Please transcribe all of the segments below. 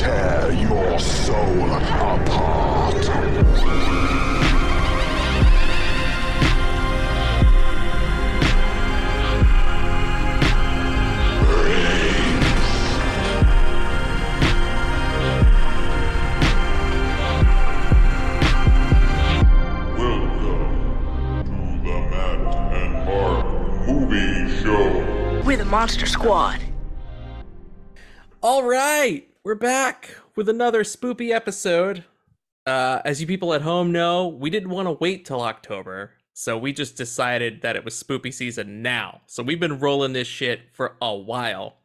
tear your soul apart. Welcome to the Matt and Mark Movie Show. We're the Monster Squad. All right, we're back with another spoopy episode. Uh, as you people at home know, we didn't want to wait till October, so we just decided that it was spoopy season now. So we've been rolling this shit for a while.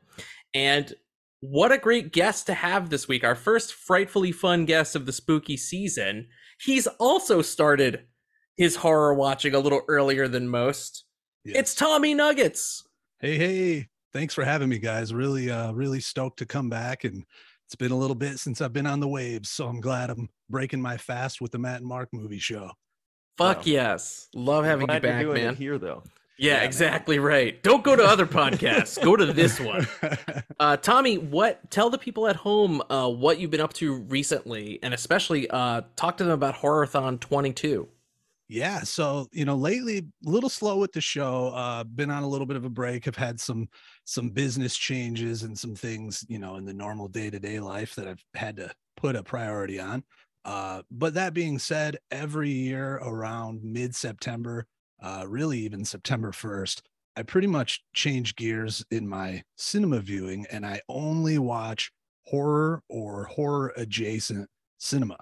And what a great guest to have this week. Our first frightfully fun guest of the spooky season. He's also started his horror watching a little earlier than most. Yes. It's Tommy Nuggetz. Hey, hey, thanks for having me, guys. Really, uh, really stoked to come back. And it's been a little bit since I've been on the waves. So I'm glad I'm breaking my fast with the Matt and Mark movie show. Fuck Wow. yes. Love having you Glad you're back, doing it man. here though. Yeah, Yeah, man. exactly right. Don't go to other podcasts. Go to this one. Uh, Tommy, what? Tell the people at home uh, what you've been up to recently, and especially uh, talk to them about Horrorthon 22. Yeah. So, you know, lately, a little slow with the show. Uh, been on a little bit of a break. Have had some some business changes and some things, you know, in the normal day to day life that I've had to put a priority on. Uh, but that being said, every year around mid September, uh, really even September 1st, I pretty much change gears in my cinema viewing and I only watch horror or horror adjacent cinema.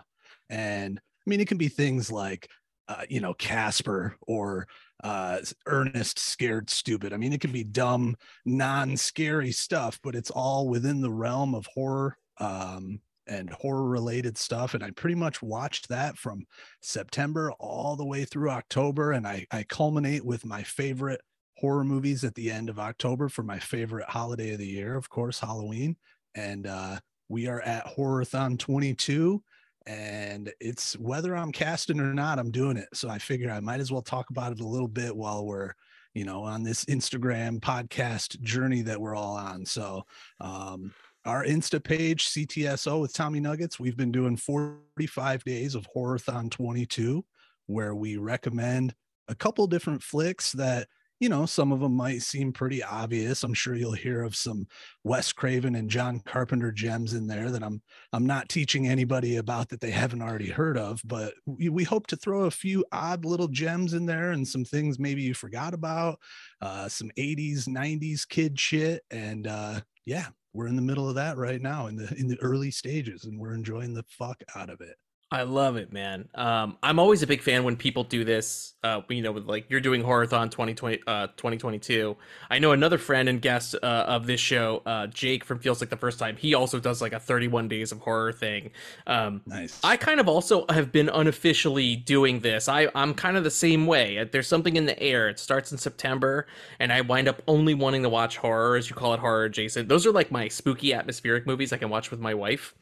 And I mean, it can be things like, uh, you know, Casper or uh, Ernest Scared Stupid. I mean, it can be dumb, non scary stuff, but it's all within the realm of horror um, and horror related stuff. And I pretty much watched that from September all the way through October. And I, I culminate with my favorite horror movies at the end of October for my favorite holiday of the year, of course, Halloween. And uh, we are at Horrorthon 22 and it's whether I'm casting or not, I'm doing it. So I figure I might as well talk about it a little bit while we're, you know, on this Instagram podcast journey that we're all on. So um, our Insta page, CTSO with Tommy Nuggetz, we've been doing 45 days of Horrorthon 22, where we recommend a couple different flicks that you know some of them might seem pretty obvious. I'm sure you'll hear of some wes craven and john carpenter gems in there that i'm i'm not teaching anybody about that they haven't already heard of but we, we hope to throw a few odd little gems in there and some things maybe you forgot about uh some 80s 90s kid shit. And uh yeah we're in the middle of that right now in the in the early stages and we're enjoying the fuck out of it I love it, man. Um, I'm always a big fan when people do this. Uh, you know, with like you're doing Horrorthon 2020, uh, 2022. I know another friend and guest uh, of this show, uh, Jake from Feels Like the First Time. He also does like a 31 days of horror thing. Um, nice I kind of also have been unofficially doing this. I, I'm kind of the same way. There's something in the air. It starts in September, and I wind up only wanting to watch horror, as you call it, horror adjacent. Those are like my spooky atmospheric movies I can watch with my wife.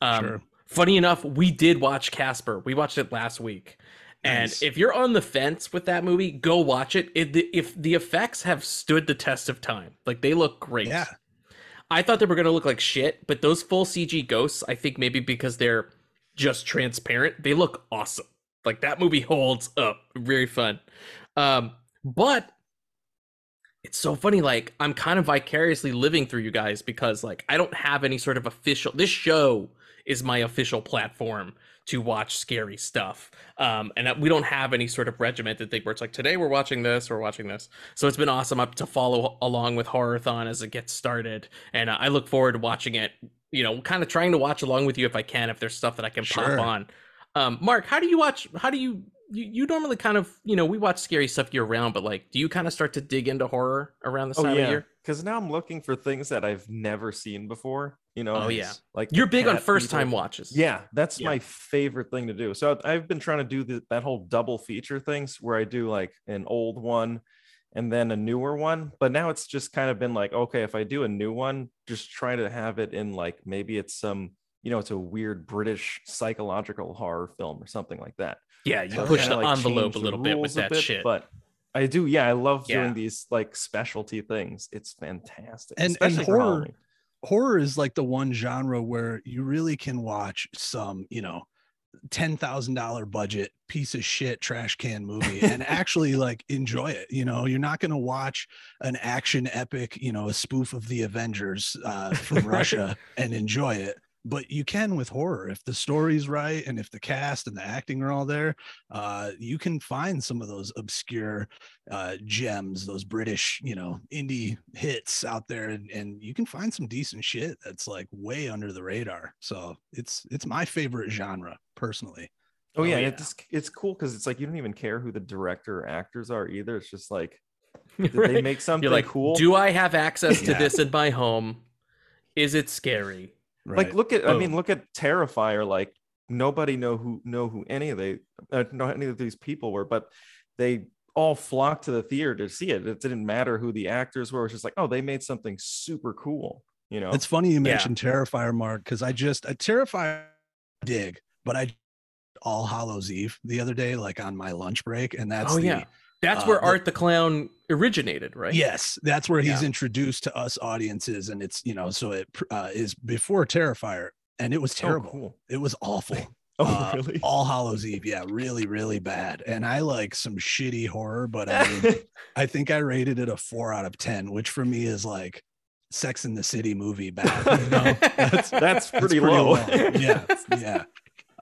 Um, Sure. Funny enough, we did watch Casper. We watched it last week. And Nice. if you're on the fence with that movie, go watch it. it. the- If the effects have stood the test of time, like they look great. yeah I thought they were gonna look like shit, but those full CG ghosts, I think maybe because they're just transparent, they look awesome. Like that movie holds up. Very fun. Um, but it's so funny, like I'm kind of vicariously living through you guys because like I don't have any sort of official this show is my official platform to watch scary stuff. Um, and we don't have any sort of regimented thing where it's like today we're watching this, we're watching this. So it's been awesome up to follow along with Horrorthon as it gets started, and uh, I look forward to watching it. You know, kind of trying to watch along with you if I can, if there's stuff that I can Sure. pop on. Um, Mark, how do you watch? How do you, you you normally kind of you know we watch scary stuff year round, but like, do you kind of start to dig into horror around this Oh time of yeah, year? because now I'm looking for things that I've never seen before. You know, Oh, yeah. like You're big on first time watches. Yeah, that's Yeah. my favorite thing to do. So I've been trying to do the, that whole double feature things where I do like an old one and then a newer one. But now it's just kind of been like, okay, if I do a new one, just try to have it in like maybe it's some, you know, it's a weird British psychological horror film or something like that. Yeah, you So push kinda, the like, envelope change a little bit with that bit, shit. But I do, yeah, I love Yeah. doing these like specialty things. It's fantastic. And- and horror- Halloween. horror is like the one genre where you really can watch some, you know, ten thousand dollar budget piece of shit trash can movie and actually like enjoy it. You know, you're not going to watch an action epic, you know, a spoof of the Avengers uh, from Russia and enjoy it. But you can with horror if the story's right and if the cast and the acting are all there. Uh, you can find some of those obscure uh, gems, those British, you know, indie hits out there, and, and you can find some decent shit that's like way under the radar. So it's it's my favorite genre personally. Oh, Oh, yeah, yeah. it's it's cool because it's like you don't even care who the director or actors are either. It's just like did they make something You're like, cool? do I have access to Yeah. this in my home? Is it scary? Like look at I mean look at Terrifier. Like nobody know who know who any of they uh, know any of these people were, but they all flocked to the theater to see it. It didn't matter who the actors were. It's just like oh they made something super cool. You know, It's funny you Yeah. mentioned Terrifier, Mark, because I just a Terrifier dig, but I All Hallows Eve the other day, like on my lunch break, and that's oh the, yeah, that's uh, where Art the Clown originated, right? Yes, that's where he's Yeah. introduced to us audiences, and it's you know, so it uh, is before Terrifier, and it was Oh, terrible. cool. It was awful. Oh Uh, really? All Hallows Eve, yeah, really, really bad. And I like some shitty horror, but I mean, I think I rated it a four out of ten, which for me is like Sex in the City movie bad. You know? that's that's It's pretty, low. yeah, yeah.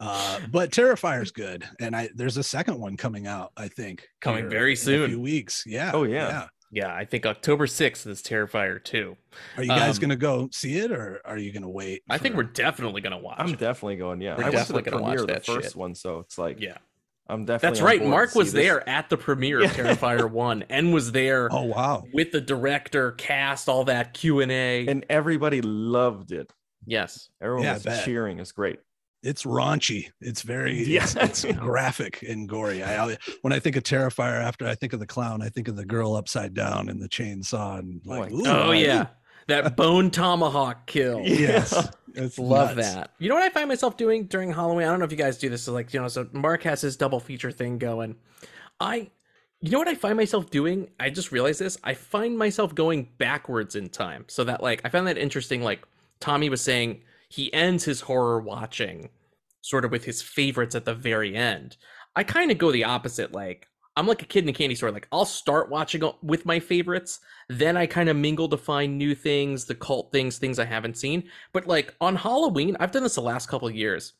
Uh, but Terrifier's good, and I there's a second one coming out. I think Coming here very in soon. A few weeks. Yeah. Oh, yeah. Yeah, I think October 6th is Terrifier 2. Are you guys Um, gonna go see it, or are you gonna wait? I think we're definitely going to watch I'm it. definitely going. Yeah, We're I went to the definitely gonna watch premiere of the that first shit. one, so it's like yeah. I'm definitely. That's right. Mark was this. there at the premiere of Terrifier 1 and was there Oh wow. with the director, cast, all that Q&A. and everybody loved it. yes. Everyone Yeah, was cheering. It's great. It's raunchy. It's very Yeah. it's, it's graphic and gory. I when I think of Terrifier, after I think of the clown, I think of the girl upside down and the chainsaw and Oh like, Oh I- yeah. That bone tomahawk kill. yes, it's Love nuts. that. You know what I find myself doing during Halloween? I don't know if you guys do this. Like, you know, so Mark has his double feature thing going. I, you know what I find myself doing? I just realized this. I find myself going backwards in time. So that like, I found that interesting. Like Tommy was saying, he ends his horror watching sort of with his favorites at the very end. I kind of go the opposite. Like, I'm like a kid in a candy store. Like, I'll start watching with my favorites, then I kind of mingle to find new things, the cult things, things I haven't seen. But like on Halloween, I've done this the last couple of years.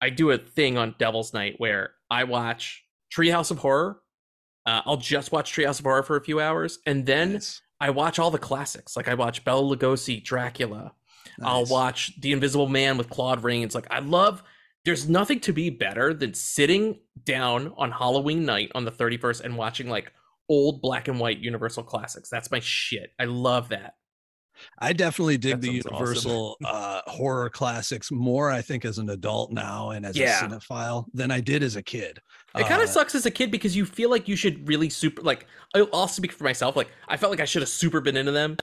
I do a thing on Devil's Night where I watch Treehouse of Horror. Uh, I'll just watch Treehouse of Horror for a few hours, and then. I watch all the classics. Like I watch Bela Lugosi, Dracula. I'll watch The Invisible Man with Claude Rains. Like I love. There's nothing to be better than sitting down on Halloween night on the 31st and watching like old black and white Universal classics. That's my shit. I love that. I definitely dig the sounds awesome. Universal uh, horror classics more, I think, as an adult now and as Yeah. a cinephile than I did as a kid. It kind Uh, of sucks as a kid because you feel like you should really super like I'll speak for myself. Like I felt like I should have super been into them.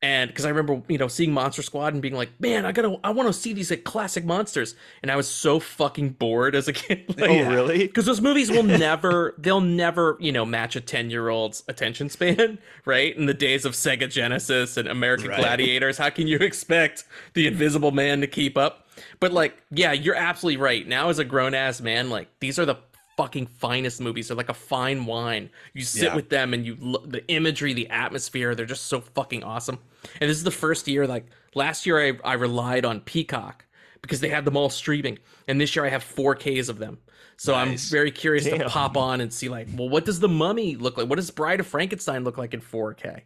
And because I remember, you know, seeing Monster Squad and being like, man, I gotta, I want to see these like classic monsters. And I was so fucking bored as a kid. Like, oh, really? because those movies will never they'll never you know match a 10 year old's attention span right in the days of sega genesis and american Right. gladiators how can you expect the invisible man to keep up but like yeah you're absolutely right now as a grown-ass man like these are the fucking finest movies they're like a fine wine you sit Yeah. with them and you look the imagery the atmosphere they're just so fucking awesome and this is the first year like last year i, I relied on peacock because they had them all streaming and this year i have 4ks of them so I'm very curious to pop on and see like, well, what does the Mummy look like? What does Bride of Frankenstein look like in 4K?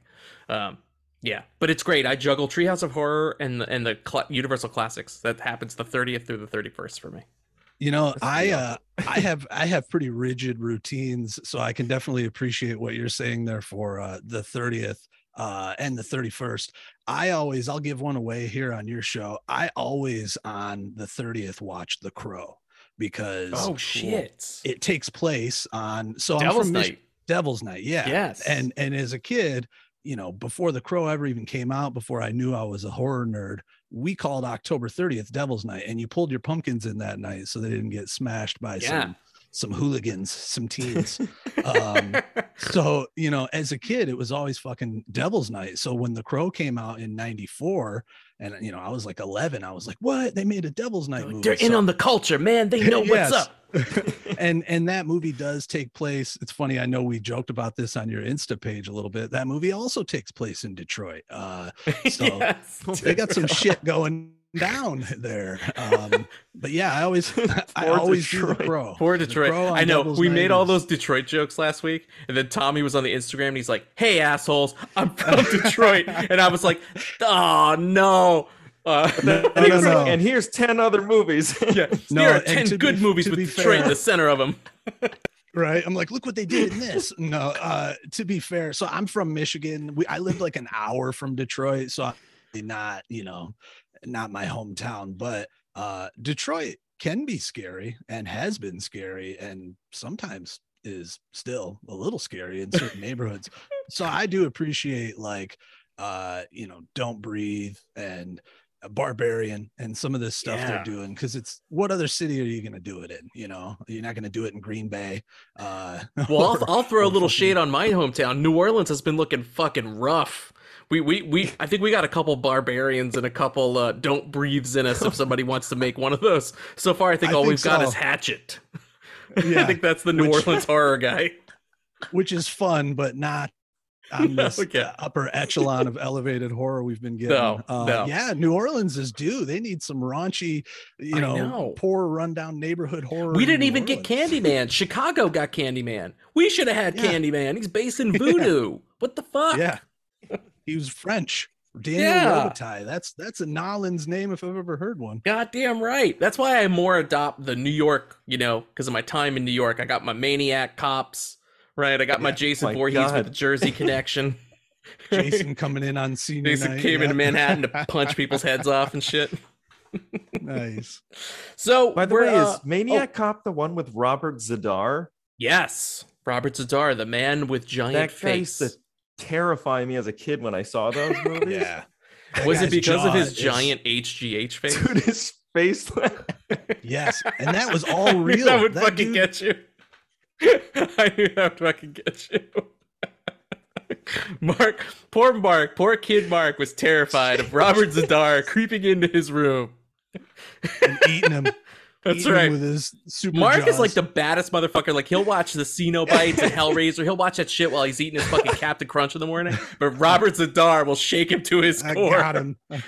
Um, yeah, but it's great. I juggle Treehouse of Horror and the, and the cl- Universal Classics. That happens the 30th through the 31st for me. You know, I uh, I have I have pretty rigid routines, so I can definitely appreciate what you're saying there for uh, the 30th uh, and the 31st. I always I'll give one away here on your show. I always on the 30th watch The Crow because Oh shit! it takes place on so I'm Devil's from Mich- Night. Devil's Night, yeah. Yes. And and as a kid, you know, before The Crow ever even came out, before I knew I was a horror nerd, we called October 30th Devil's Night, and you pulled your pumpkins in that night so they didn't get smashed by Yeah. some some hooligans, some teens. Um, so you know, as a kid, it was always fucking Devil's Night. So when The Crow came out in '94, and you know, I was like 11, I was like, "What? They made a Devil's Night movie?" They're in So- on the culture, man. They know what's up. and and that movie does take place. It's funny. I know we joked about this on your Insta page a little bit. That movie also takes place in Detroit. Uh, So, Yes. they got some shit going down there. Um, but yeah, I always I Poor always do the Detroit. crow. Poor Detroit. Crow on I know. Devil's We Night made all those Detroit jokes last week, and then Tommy was on the Instagram and he's like, "Hey assholes, I'm from Detroit," and I was like, "Oh no." Uh, And, No, no, like, no. and here's 10 other movies. yeah, No, there are ten good be- movies with be Detroit in the center of them. right i'm like look what they did in this no uh to be fair so i'm from michigan we i lived like an hour from detroit so I'm not you know not my hometown but uh detroit can be scary and has been scary and sometimes is still a little scary in certain neighborhoods so i do appreciate like uh you know don't breathe and barbarian and some of this stuff Yeah. they're doing because it's what other city are you going to do it in you know you're not going to do it in green bay uh Well, I'll, I'll throw a little shade on my hometown. New Orleans has been looking fucking rough. We, we, we, I think we got a couple barbarians and a couple uh, don't breathes in us if somebody wants to make one of those. So far, I think I all think we've got is Hatchet. I think that's the New which- Orleans horror guy. which is fun but not on this yeah. uh, upper echelon of elevated horror we've been getting No, uh, no. yeah new orleans is due they need some raunchy you know, know. poor rundown neighborhood horror We didn't New even get. Candyman. Chicago got Candyman. We should have had Yeah. Candyman. He's based in voodoo. What the fuck? yeah he was french daniel Yeah. Robitaille. that's that's a nolans name if i've ever heard one Goddamn right. That's why I more adopt the New York, you know, because of my time in New York. I got my Maniac cops, right? I got my Jason My Voorhees God. with the Jersey connection. jason coming in on senior Jason night, came yeah. into Manhattan to punch people's heads off and shit. nice So, By the way, uh, is Maniac Cop the one with Robert Z'Dar? yes, Robert Z'Dar, the man with giant That face. used to terrify me as a kid when I saw those movies. yeah Was it because of his is- giant HGH face? Dude, his face. yes and that was all real that would That fucking dude- get you. I knew that would fucking get you. Mark, poor Mark, poor kid Mark was terrified of Robert Z'Dar creeping into his room. and eating him That's right. with his super Mark is like the baddest motherfucker. Like he'll watch the Cenobites and Hellraiser. He'll watch that shit while he's eating his fucking Captain Crunch in the morning. But Robert Z'Dar will shake him to his I core. got him.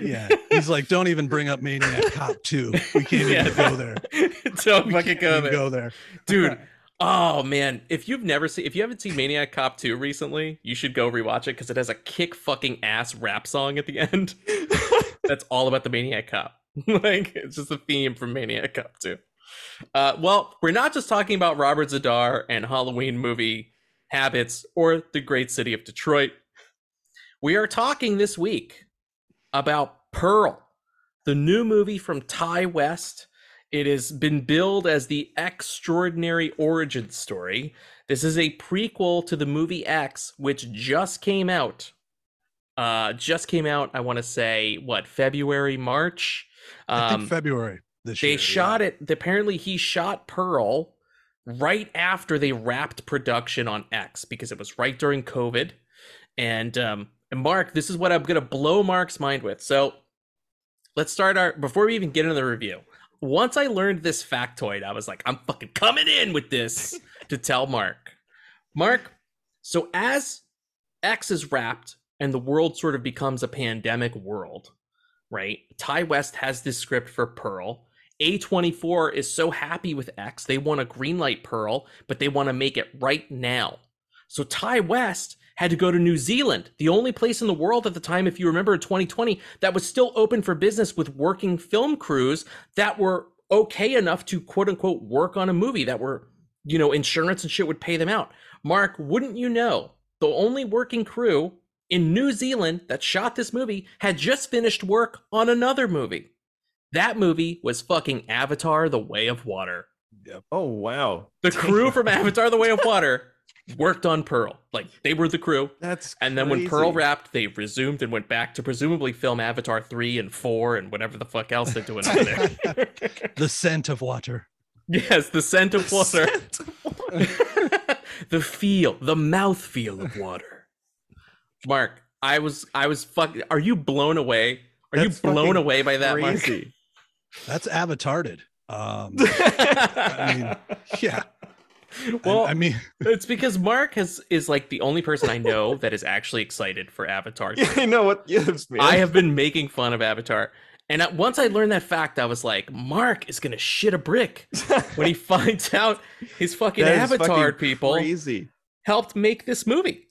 yeah, he's like, don't even bring up Maniac Cop Two. We can't even go there. Don't We fucking go there. go there, dude oh man if you've never seen if you haven't seen maniac cop 2 recently you should go rewatch it because it has a kick fucking ass rap song at the end that's all about the maniac cop like it's just a theme from maniac cop too. uh, well we're not just talking about robert z'dar and halloween movie habits or the great city of detroit we are talking this week about pearl the new movie from ti west it has been billed as the extraordinary origin story. This is a prequel to the movie X, which just came out. Uh, just came out. I want to say what February, March. I Um, think February this they year. shot it. Apparently, he shot Pearl right after they wrapped production on X because it was right during COVID. And um, and Mark, this is what I'm gonna blow Mark's mind with. So let's start our before we even get into the review. Once I learned this factoid, I was like, I'm fucking coming in with this to tell Mark. Mark, so as X is wrapped and the world sort of becomes a pandemic world, right? Ti West has this script for Pearl. A24 is so happy with X, they want to greenlight Pearl, but they want to make it right now. So Ti West had to go to New Zealand, the only place in the world at the time, if you remember 2020, that was still open for business with working film crews that were okay enough to quote unquote work on a movie that were, you know, insurance and shit would pay them out. Mark, wouldn't you know, the only working crew in New Zealand that shot this movie had just finished work on another movie. That movie was fucking Avatar The Way of Water. oh wow. The crew from Avatar The Way of Water worked on Pearl. Like they were the crew. That's And then when Pearl wrapped, they resumed and went back to presumably film Avatar 3 and 4 and whatever the fuck else they're doing over there. The scent of water. yes, the scent of water. Scent of water. the feel, the mouth feel of water. Mark, I was I was fuck are you blown away? Are That's you blown away by that, Mark? That's avatarded. Um, I mean, yeah. Well, I, mean, it's because Mark has is like the only person I know that is actually excited for Avatar. yeah, I know what gives me. I have been making fun of Avatar. And once I learned that fact, I was like, Mark is gonna shit a brick when he finds out his fucking Avatar fucking people Crazy. helped make this movie.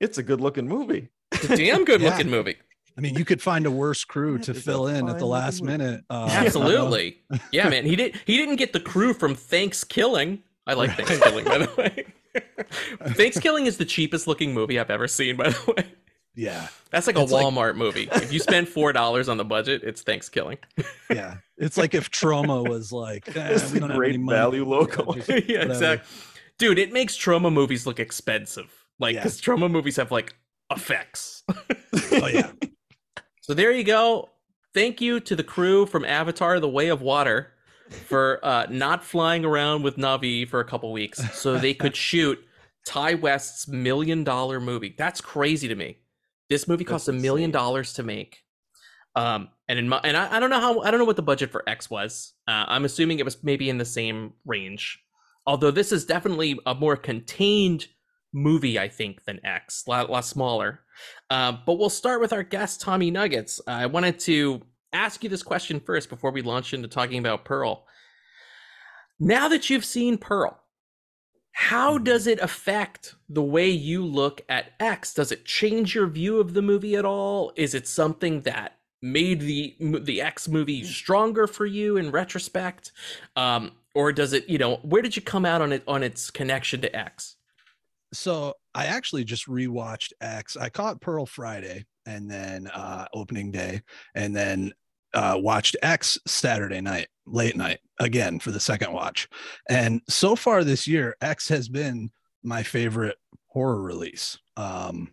It's a good looking movie. It's a damn good Yeah. looking movie. I mean, you could find a worse crew to is fill in at the last movie. minute. Uh, Absolutely. Yeah, man. He did he didn't get the crew from Thanks Killing. I like Right. Thanks Killing, by the way. Thanks Killing is the cheapest looking movie I've ever seen, by the way. yeah, That's like a It's like- Walmart movie. If you spend four dollars on the budget, it's Thanks Killing. yeah. It's like if Troma was like, eh, It's we don't have great any money. value logo. Just yeah, exactly. Dude, it makes troma movies look expensive. Like, Yeah. because troma movies have like effects. Oh yeah, So there you go. Thank you to the crew from Avatar: The Way of Water for uh, not flying around with Na'vi for a couple weeks so they could shoot Ti West's million dollar movie. That's crazy to me. This movie cost a million dollars to make. Um, and in my and I, I don't know how I don't know what the budget for X was. Uh, I'm assuming it was maybe in the same range. Although this is definitely a more contained movie, I think, than X, a lot, lot smaller. Uh, but we'll start with our guest, Tommy Nuggetz. I wanted to ask you this question first before we launch into talking about Pearl. Now that you've seen Pearl, how Mhm. does it affect the way you look at X? Does it change your view of the movie at all? Is it something that made the the X movie stronger for you in retrospect, um, or does it? You know, where did you come out on it on its connection to X? So I actually just rewatched X. I caught Pearl Friday and then uh opening day and then uh watched X Saturday night, late night again for the second watch. And so far this year, X has been my favorite horror release. Um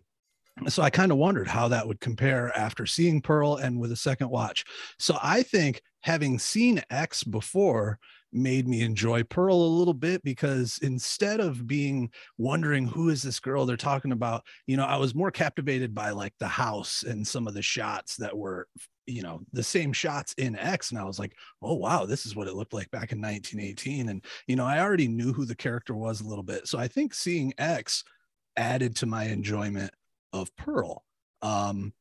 so I kind of wondered how that would compare after seeing Pearl and with a second watch. So I think having seen X before made me enjoy Pearl a little bit because instead of being wondering who is this girl? they're talking about you know i was more captivated by like the house and some of the shots that were you know the same shots in x and i was like oh wow this is what it looked like back in 1918 and you know i already knew who the character was a little bit. So i think seeing x added to my enjoyment of pearl. Um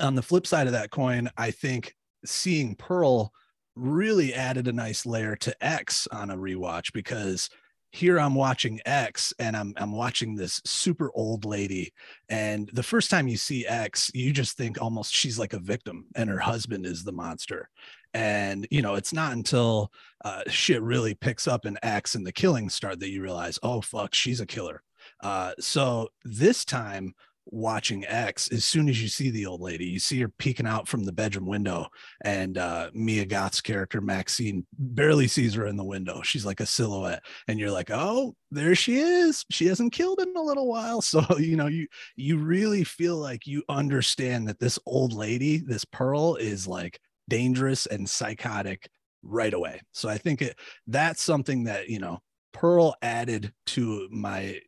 on the flip side of that coin i think seeing pearl really added a nice layer to x on a rewatch because here I'm watching X and I'm I'm watching this super old lady. And the first time you see X you just think almost she's like a victim and her husband is the monster. And you know it's not until uh, shit really picks up in X and the killings start that you realize oh fuck she's a killer. Uh, so this time watching X as soon as you see the old lady you see her peeking out from the bedroom window and uh, Mia Goth's character Maxine barely sees her in the window. She's like a silhouette and you're like oh there she is. She hasn't killed in a little while. So you know you you really feel like you understand that this old lady this pearl is like dangerous and psychotic right away. So i think it that's something that you know pearl added to my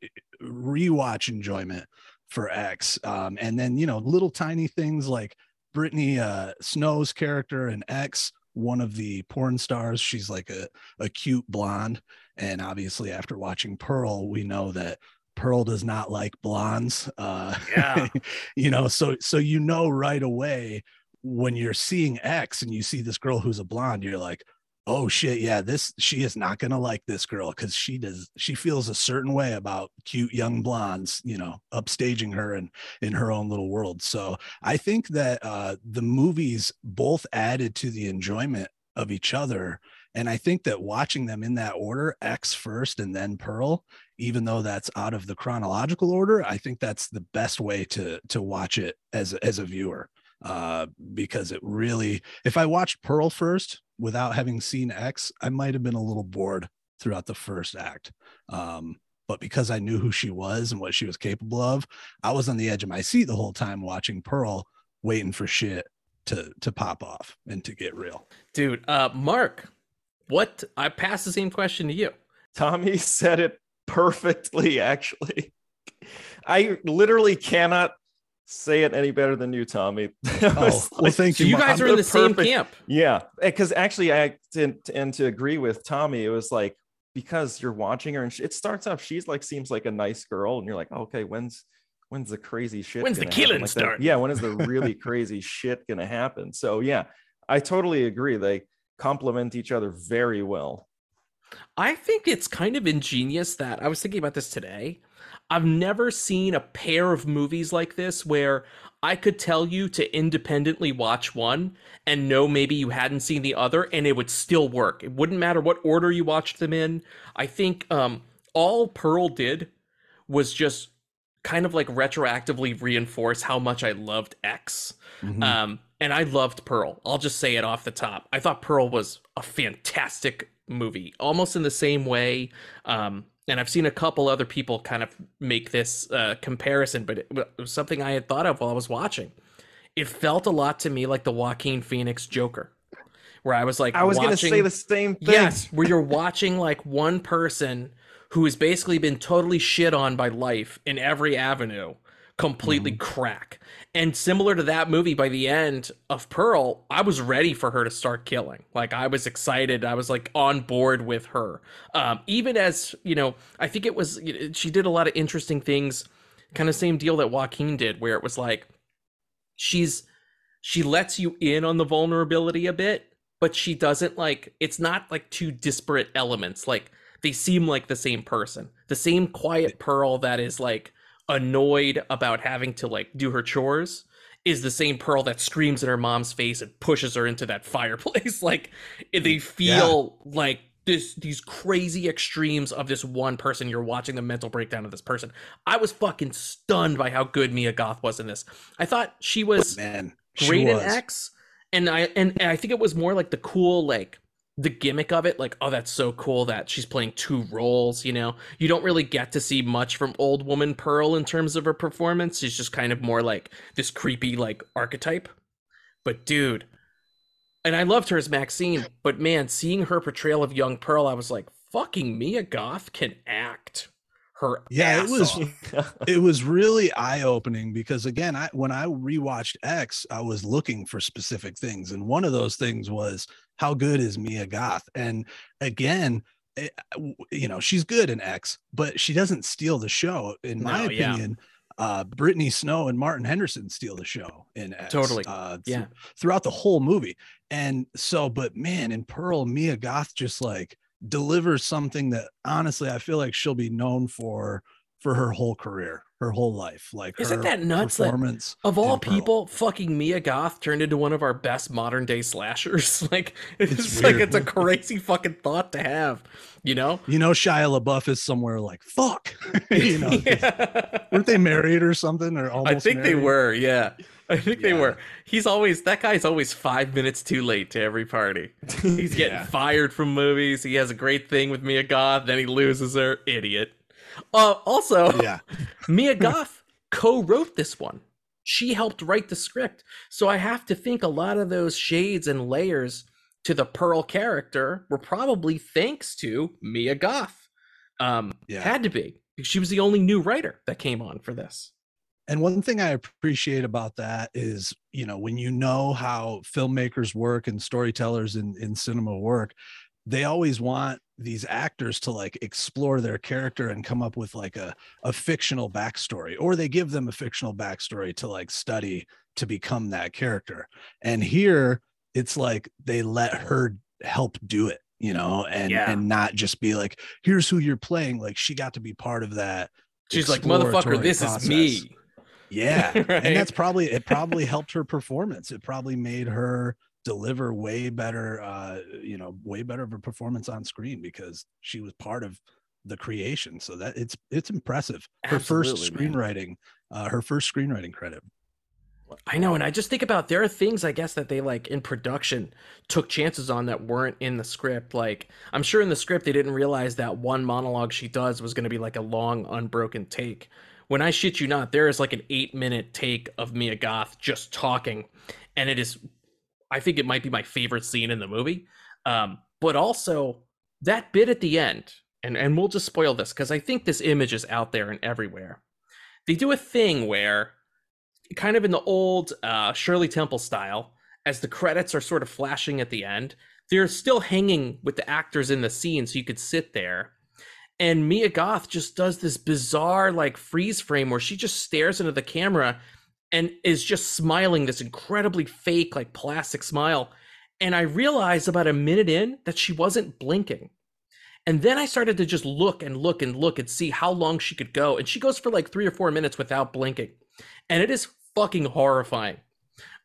rewatch enjoyment for x um, and then you know little tiny things like brittany uh, snow's character in x one of the porn stars she's like a, a cute blonde and obviously, after watching Pearl, we know that Pearl does not like blondes. Uh, Yeah. you know, so so you know right away when you're seeing X and you see this girl who's a blonde, you're like, oh shit, yeah, this she is not gonna like this girl because she does she feels a certain way about cute young blondes, you know, upstaging her and in her own little world. So I think that uh, the movies both added to the enjoyment of each other and I think that watching them in that order, X first and then Pearl, even though that's out of the chronological order, I think that's the best way to to watch it as as a viewer. Uh, because it really, if I watched Pearl first without having seen X, I might have been a little bored throughout the first act. Um, but because I knew who she was and what she was capable of, I was on the edge of my seat the whole time watching Pearl, waiting for shit to to pop off and to get real. Dude, uh, Mark, what? I pass the same question to you. Tommy said it perfectly, actually. I literally cannot say it any better than you, Tommy. That Oh, was well, thank So you. you guys I'm are in the the same perfect- camp. Yeah, eh, because actually, I and, and to agree with Tommy, it was like because you're watching her and she, it starts off, she's like seems like a nice girl, and you're like, oh, okay, when's when's the crazy shit? When's the killing Like that- start? Yeah, when is the really crazy shit gonna happen? So yeah, I totally agree. They complement each other very well. I think it's kind of ingenious that I was thinking about this today. I've never seen a pair of movies like this where I could tell you to independently watch one and know maybe you hadn't seen the other and it would still work. It wouldn't matter what order you watched them in. I think um, all Pearl did was just kind of like retroactively reinforce how much I loved X. Mhm. Um, and I loved Pearl. I'll just say it off the top. I thought Pearl was a fantastic movie, almost in the same way. Um, and I've seen a couple other people kind of make this uh, comparison, but it was something I had thought of while I was watching. It felt a lot to me like the Joaquin Phoenix Joker, where I was like, I was gonna say the same thing. Yes, where you're watching like one person who has basically been totally shit on by life in every avenue completely crack. And similar to that movie, by the end of Pearl, I was ready for her to start killing. Like I was excited. I was like on board with her. Um, even as you know, I think it was she did a lot of interesting things. Kind of same deal that Joaquin did, where it was like she's she lets you in on the vulnerability a bit, but she doesn't like it's not like two disparate elements. Like they seem like the same person. The same quiet pearl that is like annoyed about having to like do her chores is the same pearl that screams in her mom's face and pushes her into that fireplace. like they feel like this these crazy extremes of this one person. You're watching the mental breakdown of this person. I was fucking stunned by how good Mia Goth was in this. I thought she was Man, she great in. X, and I and, and I think it was more like the cool like the gimmick of it. Like, oh, that's so cool that she's playing two roles. You know, you don't really get to see much from Old Woman Pearl in terms of her performance. She's just kind of more like this creepy like archetype. But dude, and I loved her as Maxine. But man, seeing her portrayal of young Pearl, I was like, fucking Mia Goth can act. Her Yeah, it was- off. it was really eye-opening because again i when i rewatched x i was looking for specific things and one of those things was how good is mia goth and again it- you know she's good in x but she doesn't steal the show in my No, yeah. opinion uh brittany snow and martin henderson steal the show in x Totally. uh, th- Yeah. throughout the whole movie and so but man in pearl mia goth just like delivers something that honestly i feel like she'll be known for for her whole career her whole life like Isn't her that nuts that- performance Of all people, fucking Mia Goth turned into one of our best modern day slashers. like it's, It's like it's a crazy fucking thought to have, you know? you know shia labeouf is somewhere like fuck you know, Yeah. weren't they married or something or almost I think they were, yeah. I think they were. He's always that guy's always five minutes too late to every party. He's getting Yeah. fired from movies. He has a great thing with Mia Goth, then he loses her. Idiot. Uh, also, yeah Mia Goth co-wrote this one. She helped write the script. So I have to think a lot of those shades and layers to the Pearl character were probably thanks to Mia Goth. Um, Yeah. had to be because she was the only new writer that came on for this. And one thing I appreciate about that is, you know, when you know how filmmakers work and storytellers in, in cinema work, they always want these actors to like explore their character and come up with like a, a fictional backstory, or they give them a fictional backstory to like study to become that character. And here it's like they let her help do it, you know, and Yeah. and not just be like, here's who you're playing. Like she got to be part of that. She's like, motherfucker, this process. is me. Yeah. Right? And that's probably it probably helped her performance. It probably made her deliver way better uh you know, way better of a performance on screen because she was part of the creation. So that it's it's impressive. Her first Absolutely, screenwriting, uh her first screenwriting credit. I know, and I just think about there are things I guess that they like in production took chances on that weren't in the script. Like I'm sure in the script they didn't realize that one monologue she does was going to be like a long unbroken take. When I shit you not, there is like an eight minute take of Mia Goth just talking, and it is, I think it might be my favorite scene in the movie. Um, but also that bit at the end, and and we'll just spoil this because I think this image is out there and everywhere. They do a thing where kind of in the old uh, Shirley Temple style, as the credits are sort of flashing at the end, they're still hanging with the actors in the scene, so you could sit there. And Mia Goth just does this bizarre like freeze frame where she just stares into the camera and is just smiling this incredibly fake like plastic smile. And I realized about a minute in that she wasn't blinking. And then I started to just look and look and look and see how long she could go. And she goes for like three or four minutes without blinking. And it is fucking horrifying.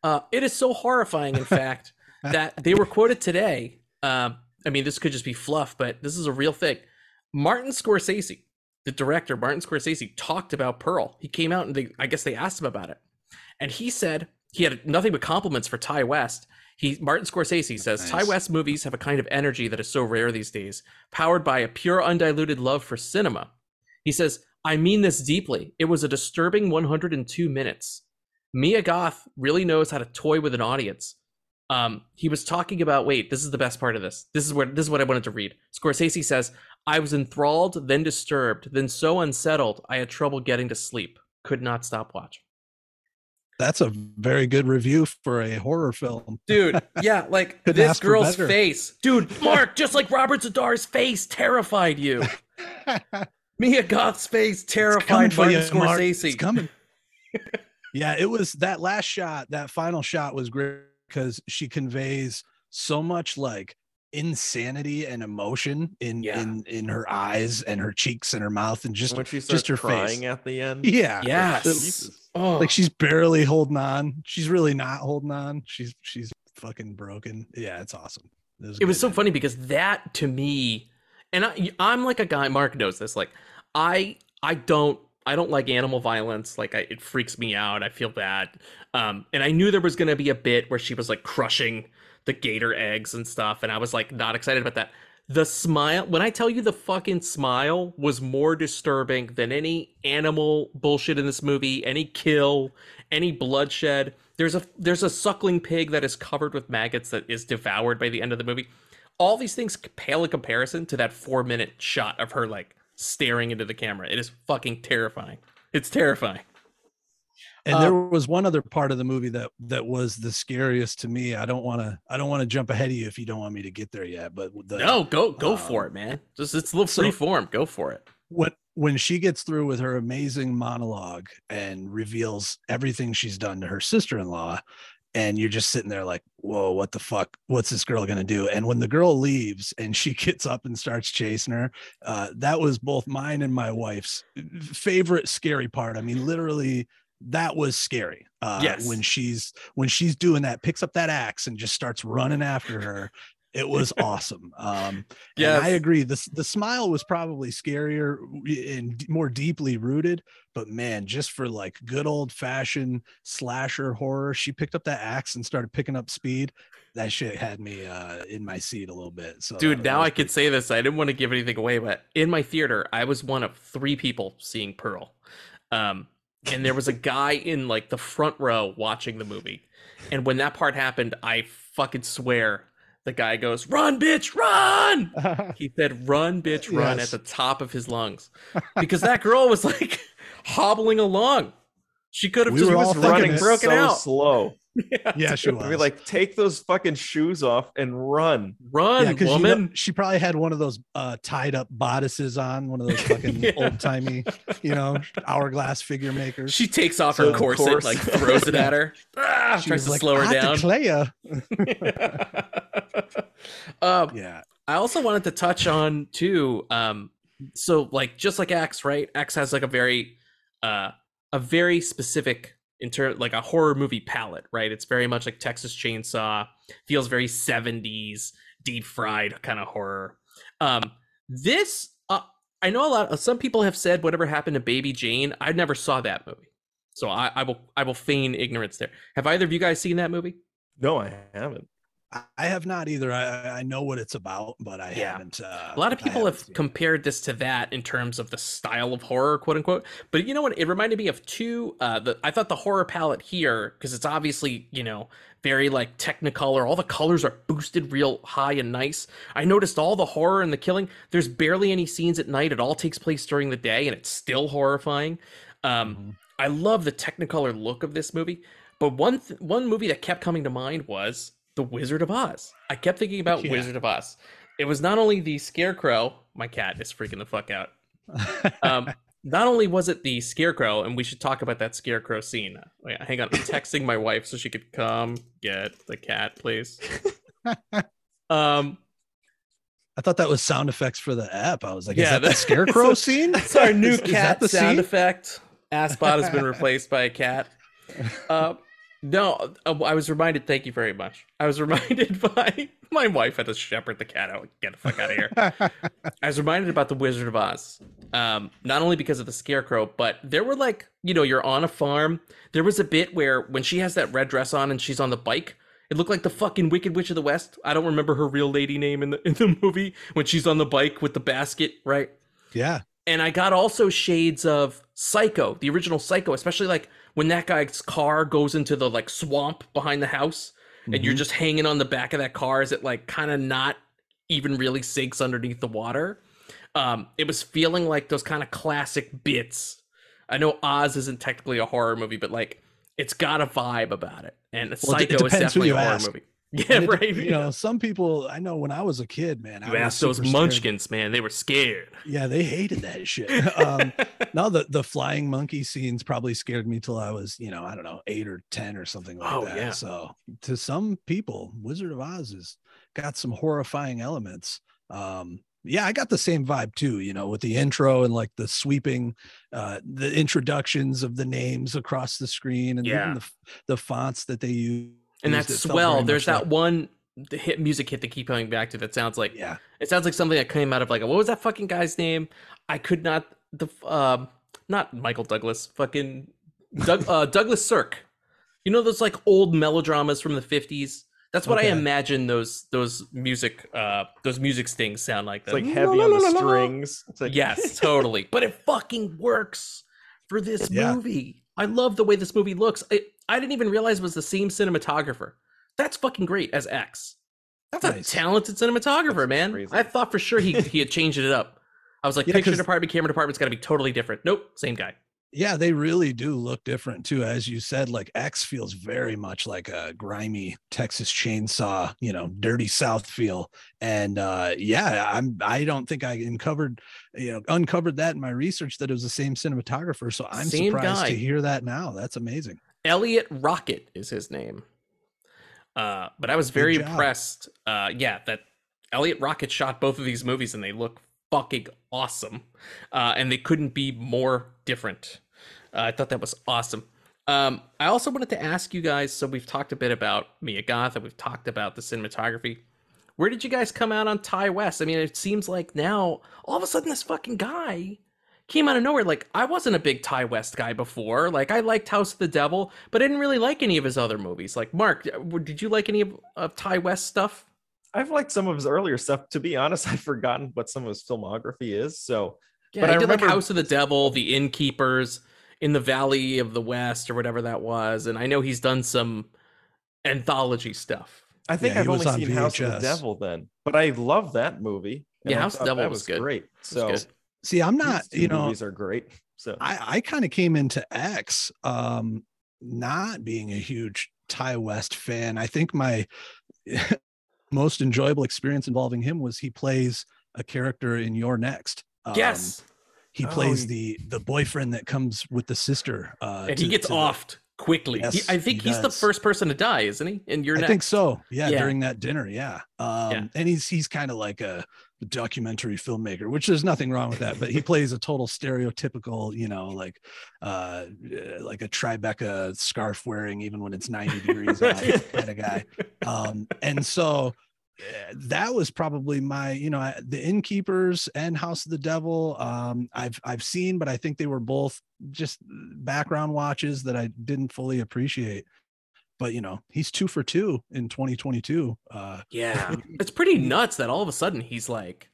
Uh, it is so horrifying, in fact, that they were quoted today. Um, I mean, this could just be fluff, but this is a real thing. Martin Scorsese, the director, Martin Scorsese, talked about Pearl. He came out and they, I guess they asked him about it, and he said he had nothing but compliments for Ti West. He Martin Scorsese says Nice. Ti West movies have a kind of energy that is so rare these days, powered by a pure, undiluted love for cinema. He says, "I mean this deeply. It was a disturbing 102 minutes. Mia Goth really knows how to toy with an audience." Um, he was talking about. Wait, this is the best part of this. This is what this is what I wanted to read. Scorsese says, "I was enthralled, then disturbed, then so unsettled I had trouble getting to sleep. Could not stop watching." That's a very good review for a horror film. dude yeah like this girl's face dude mark just like robert z'dar's face terrified you mia goth's face terrified martin you, Mark. scorsese It's coming. yeah, it was that last shot, that final shot was great because she conveys so much like insanity and emotion in Yeah. in in her eyes and her cheeks and her mouth and just when she just her crying face. at the end. yeah. yes oh Like she's barely holding on. She's really not holding on. She's she's fucking broken. Yeah, it's awesome. it was good, so funny because that to me and I, i'm like a guy mark knows this like i i don't i don't like animal violence like I, it freaks me out i feel bad um and i knew there was gonna be a bit where she was like crushing the gator eggs and stuff and i was like not excited about that. The smile when i tell you the fucking smile was more disturbing than any animal bullshit in this movie any kill any bloodshed. There's a there's a suckling pig that is covered with maggots that is devoured by the end of the movie. All these things pale in comparison to that four minute shot of her like staring into the camera. It is fucking terrifying. It's terrifying And Uh, there was one other part of the movie that that was the scariest to me. I don't want to I don't want to jump ahead of you if you don't want me to get there yet. But the, no go go um, for it man just it's a little so- free form go for it when when she gets through with her amazing monologue and reveals everything she's done to her sister-in-law and you're just sitting there like whoa what the fuck what's this girl gonna do and when the girl leaves and she gets up and starts chasing her uh, that was both mine and my wife's favorite scary part i mean literally that was scary uh, Yes. when she's when she's doing that picks up that axe and just starts running after her it was awesome um yeah, I agree. The the smile was probably scarier and more deeply rooted, but man, just for like good old fashioned slasher horror, she picked up that axe and started picking up speed. That shit had me uh in my seat a little bit. So dude now i could say this i didn't want to give anything away but in my theater i was one of three people seeing pearl um and there was a guy in like the front row watching the movie. And when that part happened i fucking swear the guy goes run bitch run! He said run bitch run Yes. at the top of his lungs. Because that girl was like hobbling along. She could have We just was running broken so out. slow. yeah, she I'd was be like, take those fucking shoes off and run. run yeah, because woman she probably had one of those uh tied up bodices on, one of those fucking Yeah. old timey, you know, hourglass figure makers. she takes off So her corset corset- like throws it at her ah, She tries to like, slow her down declare." um, Yeah, I also wanted to touch on too. Um, so like just like X, right? X has like a very, uh, a very specific in turn like a horror movie palette, right? It's very much like Texas Chainsaw, feels very seventies, deep fried kind of horror. Um, this, uh, I know a lot. Of, Some people have said whatever happened to Baby Jane. I never saw that movie. So I, I will I will feign ignorance there. Have either of you guys seen that movie? No, I haven't. I- have not either. I, I know what it's about, but I Yeah. haven't. Uh, A lot of people seen compared this to that in terms of the style of horror, quote unquote. But you know what? It reminded me of two. Uh, the I thought the horror palette here, because it's obviously you know very like Technicolor. All the colors are boosted real high and nice. I noticed all the horror and the killing. There's barely any scenes at night. It all takes place during the day, and it's still horrifying. Um, Mhm. I love the Technicolor look of this movie. But one th- one movie that kept coming to mind was The Wizard of Oz. I kept thinking about Yeah. Wizard of Oz. It was not only the scarecrow, my cat is freaking the fuck out. Um, not only was it the scarecrow, and we should talk about that scarecrow scene. Wait, hang on, I'm texting my wife so she could come get the cat, please. Um, I thought that was sound effects for the app. I was like, Yeah, is that the that- scarecrow scene? That's our new Is- is cat that the sound scene? effect. Aspot has been replaced by a cat. Uh, no, uh, I was reminded. Thank you very much. I was reminded by my wife had to shepherd the cat out. Get the fuck out of here. I was reminded about the Wizard of Oz. Um, not only because of the scarecrow, but there were like, you know, you're on a farm. There was a bit where when she has that red dress on and she's on the bike, it looked like the fucking Wicked Witch of the West. I don't remember her real lady name in the in the movie when she's on the bike with the basket, right? yeah. and I got also shades of Psycho, the original Psycho, especially like when that guy's car goes into the like swamp behind the house, and you're Mhm. just hanging on the back of that car as it like kind of not even really sinks underneath the water. Um, it was feeling like those kind of classic bits. I know Oz isn't technically a horror movie, but like it's got a vibe about it, and Well, Psycho is definitely a horror ask. movie. Yeah, it- right. You know, some people I know when I was a kid, man. I you was asked those super scared. munchkins, man, they were scared. Yeah, they hated that shit. Um, no, the the flying monkey scenes probably scared me till I was, you know, I don't know, eight or ten or something like Oh, that. yeah. So to some people, Wizard of Oz has got some horrifying elements. Um, yeah, I got the same vibe too, you know, with the intro and like the sweeping, uh, the introductions of the names across the screen and Yeah. even the, the fonts that they use. And it that swell there's that like- one the hit music hit to keep coming back to that sounds like yeah, it sounds like something that came out of like what was that fucking guy's name? I could not the um not michael douglas fucking Doug, uh, douglas sirk. You know those like old melodramas from the 50s that's what i imagine those those music uh those music stings sound like It's like heavy on the strings. Like yes totally. But it fucking works for this Yeah. movie i love the way this movie looks. I, I didn't even realize it was the same cinematographer. That's fucking great as x. That's Nice. a talented cinematographer That's man. crazy. i thought for sure he, he had changed it up. I was like Yeah, picture department camera department's got to be totally different. Nope same guy yeah, they really do look different too. As you said, like X feels very much like a grimy Texas chainsaw, you know, dirty South feel. And uh yeah, I'm I don't think I uncovered, you know, uncovered that in my research that it was the same cinematographer. So I'm Same surprised guy. to hear that now. That's amazing. eliot rockett is his name uh but i was very impressed uh yeah that eliot rockett shot both of these movies and they look fucking awesome uh and they couldn't be more different uh, i thought that was awesome um i also wanted to ask you guys so we've talked a bit about mia goth and we've talked about the cinematography where did you guys come out on ti west i mean it seems like now all of a sudden this fucking guy came out of nowhere. Like I wasn't a big Ti West guy before. Like I liked House of the Devil, but I didn't really like any of his other movies. Like Mark, uh, did you like any of, of Ti West stuff? I've liked some of his earlier stuff. To be honest, I've forgotten what some of his filmography is. So Yeah, But I I did like remember- House of the Devil, The Innkeepers, In the Valley of the West, or whatever that was. And I know he's done some anthology stuff. I think Yeah, I've only on seen House of the Devil then, but I love that movie. Yeah, House of the Devil that was good. great. It's So good. See, I'm not, you know, movies are great. So I, I kind of came into X um not being a huge Ti West fan. I think my most enjoyable experience involving him was he plays a character in You're Next. Um, yes, he Oh, plays he- the the boyfriend that comes with the sister. Uh, and he gets to the- offed quickly. He- I think he he's the first person to die, isn't he? In your I next. think so. Yeah, Yeah. during that dinner. Yeah. Um, Yeah. and he's he's kind of like a documentary filmmaker, which there's nothing wrong with that, but he plays a total stereotypical, you know, like uh uh, like a Tribeca scarf wearing even when it's 90 degrees out kind of guy. Um, and so that was probably my you know the innkeepers and house of the devil um i've i've seen but i think they were both just background watches that i didn't fully appreciate but you know he's two for two in 2022 uh Yeah. it's pretty nuts that all of a sudden he's like,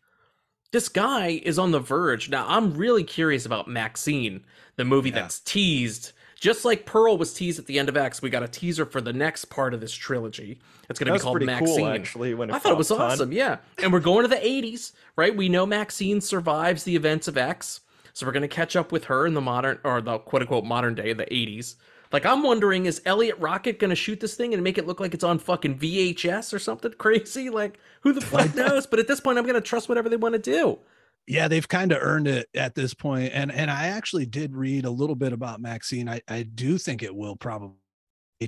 this guy is on the verge. Now, I'm really curious about Maxine, the movie Yeah. that's teased. Just like Pearl was teased at the end of X, we got a teaser for the next part of this trilogy. It's going to be called Maxine. cool, actually. When I thought it was on. awesome. Yeah. And we're going to the 80s, right? We know Maxine survives the events of X. So we're going to catch up with her in the modern, or the quote unquote modern day, the 80s. Like, I'm wondering, is Eliot Rockett going to shoot this thing and make it look like it's on fucking VHS or something crazy? Like, who the fuck knows? But at this point, I'm going to trust whatever they want to do. Yeah they've kind of earned it at this point and and i actually did read a little bit about maxine. I i do think it will probably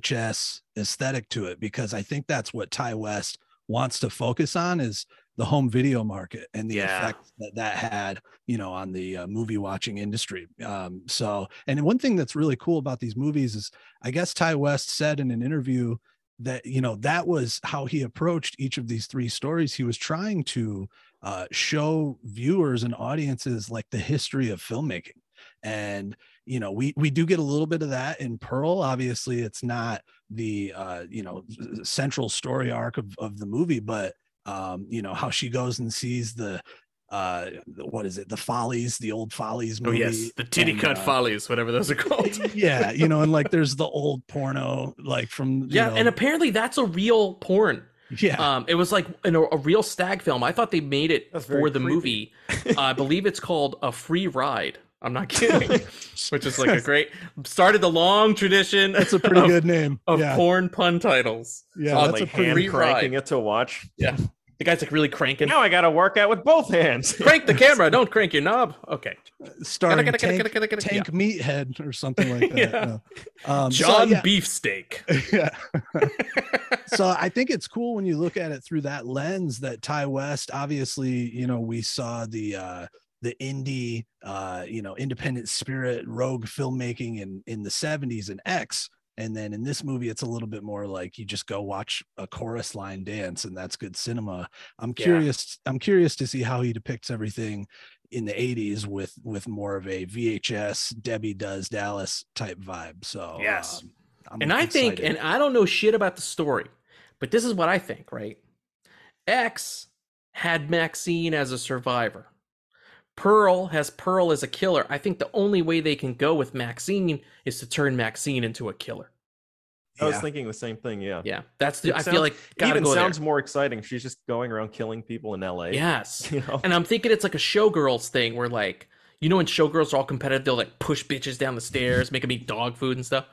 hs aesthetic to it because i think that's what ti west wants to focus on is the home video market and the Yeah. effect that that had you know on the uh, movie watching industry. Um so and one thing that's really cool about these movies is i guess ti west said in an interview that you know that was how he approached each of these three stories. He was trying to uh, show viewers and audiences like the history of filmmaking and you know we we do get a little bit of that in pearl obviously it's not the uh you know central story arc of, of the movie but um you know how she goes and sees the uh what is it the follies the old follies Oh, movie yes. The titty and, cut uh, follies, whatever those are called. yeah you know and like there's the old porno like from you yeah. know, And apparently, that's a real porn. Yeah Um, it was like in a, a real stag film. I thought they made it That's for the creepy. movie. Uh, I believe it's called a free ride. I'm not kidding, which is like a great started the long tradition. that's a pretty of, good name of yeah porn pun titles. yeah that's like a pretty hand free cranking ride. it to watch. The guy's like really cranking. Now I got to work out with both hands. Crank the camera. Don't crank your knob. Okay. starring Gotta, gotta, tank, gotta, gotta, gotta, tank meathead or something like that Yeah. no. um, so, John yeah. Beefsteak. yeah. so I think it's cool when you look at it through that lens that Ti West, obviously, you know, we saw the uh the indie uh you know independent spirit rogue filmmaking in in the 70s and X and then in this movie it's a little bit more like you just go watch a chorus line dance and that's good cinema. I'm Yeah. curious I'm curious to see how he depicts everything in the 80s with with more of a VHS Debbie does Dallas type vibe. So Yes. um, and I think, and I don't know shit about the story, but this is what I think, right? X had Maxine as a survivor. Pearl has Pearl as a killer. I think the only way they can go with Maxine is to turn Maxine into a killer. I was Yeah. thinking the same thing. Yeah. Yeah, that's the. It I sounds- feel like gotta Even sounds there. more exciting. She's just going around killing people in LA. Yes, You know? and I'm thinking it's like a showgirls thing where like you know when showgirls are all competitive, they'll like push bitches down the stairs, make them eat dog food and stuff.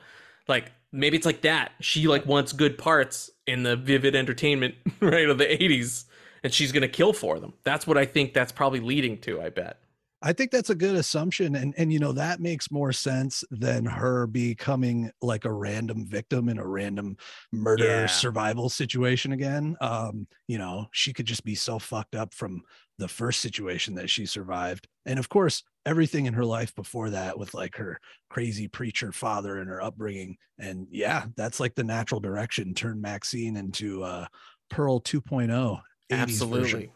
Like maybe it's like that. She like wants good parts in the vivid entertainment right of the 80s, and she's gonna kill for them. That's what I think. That's probably leading to. I bet. I think that's a good assumption. And and you know, that makes more sense than her becoming like a random victim in a random murder Yeah. survival situation again. Um, you know, she could just be so fucked up from the first situation that she survived. And of course, everything in her life before that with like her crazy preacher father and her upbringing. And yeah, that's like the natural direction. Turn Maxine into uh Pearl 2.0. 80s version. Absolutely.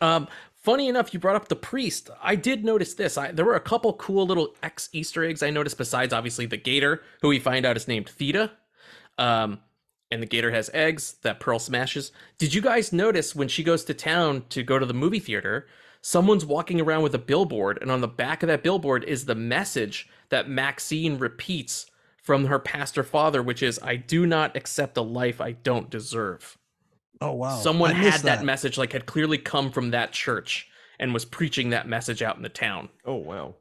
Um, funny enough, you brought up the priest. I did notice this. I, there were a couple cool little X Easter eggs I noticed besides obviously the gator, who we find out is named Theda. Um, and the gator has eggs that Pearl smashes. Did you guys notice when she goes to town to go to the movie theater, someone's walking around with a billboard, and on the back of that billboard is the message that Maxine repeats from her pastor father, which is, I do not accept a life I don't deserve Oh wow. someone had missed that. message like had clearly come from that church and was preaching that message out in the town Oh wow.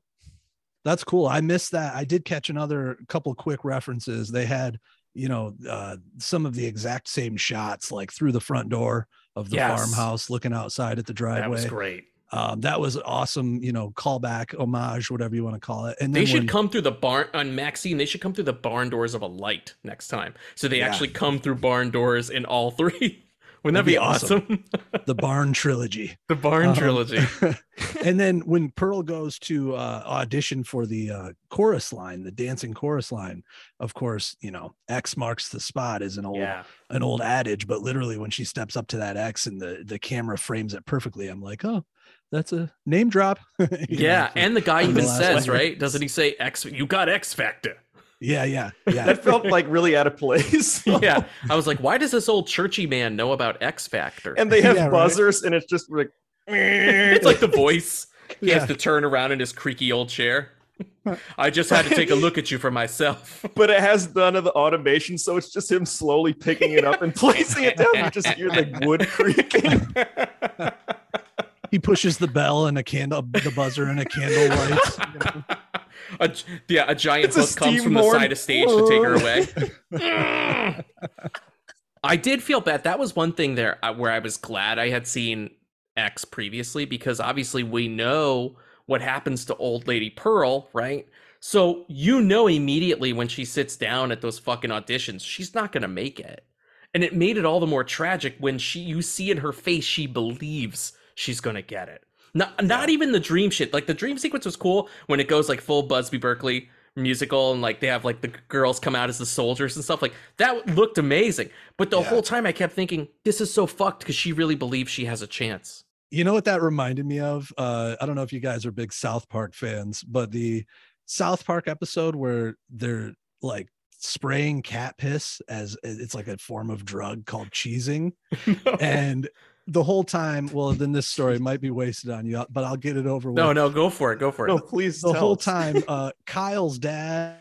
That's cool. I missed that. I did catch another couple quick references. They had, you know, uh, some of the exact same shots, like through the front door of the Yes. farmhouse, looking outside at the driveway. that was driveway. great Um, that was awesome. You know, callback, homage, whatever you want to call it. And they should when- come through the barn on maxine they should come through the barn doors of a light next time so they Yeah. actually come through barn doors in all three Wouldn't that That'd be be awesome? the Barn trilogy. the Barn Um, trilogy. and then when Pearl goes to uh, audition for the uh, chorus line, the dancing chorus line, of course, you know, X marks the spot is an old Yeah. an old adage, but literally when she steps up to that X and the the camera frames it perfectly, I'm like, oh, that's a name drop. You know, Yeah, for- and the guy for the even says, one. right? Doesn't he say X? You got X Factor. Yeah, yeah, yeah. That felt like really out of place. Yeah, I was like, why does this old churchy man know about X Factor? and they have Yeah, right. buzzers, and it's just like. it's like the voice. He Yeah. has to turn around in his creaky old chair. I just had to take a look at you for myself. but it has none of the automation, so it's just him slowly picking it up and placing it down. You just hear the wood creaking. he pushes the bell and a candle, the buzzer and a candle lights. you know? A, yeah, a giant It's a comes from the side of stage to take her away. I did feel bad. That was one thing there uh, where I was glad I had seen X previously because obviously we know what happens to old lady Pearl, right? So you know immediately when she sits down at those fucking auditions, she's not going to make it. And it made it all the more tragic when she you see in her face she believes she's going to get it. Not not even the dream shit. Like the dream sequence was cool when it goes like full Busby Berkeley musical and like they have like the girls come out as the soldiers and stuff like that looked amazing. But the Yeah. whole time I kept thinking this is so fucked because she really believes she has a chance. You know what that reminded me of? Uh, I don't know if you guys are big South Park fans, but the South Park episode where they're like spraying cat piss as it's like a form of drug called cheesing. And the whole time, well, then this story might be wasted on you, but I'll get it over with. no, no, go for it. Go for it. No, please. the tell whole us. time uh kyle's dad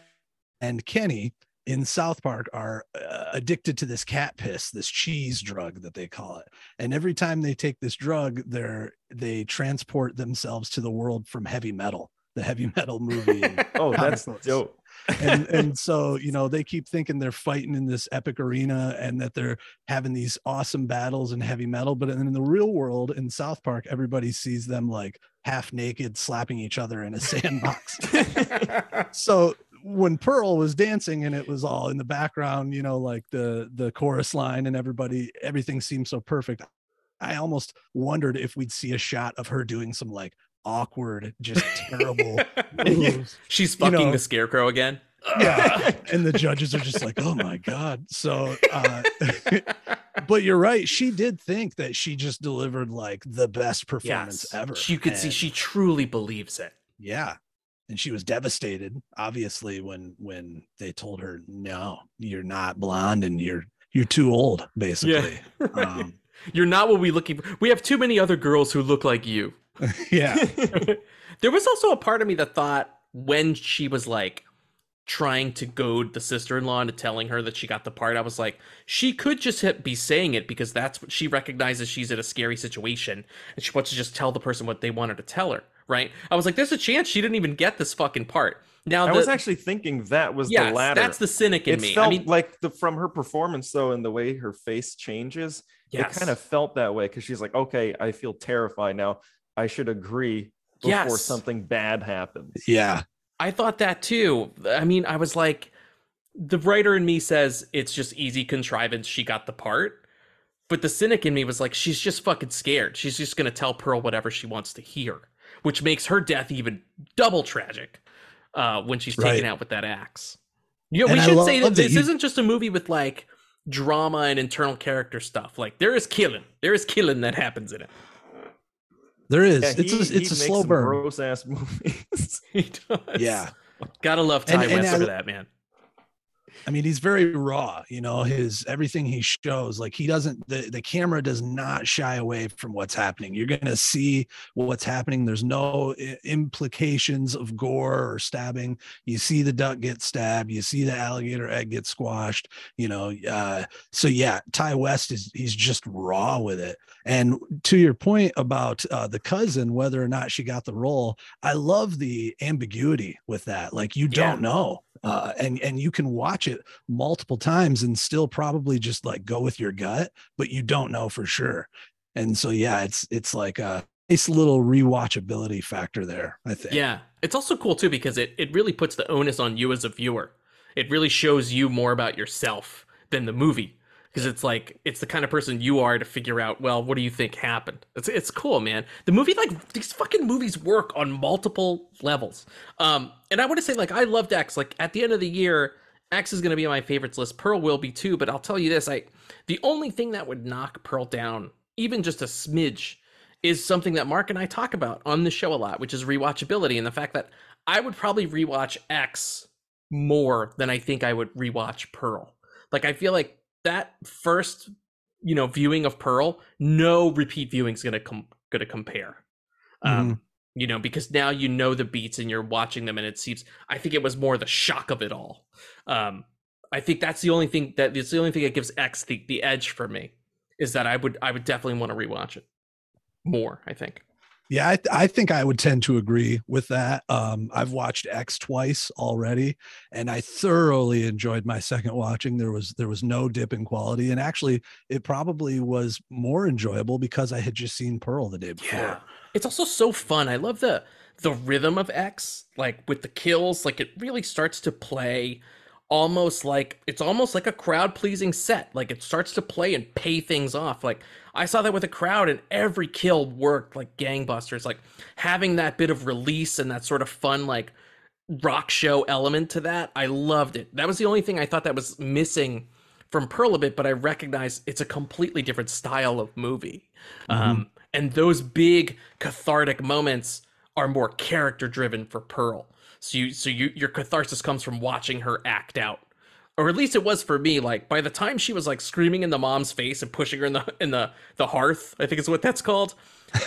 and kenny in south park are uh, addicted to this cat piss this cheese drug that they call it and every time they take this drug they're they transport themselves to the world from heavy metal the heavy metal movie Oh, that's books. dope. And and so you know they keep thinking they're fighting in this epic arena and that they're having these awesome battles in heavy metal but in the real world in south park everybody sees them like half naked slapping each other in a sandbox. So when pearl was dancing and it was all in the background you know like the the chorus line and everybody everything seemed so perfect i almost wondered if we'd see a shot of her doing some like awkward just terrible moves She's You fucking know- the scarecrow again. yeah and the judges are just like oh my god so uh but you're right she did think that she just delivered like the best performance yes. ever You could see she truly believes it. yeah and she was devastated obviously when when they told her no you're not blonde and you're you're too old basically um, You're not what we looking for. We have too many other girls who look like you. yeah there was also a part of me that thought when she was like trying to goad the sister-in-law into telling her that she got the part i was like she could just hit, be saying it because that's what she recognizes she's in a scary situation and she wants to just tell the person what they wanted to tell her right i was like there's a chance she didn't even get this fucking part now I the, was actually thinking that was yes, the latter. that's the cynic in it me felt i mean like the from her performance though, and the way her face changes, yes. it kind of felt that way because she's like, okay, I feel terrified now. I should agree before Yes. something bad happens. yeah I thought that too. I mean, I was like, the writer in me says it's just easy contrivance. She got the part. But the cynic in me was like, she's just fucking scared. She's just going to tell Pearl whatever she wants to hear, which makes her death even double tragic uh, when she's taken Right. out with that axe. Yeah, we And I should say that that this you- isn't just a movie with like drama and internal character stuff. Like, there is killing. There is killing that happens in it. There is Yeah, it's he- a, he a makes slow some burn Gross ass movies. He does. yeah Gotta love Ty And- and West I- for that, man. I mean, he's very raw, you know, his everything he shows, like he doesn't the, the camera does not shy away from what's happening. You're gonna see what's happening. There's no implications of gore or stabbing. You see the duck get stabbed, you see the alligator egg get squashed, you know. Uh, so yeah, Ti West is he's just raw with it. And to your point about uh, the cousin, whether or not she got the role, I love the ambiguity with that. Like you Yeah. don't know. Uh, and and you can watch it multiple times and still probably just like go with your gut, but you don't know for sure. And so yeah, it's it's like a nice little rewatchability factor there. I think. Yeah. It's also cool too because it, it really puts the onus on you as a viewer. It really shows you more about yourself than the movie. Because it's like it's the kind of person you are to figure out. Well, what do you think happened? It's it's cool, man. The movie like these fucking movies work on multiple levels. Um, and I want to say like I loved X. Like at the end of the year, X is going to be on my favorites list. Pearl will be too. But I'll tell you this: I the only thing that would knock Pearl down, even just a smidge, is something that Mark and I talk about on the show a lot, which is rewatchability and the fact that I would probably rewatch X more than I think I would rewatch Pearl. Like I feel like that first, you know, viewing of Pearl, no repeat viewing is gonna come gonna compare. Um, you know, because now you know the beats and you're watching them, and it seems. I think it was more the shock of it all. Um, I think that's the only thing that it's the only thing that gives X the the edge for me is that I would I would definitely want to rewatch it more. I think. Yeah, I, th- I think I would tend to agree with that. Um, I've watched X twice already, and I thoroughly enjoyed my second watching. There was there was no dip in quality, and actually, it probably was more enjoyable because I had just seen Pearl the day before. Yeah. It's also so fun. I love the the rhythm of X, like with the kills, like it really starts to play almost like it's almost like a crowd pleasing set. Like it starts to play and pay things off. Like I saw that with a crowd and every kill worked like gangbusters. Like having that bit of release and that sort of fun like rock show element to that, I loved it. That was the only thing I thought that was missing from Pearl a bit, but I recognize it's a completely different style of movie. Um, and those big cathartic moments are more character driven for Pearl. So you so you your catharsis comes from watching her act out. Or at least it was for me. Like by the time she was like screaming in the mom's face and pushing her in the in the the hearth, I think is what that's called.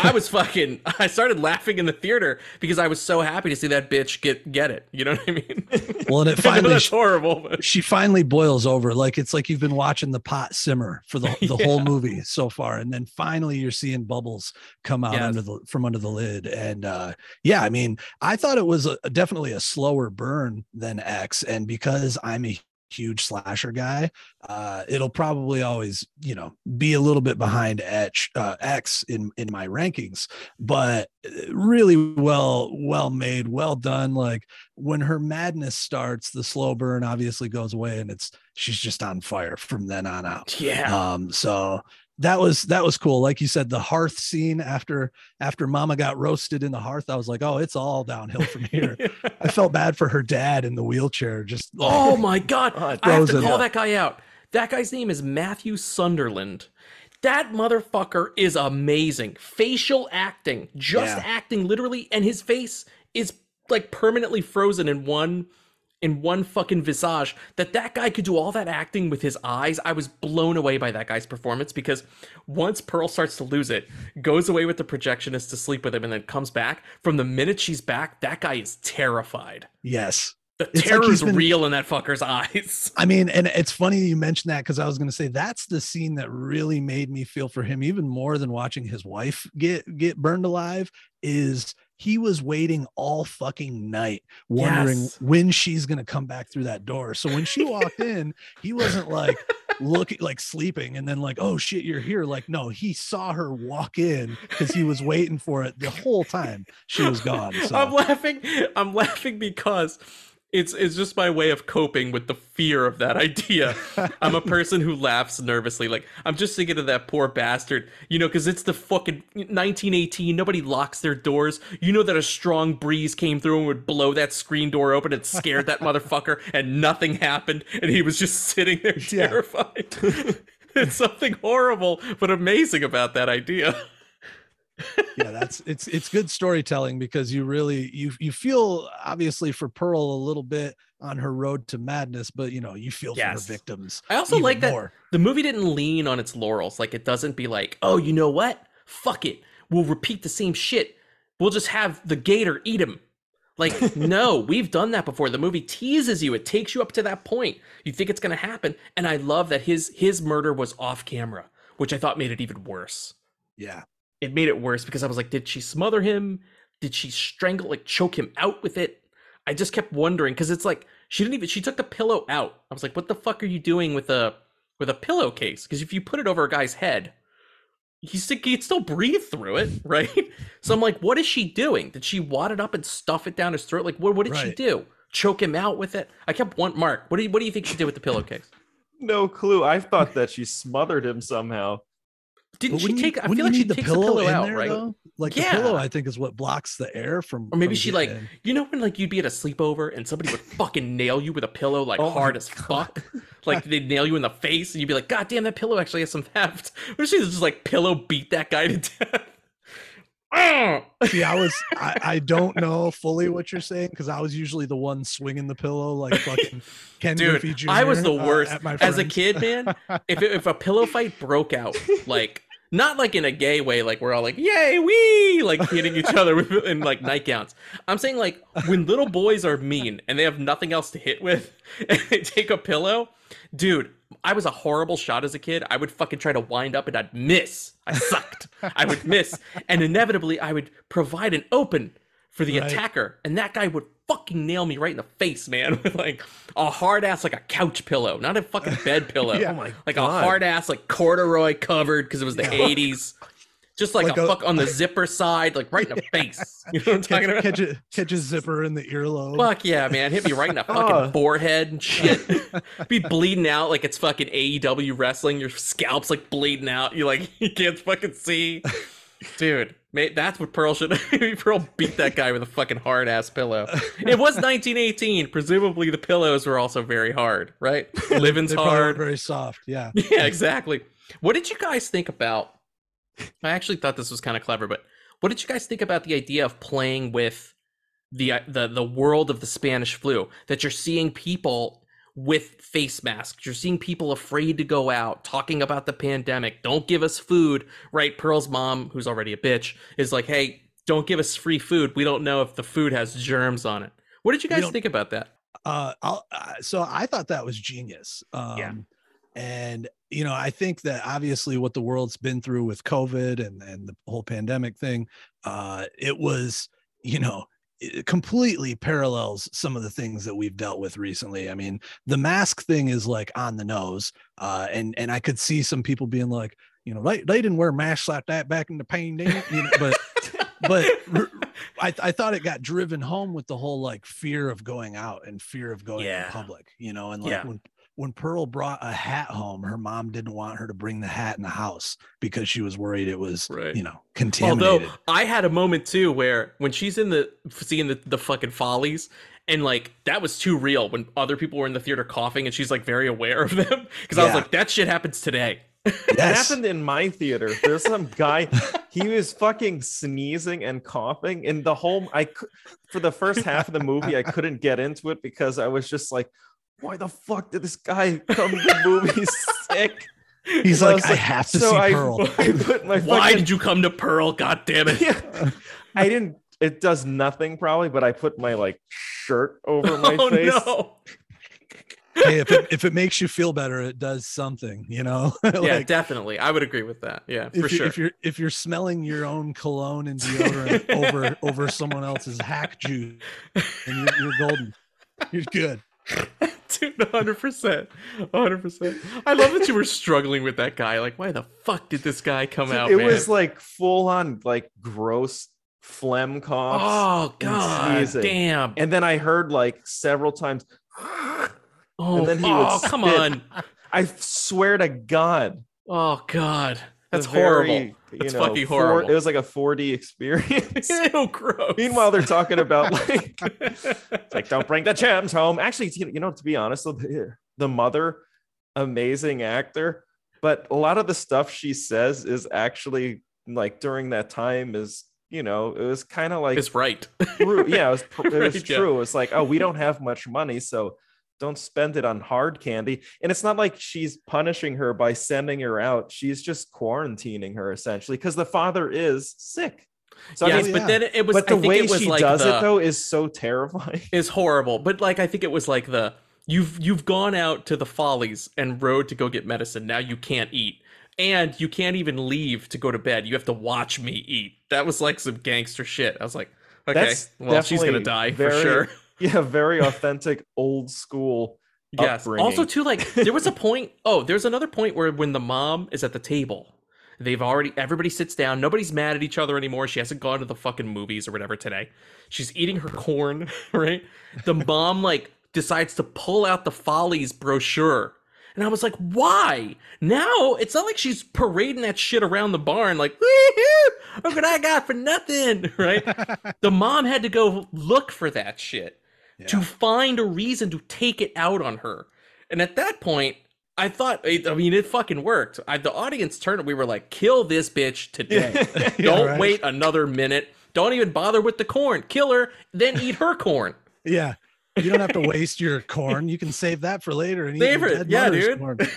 I was fucking. I started laughing in the theater because I was so happy to see that bitch get get it. You know what I mean? Well, and it finally that's horrible. But she finally boils over like it's like you've been watching the pot simmer for the, the whole movie so far and then finally you're seeing bubbles come out Yes. under the from under the lid and uh yeah i mean i thought it was a, definitely a slower burn than x and because i'm a huge slasher guy uh it'll probably always you know be a little bit behind X, uh, x in in my rankings but uh, really well well made well done. Like when her madness starts the slow burn obviously goes away and it's she's just on fire from then on out. Yeah, um so that was that was cool like you said the hearth scene after after mama got roasted in the hearth i was like oh it's all downhill from here i felt bad for her dad in the wheelchair just oh like, oh my god! Oh, it I have to call that guy out. That guy's name is Matthew Sunderland. That motherfucker is amazing. Facial acting, just Yeah. acting literally, and his face is like permanently frozen in one in one fucking visage. That that guy could do all that acting with his eyes. I was blown away by that guy's performance because once Pearl starts to lose it, goes away with the projectionist to sleep with him, and then comes back. From the minute she's back, that guy is terrified. yes The terror is real in that fucker's eyes. I mean, and it's funny you mentioned that because I was going to say that's the scene that really made me feel for him even more than watching his wife get get burned alive. Is he was waiting all fucking night, wondering Yes. when she's going to come back through that door. So when she walked in, he wasn't like looking like sleeping and then like, oh shit, you're here. Like, no, he saw her walk in because he was waiting for it the whole time she was gone. So I'm laughing. I'm laughing because it's it's just my way of coping with the fear of that idea. I'm a person who laughs nervously. Like I'm just thinking of that poor bastard, you know, because it's the fucking 1918. Nobody locks their doors. You know that a strong breeze came through and would blow that screen door open and scared that motherfucker, and nothing happened, and he was just sitting there Yeah. terrified. it's something horrible but amazing about that idea. Yeah that's it's it's good storytelling because you really you you feel obviously for pearl a little bit on her road to madness but you know you feel for Yes. her victims I also like that more. the movie didn't lean on its laurels. Like it doesn't be like, oh, you know what? Fuck it. We'll repeat the same shit. We'll just have the gator eat him. Like, no, we've done that before. The movie teases you. It takes you up to that point. You think it's gonna happen. And I love that his his murder was off camera, which I thought made it even worse. yeah It made it worse because I was like, did she smother him? Did she strangle, like choke him out with it? I just kept wondering because it's like she didn't even she took the pillow out. I was like, what the fuck are you doing with a with a pillowcase? Because if you put it over a guy's head, he's he'd still breathe through it, right? so I'm like, what is she doing? Did she wad it up and stuff it down his throat? Like, what what did she do? Choke him out with it? I kept one Mark. What do you what do you think she did with the pillowcase? no clue. I thought that she smothered him somehow. Didn't she wouldn't you- take? I feel like she the takes pillow the pillow out, there, right? though? Like Yeah. the pillow, I think, is what blocks the air from. Or maybe from she like, in. you know, when like you'd be at a sleepover and somebody would fucking nail you with a pillow like Oh hard as fuck, like they'd nail you in the face, and you'd be like, God damn, that pillow actually has some heft. Or she just like pillow beat that guy to death. See, I was, I, I don't know fully what you're saying because I was usually the one swinging the pillow like fucking Ken Dude, Griffey Jr. I was the uh, worst my as a kid, man. If it, if a pillow fight broke out, like not like in a gay way, like we're all like yay we like hitting each other in like nightgowns. I'm saying like when little boys are mean and they have nothing else to hit with, and they take a pillow, dude. I was a horrible shot as a kid. I would fucking try to wind up and I'd miss. I sucked. I would miss, and inevitably I would provide an open for the Right. attacker, and that guy would fucking nail me right in the face, man, with like a hard ass like a couch pillow, not a fucking bed pillow. Yeah. Oh my like God. a hard ass like corduroy covered because it was the Yeah. 80s. Just like, Like a, a- fuck on the zipper side, like right in the face. You know what I'm talking catch, about? catch, a, catch a zipper in the earlobe. Fuck yeah, man. Hit me right in the fucking Oh. forehead and shit. Be bleeding out like it's fucking AEW wrestling. Your scalp's like bleeding out. You like you can't fucking see. Dude, mate, that's what Pearl should Pearl beat that guy with a fucking hard ass pillow. It was 1918. Presumably the pillows were also very hard, right? Living's They probably weren't hard. very soft. Yeah. Yeah, exactly. What did you guys think about? I actually thought this was kind of clever, but what did you guys think about the idea of playing with the the the world of the Spanish flu? That you're seeing people with face masks, you're seeing people afraid to go out, talking about the pandemic. Don't give us food, right? Pearl's mom, who's already a bitch, is like, "Hey, don't give us free food. We don't know if the food has germs on it." What did you guys think about that? uh, I'll, uh so I thought that was genius. Um, Yeah. And you know, I think that obviously what the world's been through with COVID and and the whole pandemic thing, uh, it was you know completely parallels some of the things that we've dealt with recently. I mean, the mask thing is like on the nose, uh, and and I could see some people being like, you know, they, they didn't wear masks like that back in the pandemic, you know, but but I, I thought it got driven home with the whole like fear of going out and fear of going Yeah. in public, you know, and like Yeah. when when Pearl brought a hat home, her mom didn't want her to bring the hat in the house because she was worried it was, Right. you know, contaminated. Although I had a moment too where when she's in the seeing the, the fucking follies and like that was too real when other people were in the theater coughing and she's like very aware of them because I was like that shit happens today. It happened in my theater. There's some guy, he was fucking sneezing and coughing, and the whole I cou- for the first half of the movie I couldn't get into it because I was just like, why the fuck did this guy come to the movie sick? He's And like, was I have to so see I, Pearl. I put my Why fucking, did you come to Pearl? God damn it! Yeah, I didn't. It does nothing probably, but I put my like shirt over my oh face. no! hey, if it, if it makes you feel better, it does something, you know. yeah, definitely. I would agree with that. Yeah, for you- sure. If you're if you're smelling your own cologne and deodorant over over someone else's hack juice, and you're, you're golden, you're good. Dude, 100%. 100%. I love that you were struggling with that guy. Like, why the fuck did this guy come out, it man? was like full on like gross phlegm coughs. oh, God. Damn. And then I heard like several times, Oh, then he would oh come on. I swear to God. Oh, God. That's very, horrible. you That's know, fucking four- horrible. it was like a 4D experience. Ew, gross. Meanwhile, they're talking about like, it's like don't bring the gems home. Actually, you know, to be honest, the, the mother, amazing actor, but a lot of the stuff she says is actually like during that time is you know it was kind of like it's right. true. Yeah, it was, pr- it was Right, yeah. true. It's like, oh, we don't have much money, so don't spend it on hard candy. And it's not like she's punishing her by sending her out. She's just quarantining her essentially because the father is sick. So yes, I mean, but yeah. then it was. but the I think way it was she like does the, it though is so terrifying. is horrible. But like, I think it was like the you've you've gone out to the Follies and rode to go get medicine. Now you can't eat, and you can't even leave to go to bed. You have to watch me eat. That was like some gangster shit. I was like, okay, That's well, she's gonna die for sure. Yeah, very authentic old school. Yes. upbringing. Also, too, like there was a point. Oh, there's another point where when the mom is at the table, they've already everybody sits down. Nobody's mad at each other anymore. She hasn't gone to the fucking movies or whatever today. She's eating her corn. Right. The mom like decides to pull out the Follies brochure And I was like, why? Now it's not like she's parading that shit around the barn, like, look what I got for nothing, right? the mom had to go look for that shit to find a reason to take it out on her. And at that point, I thought, I mean, it fucking worked. I, the audience turned, we were like, kill this bitch today. Yeah, Don't right. wait another minute. Don't even bother with the corn. Kill her, then eat her corn. Yeah. You don't have to waste your corn. You can save that for later and eat Save your it. dead Yeah, mother's dude.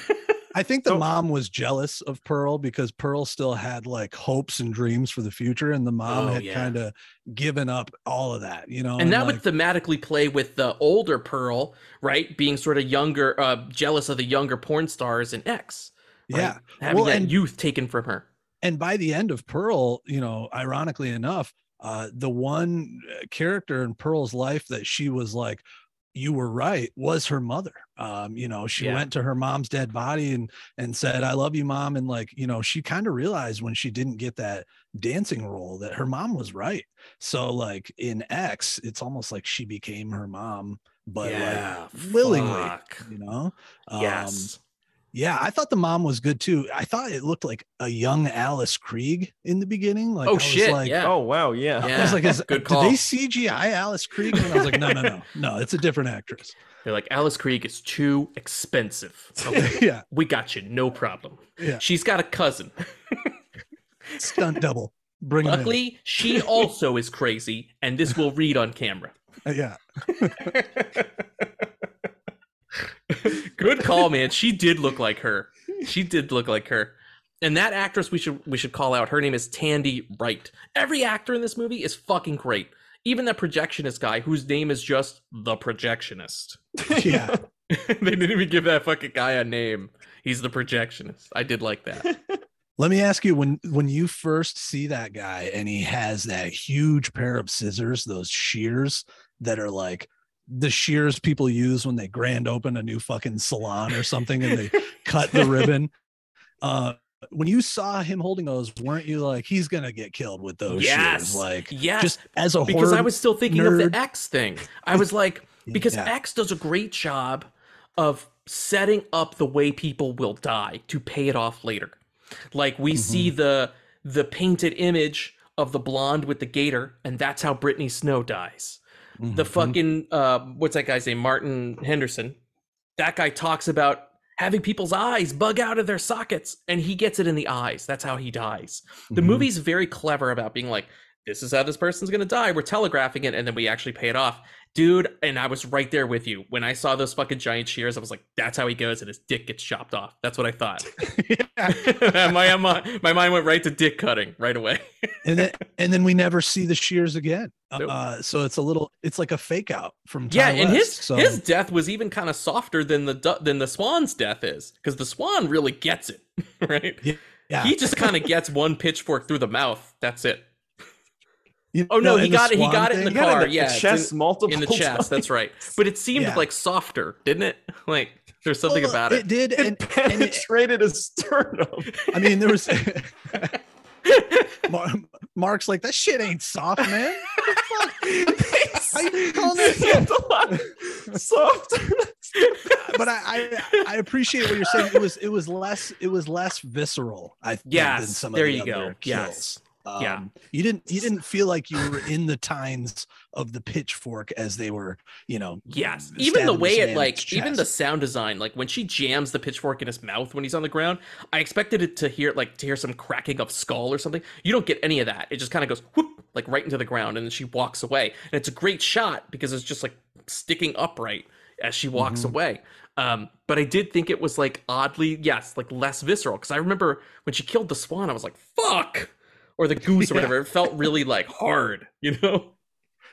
I think the So- mom was jealous of Pearl because Pearl still had like hopes and dreams for the future, and the mom Oh, had yeah. kind of given up all of that, you know. and that like, would thematically play with the older Pearl, right? Being sort of younger, uh, jealous of the younger porn stars and X. right? yeah. Having Well, that and- youth taken from her. and by the end of Pearl, you know, ironically enough, uh, the one uh, character in Pearl's life that she was like, you were right, was her mother. Um, you know, she Yeah. went to her mom's dead body and and said, I love you, mom. And like, you know, she kind of realized when she didn't get that dancing role that her mom was right. So like in X, it's almost like she became her mom, but yeah, like willingly, fuck. you know? Um, yes. Yeah, I thought the mom was good too. I thought it looked like a young Alice Krige in the beginning. Like, I oh was shit. Like, yeah. Oh wow, yeah. Yeah. I was like, is, Good did call. they CGI Alice Krige? And I was like, no, no, no, no, it's a different actress. They're like Alice Krige is too expensive. Okay, yeah, we got you, no problem. yeah, She's got a cousin. stunt double. Bring him in. Luckily, she also is crazy, and this will read on camera. Uh, Yeah, Good call, man. She did look like her. She did look like her. And that actress we should we should call out. Her name is Tandi Wright. Every actor in this movie is fucking great. Even that projectionist guy whose name is just the projectionist. yeah. they didn't even give that fucking guy a name. He's the projectionist. I did like that. Let me ask you when when you first see that guy and he has that huge pair of scissors, those shears that are like the shears people use when they grand open a new fucking salon or something and they cut the ribbon. Uh when you saw him holding those, weren't you like he's gonna get killed with those yes. shears? Like yes. just as a because I was still thinking of the X thing. I was like, because Yeah. X does a great job of setting up the way people will die to pay it off later. Like we see Mm-hmm. the the painted image of the blonde with the gator, and that's how Brittany Snow dies. The Mhm. fucking uh, what's that guy's name? Martin Henderson. That guy talks about having people's eyes bug out of their sockets, and he gets it in the eyes. That's how he dies. The Mhm. movie's very clever about being like, this is how this person's gonna die. We're telegraphing it, and then we actually pay it off. Dude, and I was right there with you. When I saw those fucking giant shears, I was like, that's how he goes, and his dick gets chopped off. That's what I thought. my, my, my mind went right to dick cutting right away. and then and then we never see the shears again. Nope. Uh, so it's a little it's like a fake out from yeah, Ty and his West. so his death was even kind of softer than the than the swan's death is, because the swan really gets it, right? yeah. He just kind of gets one pitchfork through the mouth. That's it. You Oh no, he got it. He got it in the thing- car. in the yeah, it's chest in- multiple in the chest. That's right. But it seemed Yeah. like softer, didn't it? Like there's something Well, about It it. did, It and, and it, penetrated his sternum. I mean, there was. Mark's like that shit ain't soft, man. How you calling that soft? But I, I I appreciate what you're saying. It was it was less it was less visceral. I think than some there of the you go. other Yes, kills. Um, Yeah. you didn't you didn't feel like you were in the tines of the pitchfork as they were, you know. yes. Even the way it like, even the sound design, like when she jams the pitchfork in his mouth when he's on the ground, I expected it to hear like to hear some cracking of skull or something. You don't get any of that. It just kind of goes whoop, like right into the ground, and then she walks away. And it's a great shot because it's just like sticking upright as she walks Mhm. away. Um, but I did think it was like oddly, yes, like less visceral. Because I remember when she killed the swan, I was like, "Fuck," or the goose or Yeah. whatever. It felt really like hard, you know.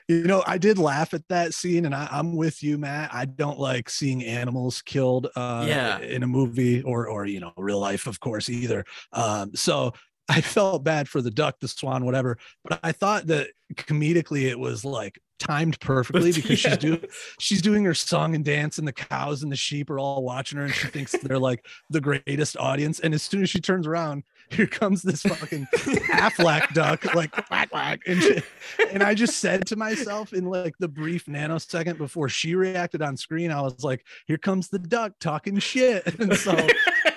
You know, I did laugh at that scene, and I, I'm with you, Matt. I don't like seeing animals killed uh, Yeah. in a movie or or you know real life, of course, either. Um, so I felt bad for the duck, the swan, whatever. But I thought that comedically it was like timed perfectly because Yeah. she's doing she's doing her song and dance, and the cows and the sheep are all watching her, and she thinks they're like the greatest audience. And as soon as she turns around here comes this fucking Aflac duck, like quack quack, and shit. and I just said to myself in like the brief nanosecond before she reacted on screen, I was like, here comes the duck talking shit, and so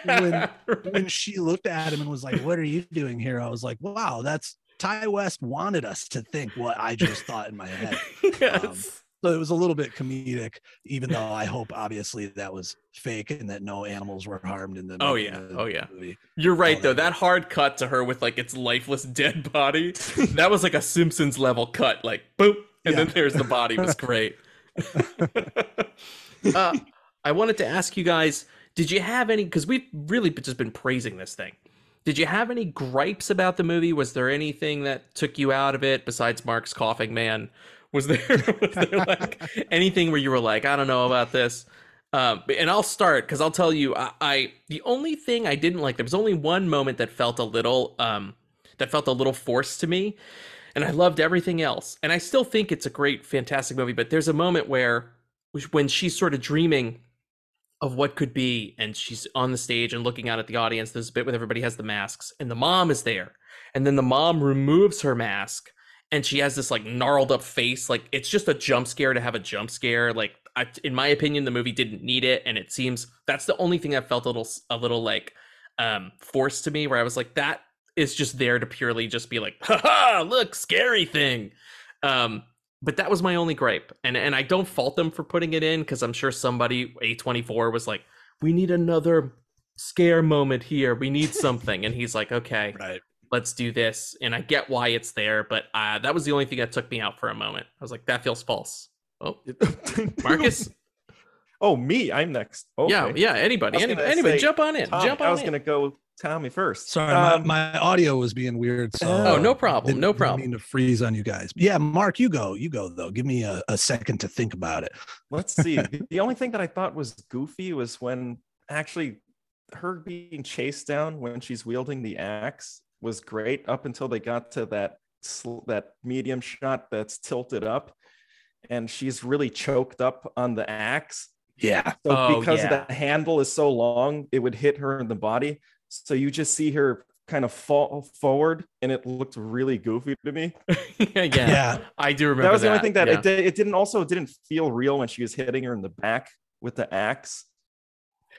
when when she looked at him and was like, "What are you doing here?" I was like, "Wow, that's Ti West wanted us to think what I just thought in my head." yes. Um, So it was a little bit comedic, even though I hope obviously that was fake and that no animals were harmed in the. Oh, yeah. the Oh, yeah. movie. You're right all though. that That hard cut to her with like its lifeless dead body, that was like a Simpsons level cut. Like boop, and then there's the body. was great. uh, I wanted to ask you guys: Did you have any? Because we've really just been praising this thing. Did you have any gripes about the movie? Was there anything that took you out of it besides Mark's coughing man? Was there, was there like anything where you were like, I don't know about this? Um, and I'll start because I'll tell you, I, I the only thing I didn't like there was only one moment that felt a little um that felt a little forced to me, and I loved everything else. And I still think it's a great, fantastic movie. But there's a moment where when she's sort of dreaming of what could be, and she's on the stage and looking out at the audience. There's a bit where everybody has the masks, and the mom is there, and then the mom removes her mask and she has this like gnarled up face like it's just a jump scare to have a jump scare like I, in my opinion the movie didn't need it and it seems that's the only thing that felt a little a little like um forced to me where i was like that is just there to purely just be like haha look scary thing. Um but that was my only gripe and and i don't fault them for putting it in because i'm sure somebody a24 was like we need another scare moment here. We need something. And he's like okay. Right. Let's do this and i get why it's there but uh, that was the only thing that took me out for a moment i was like that feels false oh marcus oh, me. I'm next. Okay. yeah yeah anybody I was anybody, gonna anybody say, jump on in Tommy- jump on I was in gonna go Tommy first. Sorry, Um, my, my audio was being weird. So Oh, no problem, didn't- no didn't problem. mean to freeze on you guys. Yeah, Mark, you go. You go though. Give me a, a second to think about it. let's see. The- the only thing that I thought was goofy was when actually her being chased down when she's wielding the axe was great up until they got to that that medium shot that's tilted up and she's really choked up on the axe Yeah. so Oh, because yeah. the handle is so long it would hit her in the body so you just see her kind of fall forward and it looked really goofy to me yeah, Yeah. i do remember that was the only thing that yeah. it did it didn't also didn't feel real when she was hitting her in the back with the axe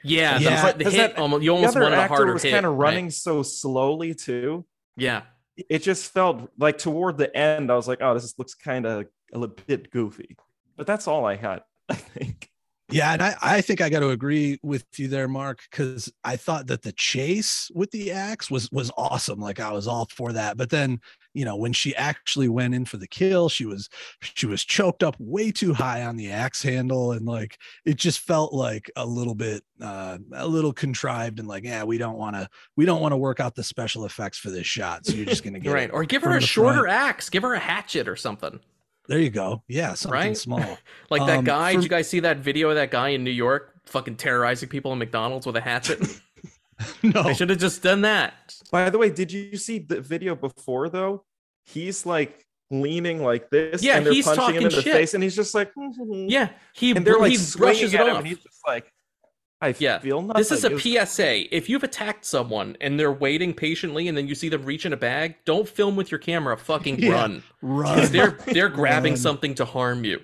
yeah, Yeah, the, the because hit that- almost you the almost other wanted a actor harder was hit kind of right? running so slowly too yeah it just felt like toward the end i was like oh this looks kind of a little bit goofy but that's all i had i think Yeah, and I, I think I got to agree with you there, Mark, because I thought that the chase with the axe was was awesome. Like I was all for that. But then, you know, when she actually went in for the kill, she was she was choked up way too high on the axe handle, and like it just felt like a little bit uh a little contrived and like, yeah, we don't want to we don't want to work out the special effects for this shot. So you're just gonna get right or give her a shorter front. axe give her a hatchet or something There you go. Yeah, something Right? small. like that Um, guy for- did you guys see that video of that guy in new york fucking terrorizing people in mcdonald's with a hatchet no. I should have just done that by the way did you see the video before though he's like leaning like this Yeah, and they're he's punching him in talking the shit. face and he's just like "Mhm." yeah he, and they're like he swinging brushes at it him off and he's just like i Yeah, feel nothing This is a was- PSA. If you've attacked someone and they're waiting patiently and then you see them reach in a bag, don't film with your camera. Fucking Yeah. run. 'Cause Run. They're they're grabbing Run. something to harm you.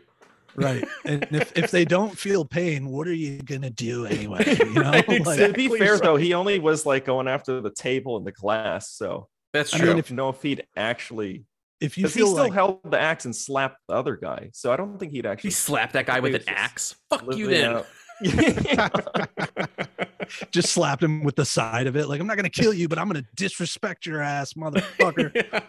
Right and if, if they don't feel pain what are you gonna do anyway you know Right, Like, to be fair right. though he only was like going after the table and the glass so That's i true. don't if, know if he'd actually if you because he feel still like held the axe and slapped the other guy so i don't think he'd actually he actually slapped that guy with an He was just axe. Fuck you living then. just slapped him with the side of it like i'm not gonna kill you but i'm gonna disrespect your ass motherfucker Yeah.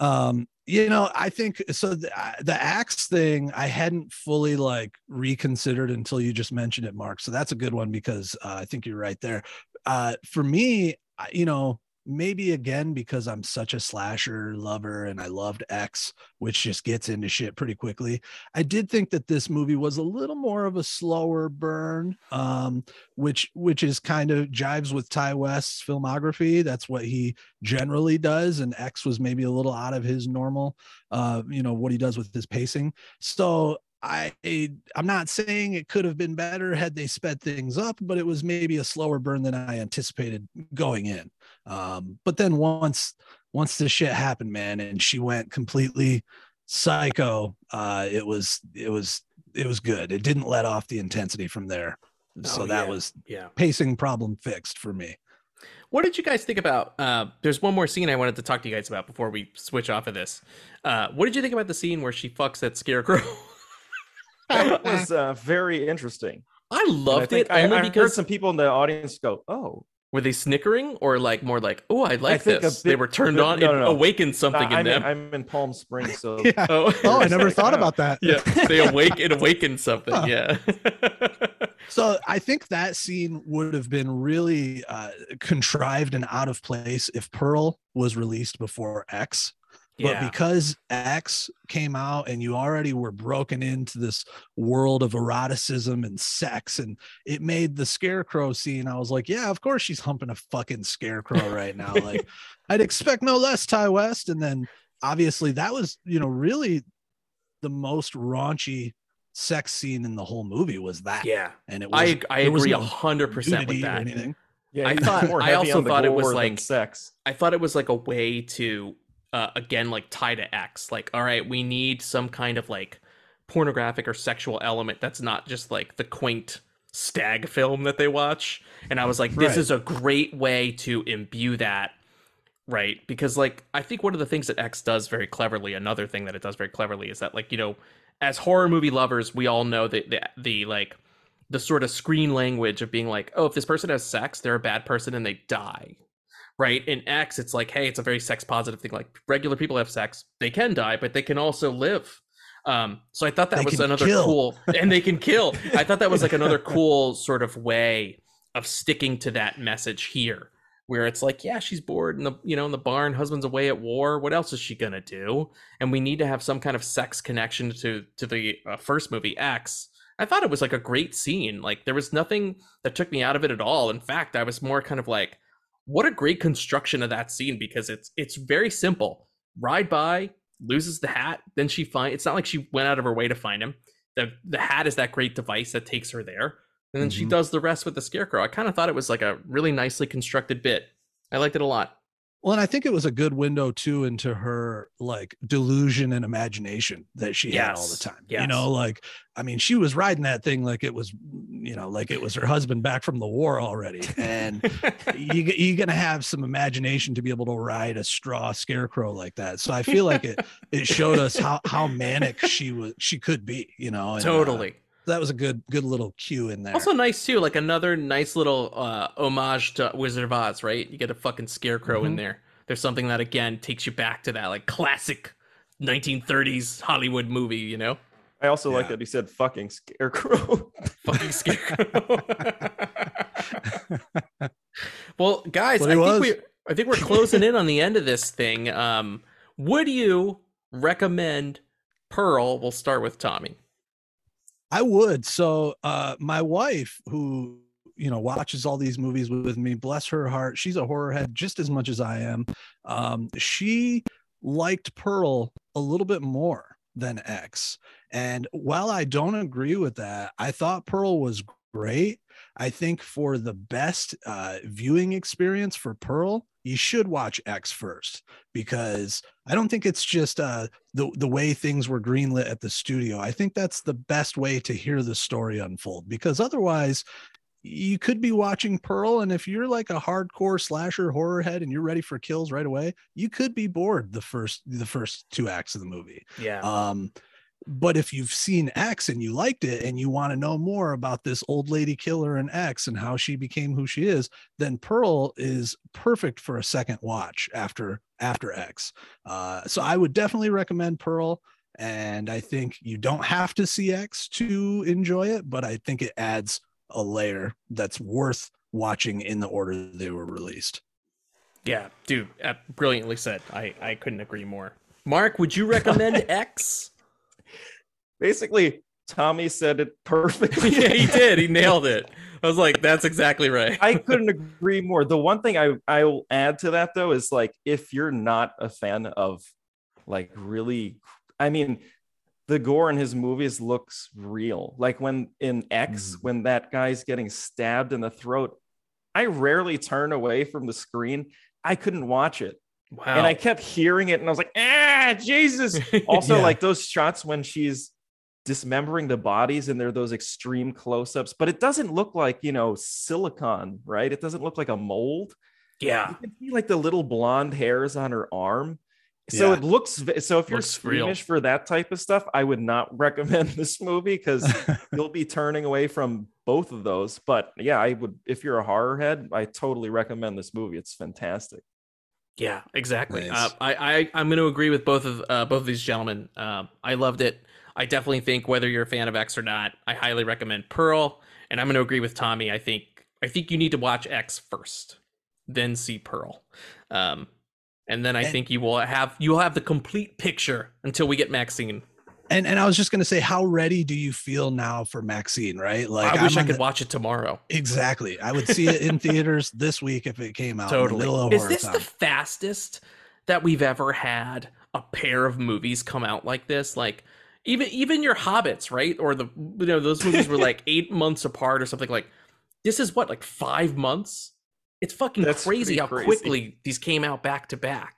um you know i think so the, uh, the axe thing i hadn't fully like reconsidered until you just mentioned it mark so that's a good one because uh, i think you're right there. Uh for me you know maybe again because i'm such a slasher lover and i loved x which just gets into shit pretty quickly i did think that this movie was a little more of a slower burn um which which is kind of jives with ti west's filmography. That's what he generally does and x was maybe a little out of his normal uh you know what he does with his pacing. So i i'm not saying it could have been better had they sped things up but it was maybe a slower burn than i anticipated going in Um, but then once once this shit happened, man, and she went completely psycho, uh, it was it was it was good. It didn't let off the intensity from there. So Oh, that yeah. was Yeah. pacing problem fixed for me. What did you guys think about? Uh, there's one more scene I wanted to talk to you guys about before we switch off of this. Uh, what did you think about the scene where she fucks that scarecrow? That was uh, very interesting. I loved I it I, only I heard some people in the audience go, "Oh, were they snickering or like more like, oh, I like think a this. they were turned bit- on. no, it no, no. awakened something I'm in in, them. I'm in Palm Springs, so Yeah. oh, Oh, I never thought oh. about that. yeah. They awake. It awakened something. Huh. Yeah. So I think that scene would have been really uh, contrived and out of place if Pearl was released before X. But yeah. because X came out and you already were broken into this world of eroticism and sex, and it made the scarecrow scene, I was like, yeah, of course she's humping a fucking scarecrow right now. like, I'd expect no less, Ti West. And then obviously that was, you know, really the most raunchy sex scene in the whole movie was that. yeah. And it was I I there agree a hundred percent with nudity or that. anything. yeah, I thought- I also thought it was like- sex. I thought it was like a way to uh, again like tie to X. Like, all right, we need some kind of like pornographic or sexual element that's not just like the quaint stag film that they watch. And I was like, this Right. is a great way to imbue that. Right. Because like I think one of the things that X does very cleverly, another thing that it does very cleverly is that like, you know, as horror movie lovers, we all know that the, the like the sort of screen language of being like, oh, if this person has sex, they're a bad person and they die. Right. In X, it's like, hey, it's a very sex positive thing. Like regular people have sex, they can die, but they can also live. Um, so I thought that They was another kill. cool and they can kill. I thought that was like another cool sort of way of sticking to that message here. Where it's like, yeah, she's bored in the you know in the barn, husband's away at war. What else is she gonna do? And we need to have some kind of sex connection to to the uh, first movie X. I thought it was like a great scene. Like there was nothing that took me out of it at all. In fact, I was more kind of like, what a great construction of that scene because it's it's very simple. Ride by, loses the hat, then she find. It's not like she went out of her way to find him. The the hat is that great device that takes her there, and then she Mhm. does the rest with the scarecrow. I kind of thought it was like a really nicely constructed bit. I liked it a lot. Well, and I think it was a good window too into her like delusion and imagination that she had all the time. yes. You know, like I mean, she was riding that thing like it was, you know, like it was her husband back from the war already. And you you're gonna have some imagination to be able to ride a straw scarecrow like that. So I feel like it it showed us how how manic she was she could be. You know, and, uh, totally. That was a good good little cue in there. Also nice too, like another nice little uh homage to Wizard of Oz, right? You get a fucking scarecrow in Mhm. there. There's something that again takes you back to that like classic 1930s Hollywood movie, you know? I also like that he said "fucking scarecrow." Fucking scarecrow. well, guys, I he think was. we I think we're closing in on the end of this thing. Um would you recommend Pearl? We'll start with Tommy. I would. So uh my wife who you know watches all these movies with, me, bless her heart, she's a horror head just as much as I am. Um she liked Pearl a little bit more than X. And while I don't agree with that, I thought Pearl was great. I think for the best uh, viewing experience for Pearl, you should watch X first because I don't think it's just uh, the the way things were greenlit at the studio. I think that's the best way to hear the story unfold because otherwise you could be watching Pearl and if you're like a hardcore slasher horror head and you're ready for kills right away, you could be bored the first the first two acts of the movie. Yeah. Um, but if you've seen X and you liked it and you want to know more about this old lady killer in X and how she became who she is, then Pearl is perfect for a second watch after after X. Uh, so I would definitely recommend Pearl. And I think you don't have to see X to enjoy it, but I think it adds a layer that's worth watching in the order they were released. Yeah, dude, uh, brilliantly said. I I couldn't agree more. Mark, would you recommend X? Basically, Tommy said it perfectly. yeah, he did. He nailed it. I was like, that's exactly right. I couldn't agree more. The one thing I I will add to that though is like if you're not a fan of like really, I mean, the gore in his movies looks real. Like when in X, Mhm. when that guy's getting stabbed in the throat, I rarely turn away from the screen. I couldn't watch it. Wow. And I kept hearing it and I was like, ah, Jesus. Also, Yeah. like those shots when she's dismembering the bodies and they're those extreme close-ups, but it doesn't look like, you know, silicon, right? It doesn't look like a mold. yeah. You can see like the little blonde hairs on her arm. So Yeah. it looks so if you're Looks real. squeamish for that type of stuff, I would not recommend this movie because you'll be turning away from both of those. But yeah, I would if you're a horror head, I totally recommend this movie. It's fantastic. Yeah, exactly. Nice. Uh, I, I I'm going to agree with both of uh, both of these gentlemen. Um, I loved it. I definitely think whether you're a fan of X or not, I highly recommend Pearl. And I'm going to agree with Tommy. I think I think you need to watch X first, then see Pearl, um, and then I And- think you will have you will have the complete picture until we get Maxine. and and I was just gonna say, how ready do you feel now for Maxine? Right? Like I wish I'm I could the- watch it tomorrow. exactly. I would see it in theaters this week if it came out. Totally. Is this time. the fastest that we've ever had a pair of movies come out like this? Like even even your Hobbits, right? Or the you know those movies were like eight months apart or something. Like this is what like five months. It's fucking That's crazy how crazy. quickly these came out back to back.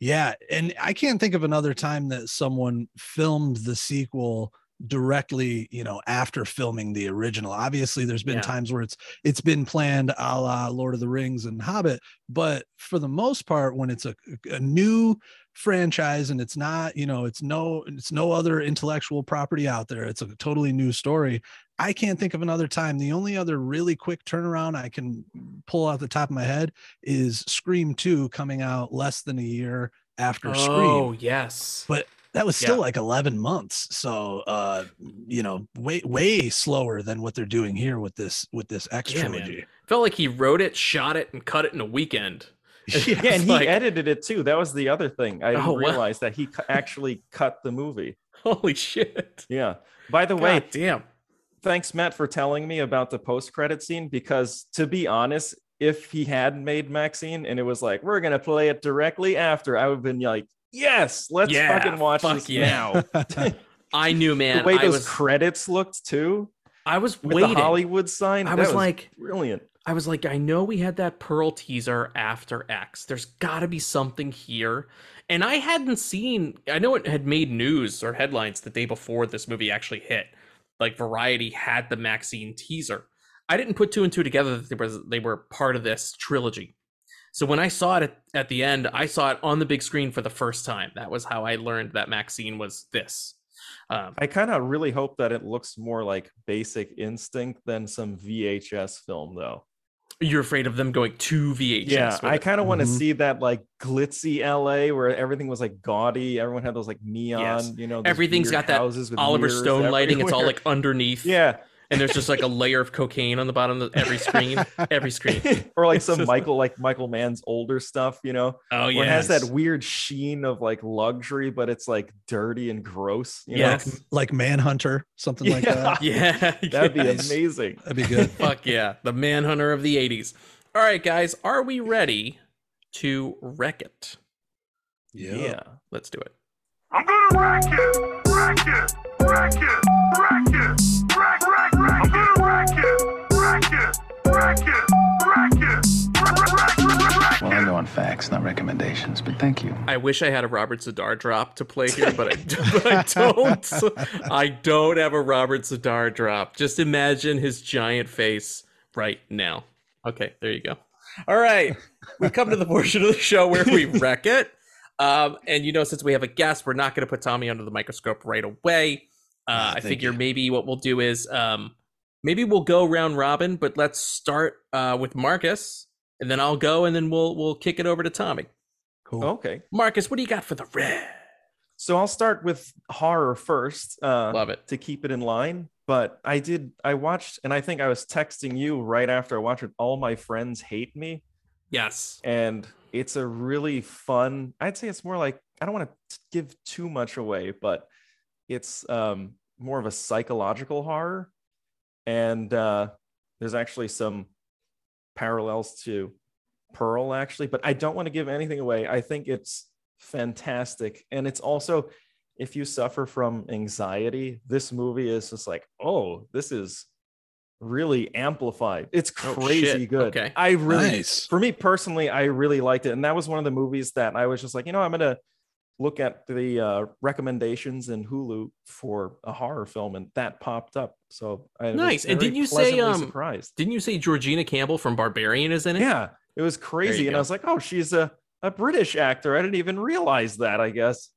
Yeah, and I can't think of another time that someone filmed the sequel directly, you know, after filming the original. Obviously, there's been Yeah. times where it's it's been planned a la Lord of the Rings and Hobbit, but for the most part, when it's a, a new franchise and it's not, you know, it's no it's no other intellectual property out there. It's a totally new story. I can't think of another time. The only other really quick turnaround I can pull out the top of my head is Scream 2 coming out less than a year after Scream. Oh yes. But that was still Yeah. like 11 months. So uh you know, way way slower than what they're doing here with this with this X Yeah, man. Felt like he wrote it, shot it, and cut it in a weekend. Yeah. Yeah, and It's he edited it too. That was the other thing. I didn't Oh, wow. realize that he actually cut the movie. Holy shit. Yeah. By the way, damn. thanks Matt for telling me about the post-credit scene because to be honest, if he had made Maxine and it was like we're gonna play it directly after, I would have been like, yes, let's Yeah, fucking watch fuck this yeah. now. I knew, man. the way I those was credits looked too, I was with waiting. the Hollywood sign, I that was like, brilliant. I was like, I know we had that Pearl teaser after X. There's got to be something here. And I hadn't seen, I know it had made news or headlines the day before this movie actually hit. Like Variety had the Maxine teaser. I didn't put two and two together that they were, they were part of this trilogy. So when I saw it at, at the end, I saw it on the big screen for the first time. That was how I learned that Maxine was this. Um, I kind of really hope that it looks more like Basic Instinct than some VHS film, though. You're afraid of them going to VHS. yeah, I kind of want to Mhm. see that like glitzy LA where everything was like gaudy. Everyone had those like neon, Yes. you know, everything's got that houses with Oliver Stone lighting. It's all like underneath. yeah, and there's just like a layer of cocaine on the bottom of every screen. Every screen. or like some Michael like Michael Mann's older stuff, you know, Oh yeah, it has that weird sheen of like luxury, but it's like dirty and gross. You know? Yes. like Manhunter, something like that. yeah, That'd be amazing. That'd be good. Fuck yeah, the Manhunter of the '80s. All right, guys, are we ready to wreck it? Yeah. Let's do it. I'm gonna wreck it! Wreck it! Wreck it! Wreck it! Wreck, wreck, Well, I'm it! going facts, not recommendations, but thank you. I wish I had a Robert Z'Dar drop to play here, but I, but I don't. I don't have a Robert Z'Dar drop. Just imagine his giant face right now. Okay, there you go. All right, we come to the portion of the show where we wreck it. Um, and you know, since we have a guest, we're not going to put Tommy under the microscope right away. Uh, Ah, I figure you. maybe what we'll do is um, maybe we'll go round robin, but let's start uh, with Marcus, and then I'll go, and then we'll we'll kick it over to Tommy. Cool. Okay. Marcus, what do you got for the red? So I'll start with horror first. Uh, Love it. to keep it in line. But I did, I watched, and I think I was texting you right after I watched it. All my friends hate me. Yes. And it's a really fun, I'd say it's more like, I don't want to give too much away, but it's um, more of a psychological horror. And uh, there's actually some parallels to Pearl, actually, but I don't want to give anything away. I think it's fantastic. And it's also, if you suffer from anxiety, this movie is just like, oh, this is really amplified. It's Oh, crazy shit. good. Okay. I really Nice. for me personally, I really liked it. And that was one of the movies that I was just like, you know, I'm gonna look at the uh, recommendations in Hulu for a horror film, and that popped up. So I Nice. And didn't you say, pleasantly um, surprised? Didn't you say Georgina Campbell from Barbarian is in it? Yeah, it was crazy, and go. I was like, oh, she's a a British actor. I didn't even realize that. I guess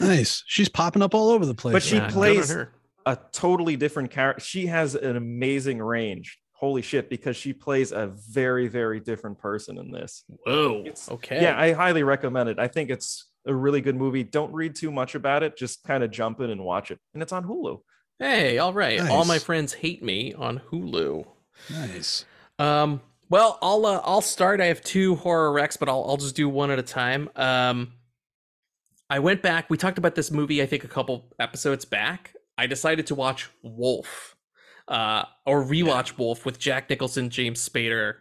Nice. She's popping up all over the place. But she Yeah, right good now. on plays- a totally different character. She has an amazing range. Holy shit! Because she plays a very, very different person in this. Whoa. It's- Okay. Yeah, I highly recommend it. I think it's a really good movie. Don't read too much about it. Just kind of jump in and watch it. And it's on Hulu. Hey, all right. All my friends hate me on Hulu. Nice. Um, well, I'll uh, I'll start. I have two horror recs, but I'll I'll just do one at a time. Um, I went back. We talked about this movie. I think a couple episodes back. I decided to watch Wolf, uh, or rewatch Wolf with Jack Nicholson, James Spader,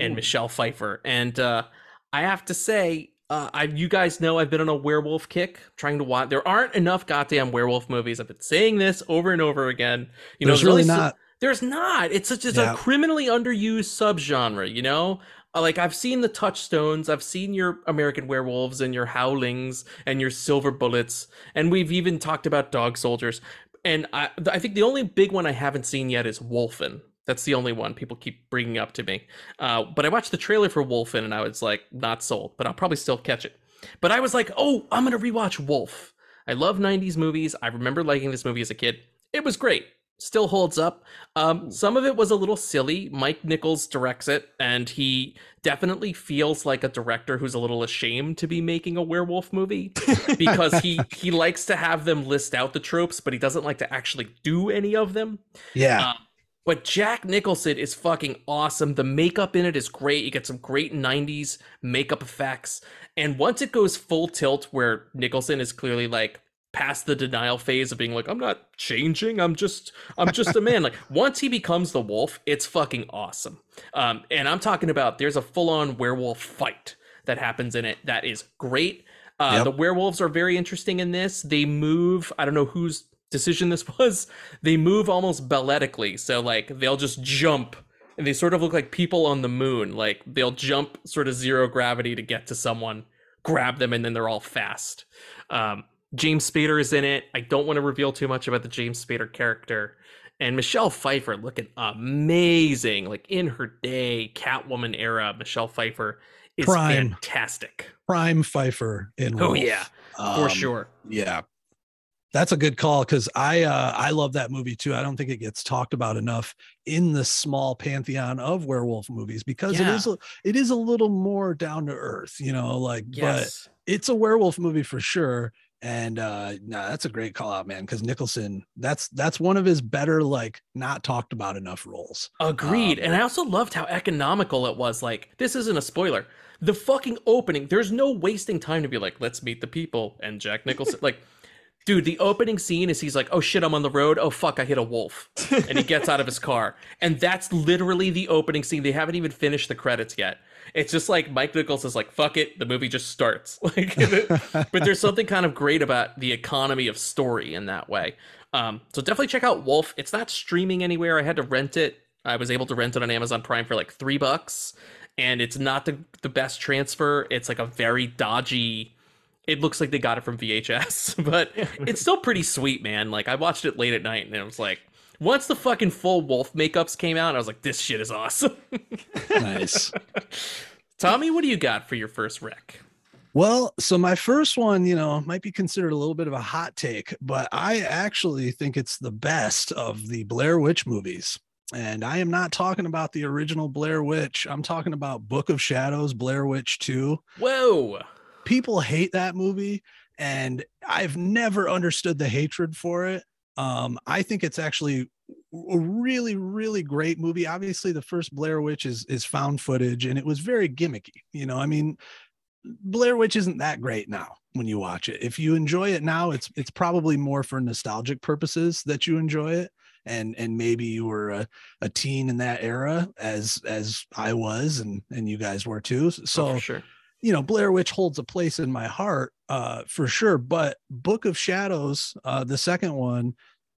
and Ooh. Michelle Pfeiffer. And uh, I have to say, uh, I you guys know I've been on a werewolf kick, trying to watch. There aren't enough goddamn werewolf movies. I've been saying this over and over again. You know, There's there's really not. there's not. It's a, just Yeah. a criminally underused subgenre, you know? Uh, Like I've seen the touchstones, I've seen your American werewolves and your howlings and your silver bullets, and we've even talked about dog soldiers. And I, I think the only big one I haven't seen yet is Wolfen. That's the only one people keep bringing up to me. Uh, but I watched the trailer for Wolfen and I was like, not sold, but I'll probably still catch it. But I was like, oh, I'm gonna rewatch Wolf. I love 90s movies. I remember liking this movie as a kid. It was great. Still holds up. Um, some of it was a little silly. Mike Nichols directs it, and he definitely feels like a director who's a little ashamed to be making a werewolf movie because he he likes to have them list out the tropes, but he doesn't like to actually do any of them. Yeah. Um, but Jack Nicholson is fucking awesome. The makeup in it is great. You get some great 90s makeup effects. And once it goes full tilt, where Nicholson is clearly like past the denial phase of being like, I'm not changing, I'm just I'm just a man. like once he becomes the wolf, it's fucking awesome. Um, and I'm talking about there's a full-on werewolf fight that happens in it that is great. Uh, Yep. The werewolves are very interesting in this. They move. I don't know whose decision this was. They move almost balletically. So like they'll just jump, and they sort of look like people on the moon. Like they'll jump sort of zero gravity to get to someone, grab them, and then they're all fast. Um, James Spader is in it. I don't want to reveal too much about the James Spader character. And Michelle Pfeiffer looking amazing, like in her day, Catwoman era. Michelle Pfeiffer is Prime. fantastic Prime Pfeiffer in Oh, Wolf. yeah, for Um, sure. Yeah. That's a good call because I uh I love that movie too. I don't think it gets talked about enough in the small pantheon of werewolf movies because Yeah. it is a, it is a little more down to earth, you know, like but Yes. it's a werewolf movie for sure. And uh no, that's a great call out, man. Because Nicholson, that's that's one of his better, like not talked about enough roles. Agreed. Um, and I also loved how economical it was. Like, this isn't a spoiler. The fucking opening, there's no wasting time to be like, let's meet the people and Jack Nicholson. like, dude, the opening scene is he's like, oh shit, I'm on the road. Oh fuck, I hit a wolf. And he gets out of his car. And that's literally the opening scene. They haven't even finished the credits yet. It's just like Mike Nichols is like, fuck it, the movie just starts. Like, but there's something kind of great about the economy of story in that way. Um, so definitely check out Wolf. It's not streaming anywhere. I had to rent it. I was able to rent it on Amazon Prime for like three bucks, and it's not the the best transfer. It's like a very dodgy. It looks like they got it from VHS, but it's still pretty sweet, man. Like I watched it late at night, and it was like, once the fucking full Wolf makeups came out, I was like, this shit is awesome. nice. Tommy, what do you got for your first rec? Well, so my first one, you know, might be considered a little bit of a hot take, but I actually think it's the best of the Blair Witch movies. And I am not talking about the original Blair Witch. I'm talking about Book of Shadows, Blair Witch 2. Whoa. People hate that movie, and I've never understood the hatred for it. Um, I think it's actually a really, really great movie. Obviously, the first Blair Witch is is found footage, and it was very gimmicky. You know, I mean, Blair Witch isn't that great now when you watch it. If you enjoy it now, it's it's probably more for nostalgic purposes that you enjoy it. And and maybe you were a, a teen in that era as as I was and and you guys were too. So Oh, sure. You know, Blair Witch holds a place in my heart uh, for sure. But Book of Shadows, uh, the second one,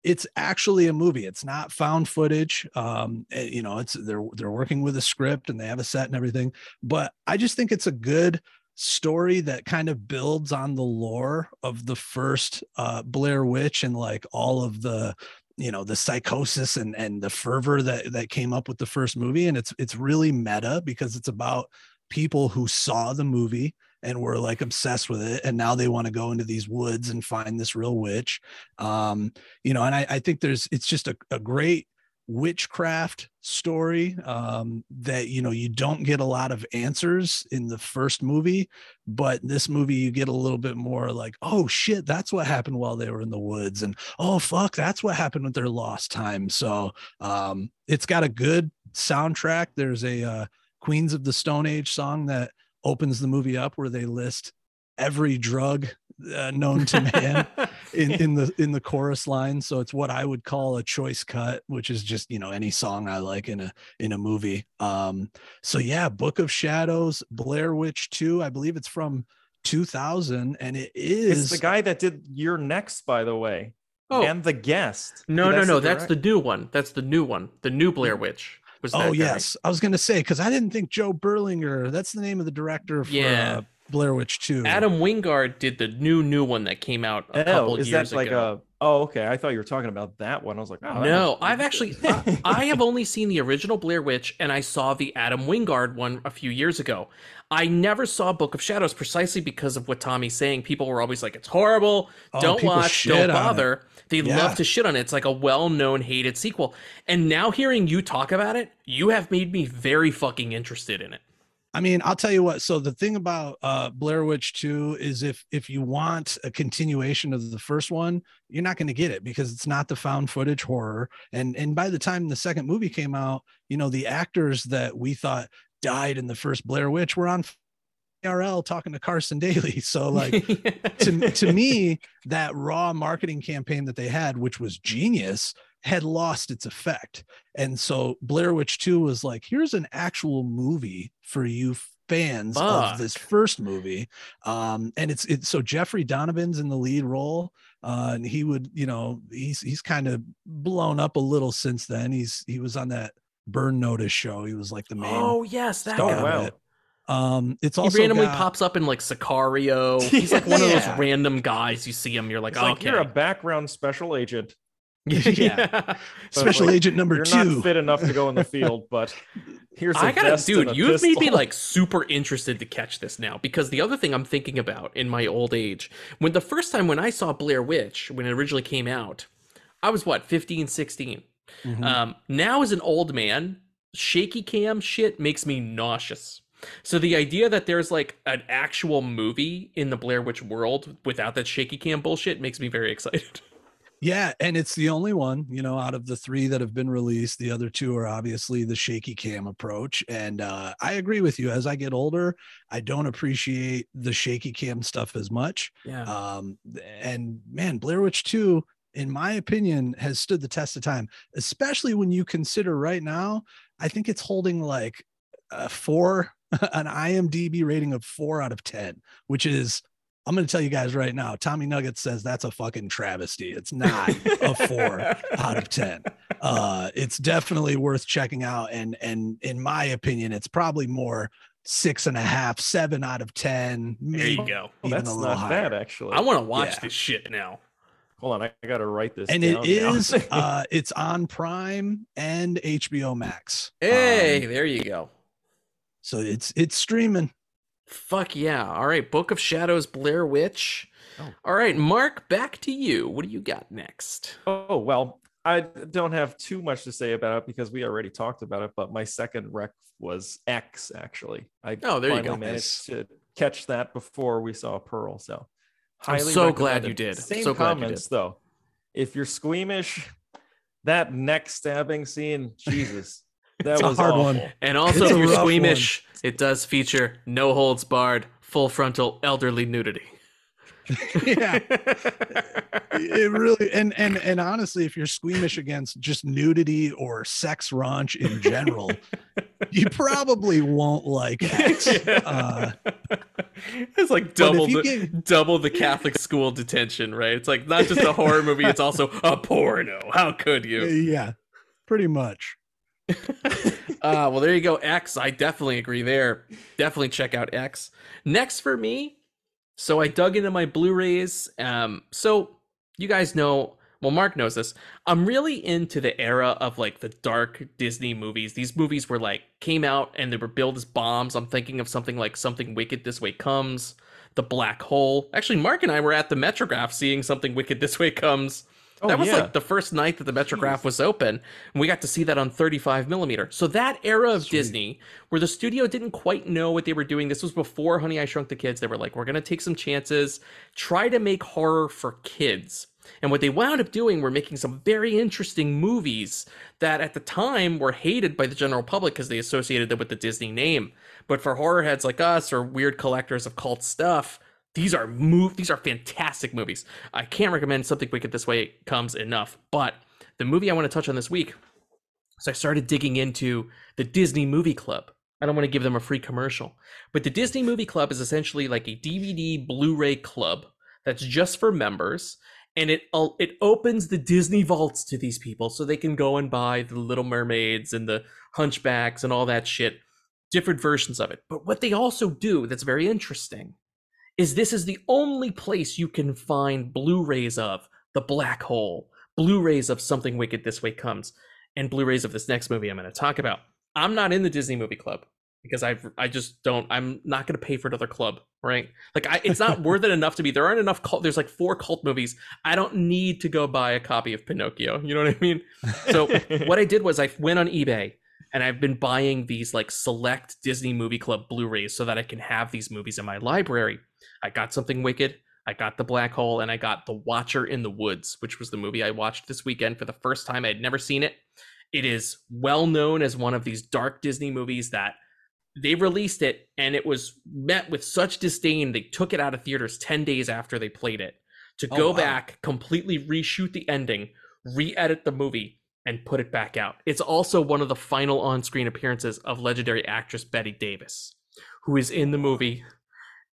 it's actually a movie. It's not found footage. Um, eh, you know, it's they're they're working with a script and they have a set and everything. But I just think it's a good story that kind of builds on the lore of the first uh, Blair Witch and like all of the you know the psychosis and and the fervor that that came up with the first movie and it's it's really meta because it's about people who saw the movie and were like obsessed with it and now they want to go into these woods and find this real witch. Um you know and i, I think there's it's just a, a great witchcraft story um that you know you don't get a lot of answers in the first movie but this movie you get a little bit more like oh shit that's what happened while they were in the woods and oh fuck that's what happened with their lost time. So um it's got a good soundtrack. There's a uh, queens of the stone age song that opens the movie up where they list every drug uh, known to man in, in the in the chorus line so it's what i would call a choice cut which is just you know any song i like in a in a movie um so yeah book of shadows blair witch 2 i believe it's from 2000 and it is It's the guy that did You're Next, by the way, Oh. and the guest. No, no, That's no. the That's the new one. That's the new one. The new Blair Witch. Was that oh guy. yes i was gonna say because i didn't think joe berlinger that's the name of the director for Yeah. uh, blair witch 2 Adam Wingard did the new new one that came out a Oh, couple is years that like ago. a? Oh, okay. I thought you were talking about that one. I was like, oh, no, I've actually. I, I have only seen the original Blair Witch and I saw the Adam Wingard one a few years ago. I never saw Book of Shadows precisely because of what Tommy's saying. People were always like, "It's horrible. Oh, don't people watch. Don't on it. bother." They Yeah. love to shit on it. It's like a well-known hated sequel. And now hearing you talk about it, you have made me very fucking interested in it. I mean, I'll tell you what. So the thing about uh, Blair Witch 2 is if if you want a continuation of the first one, you're not going to get it because it's not the found footage horror. And and by the time the second movie came out, you know, the actors that we thought died in the first Blair Witch were on RL talking to Carson Daly. So like to, to me, that raw marketing campaign that they had, which was genius, had lost its effect. And so Blair Witch 2 was like, here's an actual movie for you fans Fuck. of this first movie. Um, and it's it's so Jeffrey Donovan's in the lead role. Uh, and he would, you know, he's he's kind of blown up a little since then. He's he was on that Burn Notice show. He was like the main oh yes, that star guy. of wow. It. Um, it's He also randomly got- pops up in like Sicario. He's like one of those random guys you see him. You're like, It's like okay, you're a background special agent. yeah. Special like, Agent number You're two. not fit enough to go in the field, but here's a I gotta, vest dude. You've made me like super interested to catch this now because the other thing I'm thinking about in my old age, when the first time when I saw Blair Witch when it originally came out, I was what 15, 16. Mhm. Um, now as an old man, shaky cam shit makes me nauseous. So the idea that there's like an actual movie in the Blair Witch world without that shaky cam bullshit makes me very excited. Yeah, and it's the only one, you know, out of the three that have been released. The other two are obviously the shaky cam approach. And uh, I agree with you. As I get older, I don't appreciate the shaky cam stuff as much. Yeah. Um, and man, Blair Witch 2, in my opinion, has stood the test of time, especially when you consider right now, I think it's holding like a four, an IMDb rating of four out of 10, which is I'm going to tell you guys right now. Tommy Nuggetz says that's a fucking travesty. It's not a four out of ten. Uh, it's definitely worth checking out, and and in my opinion, it's probably more six and a half, seven out of ten. there you go. Even that's not higher. bad, actually. I want to watch Yeah. this shit now. Hold on, I, I gotta write this. And it down now. is, uh, it's on Prime and HBO Max. Hey, Um, there you go. So it's it's streaming. Fuck yeah. All right, Book of Shadows, Blair Witch. Oh. All right, Mark, back to you. What do you got next? Oh well, I don't have too much to say about it because we already talked about it. But my second rec was X. Actually, I Oh, there you finally go. managed to catch that before we saw Pearl. So, I'm highly so glad you recommended. did. Same So glad did. comments though. If you're squeamish, that neck stabbing scene, Jesus, that It's a hard awful. one. And also, if you're rough squeamish, it does feature no holds barred, full frontal elderly nudity. yeah. it really and and and honestly if you're squeamish against just nudity or sex raunch in general you probably won't like X. Uh, It's like double the get- double the Catholic school detention, right? It's like not just a horror movie, it's also a porno. How could you? yeah, pretty much. Uh well there you go x. I definitely agree there. Definitely check out x. Next for me so i dug into my blu-rays um so you guys know well mark knows this. I'm really into the era of like the dark disney movies. These movies were like came out and they were billed as bombs. I'm thinking of something like something wicked this way comes the black hole. Actually mark and i were at the metrograph seeing something wicked this way comes Oh, that was yeah. like the first night that the Metrograph was open, and we got to see that on 35 millimeter. So that era of Sweet. Disney, where the studio didn't quite know what they were doing, this was before Honey I Shrunk the Kids. They were like, we're gonna take some chances, try to make horror for kids. And what they wound up doing were making some very interesting movies that at the time were hated by the general public because they associated them with the Disney name. But for horror heads like us or weird collectors of cult stuff, these are move these are fantastic movies. I can't recommend something wicked this way comes enough. But the movie I want to touch on this week, so I started digging into the Disney Movie Club. I don't want to give them a free commercial, but the Disney Movie Club is essentially like a DVD Blu-ray club that's just for members, and it it opens the Disney vaults to these people so they can go and buy the Little Mermaids and the Hunchbacks and all that shit, different versions of it. But what they also do that's very interesting is this is the only place you can find Blu-rays of The Black Hole, Blu-rays of Something Wicked This Way Comes, and Blu-rays of this next movie I'm going to talk about. I'm not in the Disney Movie Club because I I just don't. I'm not going to pay for another club, right? Like I, it's not worth it enough to be. There aren't enough cult. There's like four cult movies. I don't need to go buy a copy of Pinocchio. You know what I mean? So what I did was I went on eBay and I've been buying these like select Disney Movie Club Blu-rays so that I can have these movies in my library. I got something wicked. I got the black hole and I got The Watcher in the Woods, which was the movie I watched this weekend for the first time. I had never seen it. It is well known as one of these dark Disney movies that they released it and it was met with such disdain they took it out of theaters 10 days after they played it to Oh, go wow. back, completely reshoot the ending, re-edit the movie and put it back out. It's also one of the final on-screen appearances of legendary actress Bette Davis, who is in the movie.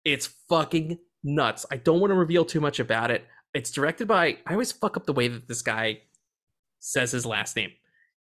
It's fucking nuts. I don't want to reveal too much about it. It's directed by I always fuck up the way that this guy says his last name.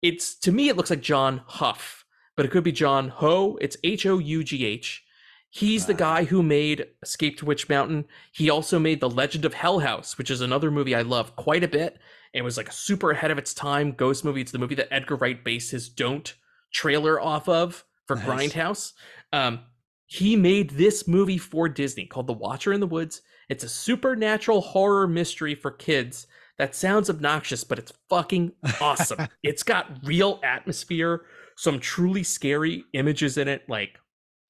It's to me it looks like John Huff, but it could be John Ho. It's H O U G H. He's the guy who made Escape to Witch Mountain. He also made The Legend of Hell House, which is another movie I love quite a bit. It was like a super ahead of its time ghost movie. It's the movie that Edgar Wright based his Don't trailer off of for Nice. Grindhouse. Um, he made this movie for Disney called The Watcher in the Woods. It's a supernatural horror mystery for kids that sounds obnoxious, but it's fucking awesome. it's got real atmosphere, some truly scary images in it. Like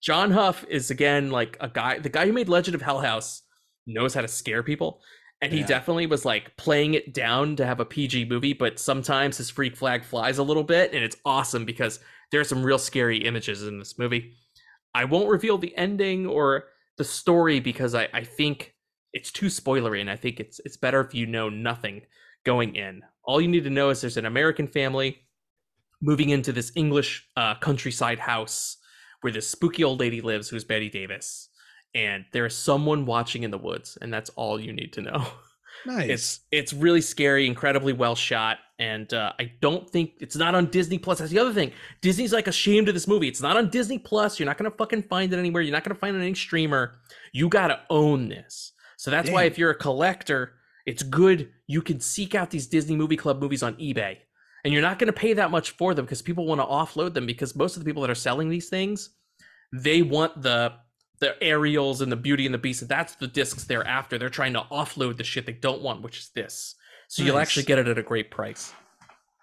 John Hough is again like a guy, the guy who made Legend of Hell House knows how to scare people. And he Yeah. definitely was like playing it down to have a PG movie, but sometimes his freak flag flies a little bit, and it's awesome because there are some real scary images in this movie. I won't reveal the ending or the story because I, I think it's too spoilery, and I think it's it's better if you know nothing going in. All you need to know is there's an American family moving into this English uh, countryside house where this spooky old lady lives, who's Bette Davis, and there is someone watching in the woods, and that's all you need to know. Nice. It's it's really scary, incredibly well shot, and uh, I don't think it's not on Disney Plus. That's the other thing. Disney's like ashamed of this movie. It's not on Disney Plus. You're not gonna fucking find it anywhere. You're not gonna find it on any streamer. You gotta own this. So that's why if you're a collector, it's good. You can seek out these Disney Movie Club movies on eBay, and you're not gonna pay that much for them because people want to offload them. Because most of the people that are selling these things, they want the the Ariels and the beauty and the beast that's the discs they're after. They're trying to offload the shit they don't want which is this. So you'll actually get it at a great price.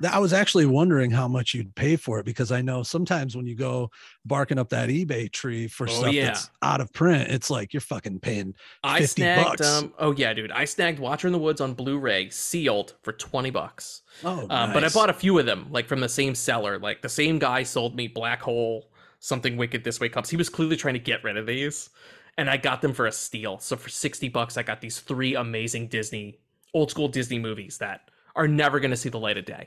I was actually wondering how much you'd pay for it because I know sometimes when you go barking up that eBay tree for Oh, stuff yeah. that's out of print, it's like you're fucking paying. i snagged bucks. um oh yeah dude. I snagged watcher in the woods on blu-ray sealed for 20 bucks. Oh, um, but i bought a few of them like from the same seller. Like the same guy sold me black hole something wicked this way comes. He was clearly trying to get rid of these and i got them for a steal. So for 60 bucks i got these three amazing disney old school disney movies that are never going to see the light of day.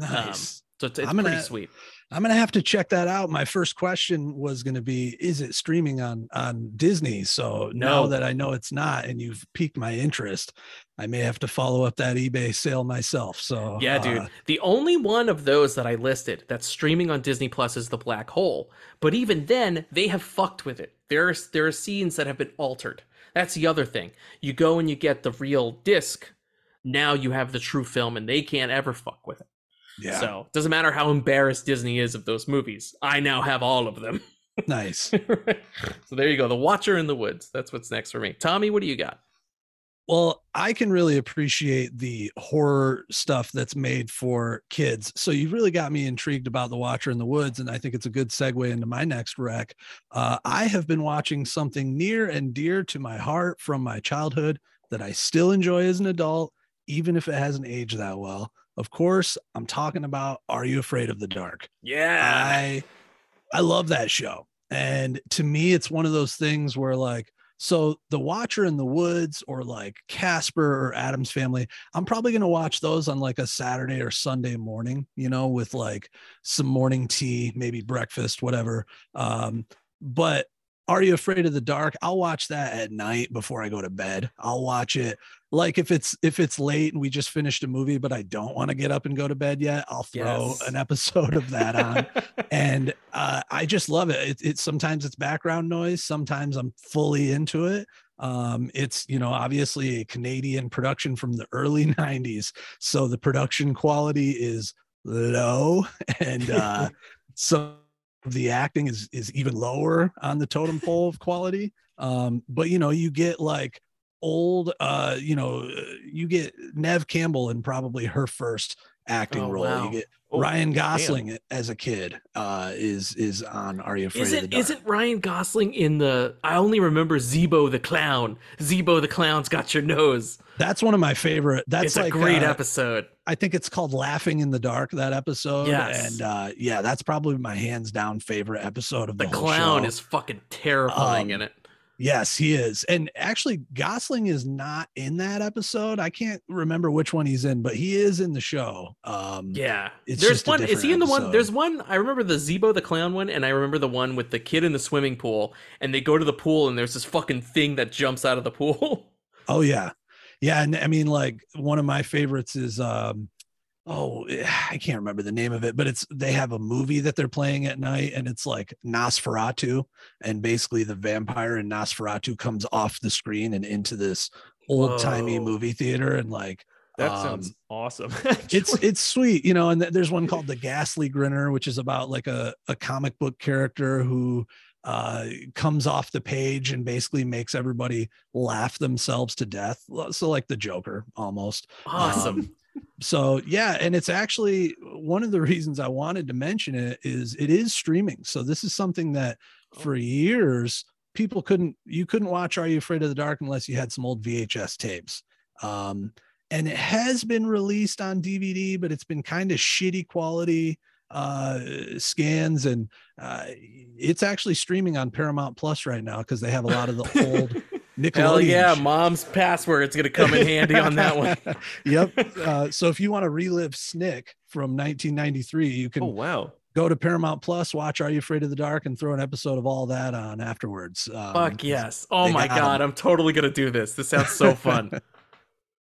Um, nice. so it's, it's I'm gonna- pretty sweet I'm gonna have to check that out. My first question was gonna be, is it streaming on on Disney? So now No. that I know it's not, and you've piqued my interest, I may have to follow up that eBay sale myself. So Yeah, dude. uh, The only one of those that I listed that's streaming on Disney Plus is The Black Hole. But even then, they have fucked with it. There's there are scenes that have been altered. That's the other thing. You go and you get the real disc. Now you have the true film, and they can't ever fuck with it. Yeah, So it doesn't matter how embarrassed Disney is of those movies. I now have all of them. nice. so there you go. The Watcher in the Woods. That's what's next for me. Tommy, what do you got? Well, I can really appreciate the horror stuff that's made for kids. So you really got me intrigued about The Watcher in the Woods, and I think it's a good segue into my next rec. Uh, I have been watching something near and dear to my heart from my childhood that I still enjoy as an adult, even if it hasn't aged that well. Of course, I'm talking about Are You Afraid of the Dark? Yeah. I I love that show. And to me, it's one of those things where like, so the Watcher in the Woods or like Casper or Addams Family, I'm probably gonna watch those on like a Saturday or Sunday morning, you know, with like some morning tea, maybe breakfast, whatever. Um, but are you afraid of the dark? I'll watch that at night before I go to bed. I'll watch it like if it's if it's late and we just finished a movie, but I don't want to get up and go to bed yet, I'll throw Yes. an episode of that on and uh, I just love it. It, it. Sometimes it's background noise. Sometimes I'm fully into it. Um, it's you know obviously a Canadian production from the early '90s, so the production quality is low, and uh, so the acting is is even lower on the totem pole of quality. Um, but you know you get like old, uh, you know, you get Neve Campbell in probably her first acting Oh, role. wow. You get Oh, Ryan damn. Gosling as a kid uh, is is on Are You Afraid of the Isn't Dark? isn't Ryan Gosling in the? I only remember Zeebo the clown. Zeebo the clown's got your nose. That's one of my favorite. That's it's like a great uh, episode. I think it's called Laughing in the Dark. That episode. Yes. And uh, yeah, that's probably my hands down favorite episode of the, The clown show. is fucking terrifying Um, in it. Yes, he is. And actually, Gosling is not in that episode. I can't remember which one he's in, but he is in the show. Um, Yeah, there's one. Is he in the one? There's one. I remember the Zeebo the clown one, and I remember the one with the kid in the swimming pool, and they go to the pool, and there's this fucking thing that jumps out of the pool. Oh yeah. Yeah. And I mean, like one of my favorites is um oh I can't remember the name of it, but it's they have a movie that they're playing at night and it's like Nosferatu. And basically the vampire in Nosferatu comes off the screen and into this old timey Whoa. movie theater and like That um, sounds awesome. it's it's sweet you know and th- there's one called the ghastly grinner which is about like a, a comic book character who uh comes off the page and basically makes everybody laugh themselves to death so like the joker almost Awesome. Um, so yeah and it's actually one of the reasons i wanted to mention it is it is streaming. So this is something that for years people couldn't you couldn't watch are you afraid of the dark unless you had some old vhs tapes. Um and it has been released on dvd but it's been kind of shitty quality uh scans. And uh it's actually streaming on paramount plus right now because they have a lot of the old Nickelodeon Hell yeah, mom's password's gonna come in handy on that one. yep. Uh, so if you want to relive Snick from 1993, you can oh wow. go to Paramount Plus, watch Are You Afraid of the Dark, and throw an episode of all that on afterwards. Um, Fuck yes. Oh my god, I'm totally gonna do this. This sounds so fun.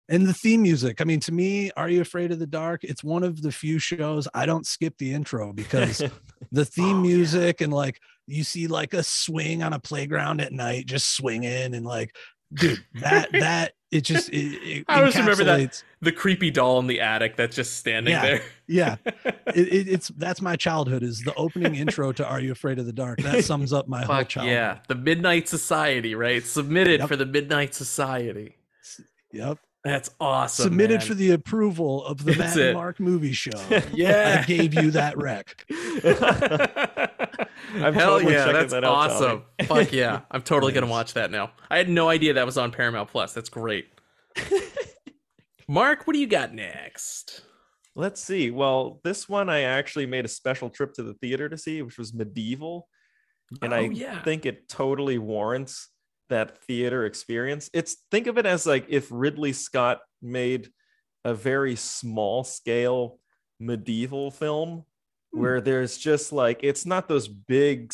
And the theme music. I mean, to me, Are You Afraid of the Dark? It's one of the few shows I don't skip the intro because the theme Oh, yeah. music and like you see like a swing on a playground at night, just swinging and like, dude, that that it just it, it I always remember that. the creepy doll in the attic that's just standing Yeah. there. Yeah, it, it, it's that's my childhood is the opening intro to Are You Afraid of the Dark? That sums up my whole childhood. yeah. The Midnight Society, right? Submitted Yep. for the Midnight Society. Yep. That's awesome. Submitted man. for the approval of the That's Matt and. Mark movie show. Yeah. I gave you that rec. I'm Hell totally yeah, that's that out, awesome. Tommy. Fuck yeah. I'm totally gonna watch that now. I had no idea that was on Paramount Plus. That's great. Mark, what do you got next? Let's see. Well, this one I actually made a special trip to the theater to see, which was medieval. And Oh, I yeah. think it totally warrants that theater experience. It's think of it as like if Ridley Scott made a very small scale medieval film, hmm. where there's just like it's not those big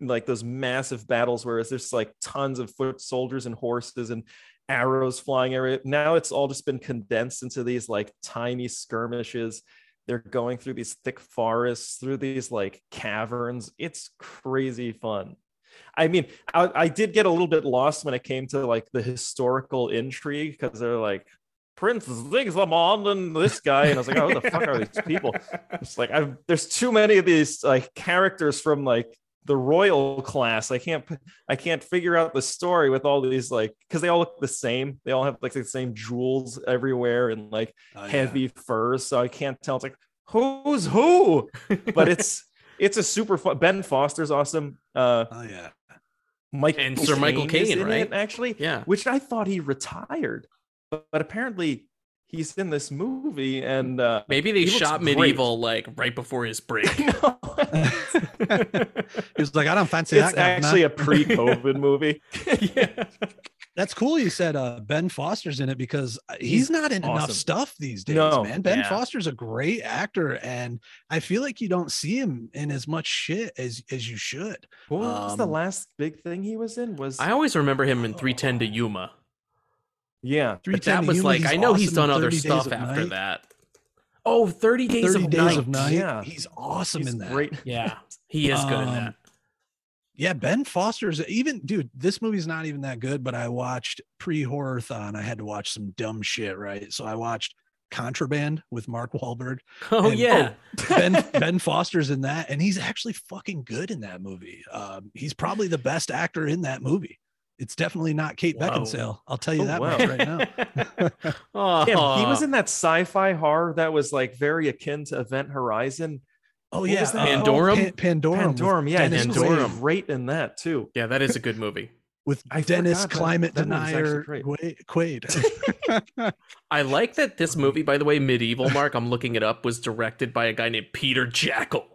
like those massive battles where there's like tons of foot soldiers and horses and arrows flying everywhere. Now it's all just been condensed into these like tiny skirmishes. They're going through these thick forests, through these like caverns. It's crazy fun. I mean, I, I did get a little bit lost when it came to like the historical intrigue because they're like Prince Zigzamond and this guy, and I was like, oh, who the fuck are these people? It's like I've there's too many of these like characters from like the royal class. I can't I can't figure out the story with all these like because they all look the same. They all have like the same jewels everywhere and like Oh, yeah. heavy furs, so I can't tell. It's like who's who, but it's it's a super fun. Ben Foster's awesome. Uh, Oh yeah. Mike And Sir Michael is Caine, right? it, actually, Yeah. which I thought he retired, but, but apparently he's in this movie and uh, Maybe they He looks shot great. medieval like right before his break. no, He was like, I don't fancy it's that. guy, actually man." a pre-COVID movie. yeah. That's cool. You said uh, Ben Foster's in it because uh, he's, He's not in enough stuff these days, No, man. Ben yeah. Foster's a great actor, and I feel like you don't see him in as much shit as as you should. What was the Um, last big thing he was in? Was I always remember him in 310 to Yuma. yeah, But 310 that was Yuma, like I know he's awesome in done other stuff after Night. that. Oh, 30 days, 30 of, Days night. of Night. Yeah. He's awesome he's in that. great. Yeah, he is good in Um, that. Yeah, Ben Foster's even dude. This movie's not even that good, but I watched pre-horrorthon. I had to watch some dumb shit, right? So I watched Contraband with Mark Wahlberg. Oh and- yeah. Ben Ben Foster's in that, and he's actually fucking good in that movie. Um, he's probably the best actor in that movie. It's definitely not Kate Whoa. Beckinsale. I'll tell you Oh, that wow. much right now. oh, Damn, he was in that sci-fi horror that was like very akin to Event Horizon. Oh What yeah, was that uh, Pandorum? Pan- Pandorum, Pandorum, yeah, Dennis he was Pandorum. great in that too. Yeah, that is a good movie. with I Dennis Climate that Denier great. Quaid. Quaid. I like that this movie, by the way, Medieval Mark, I'm looking it up, was directed by a guy named Peter Jackal.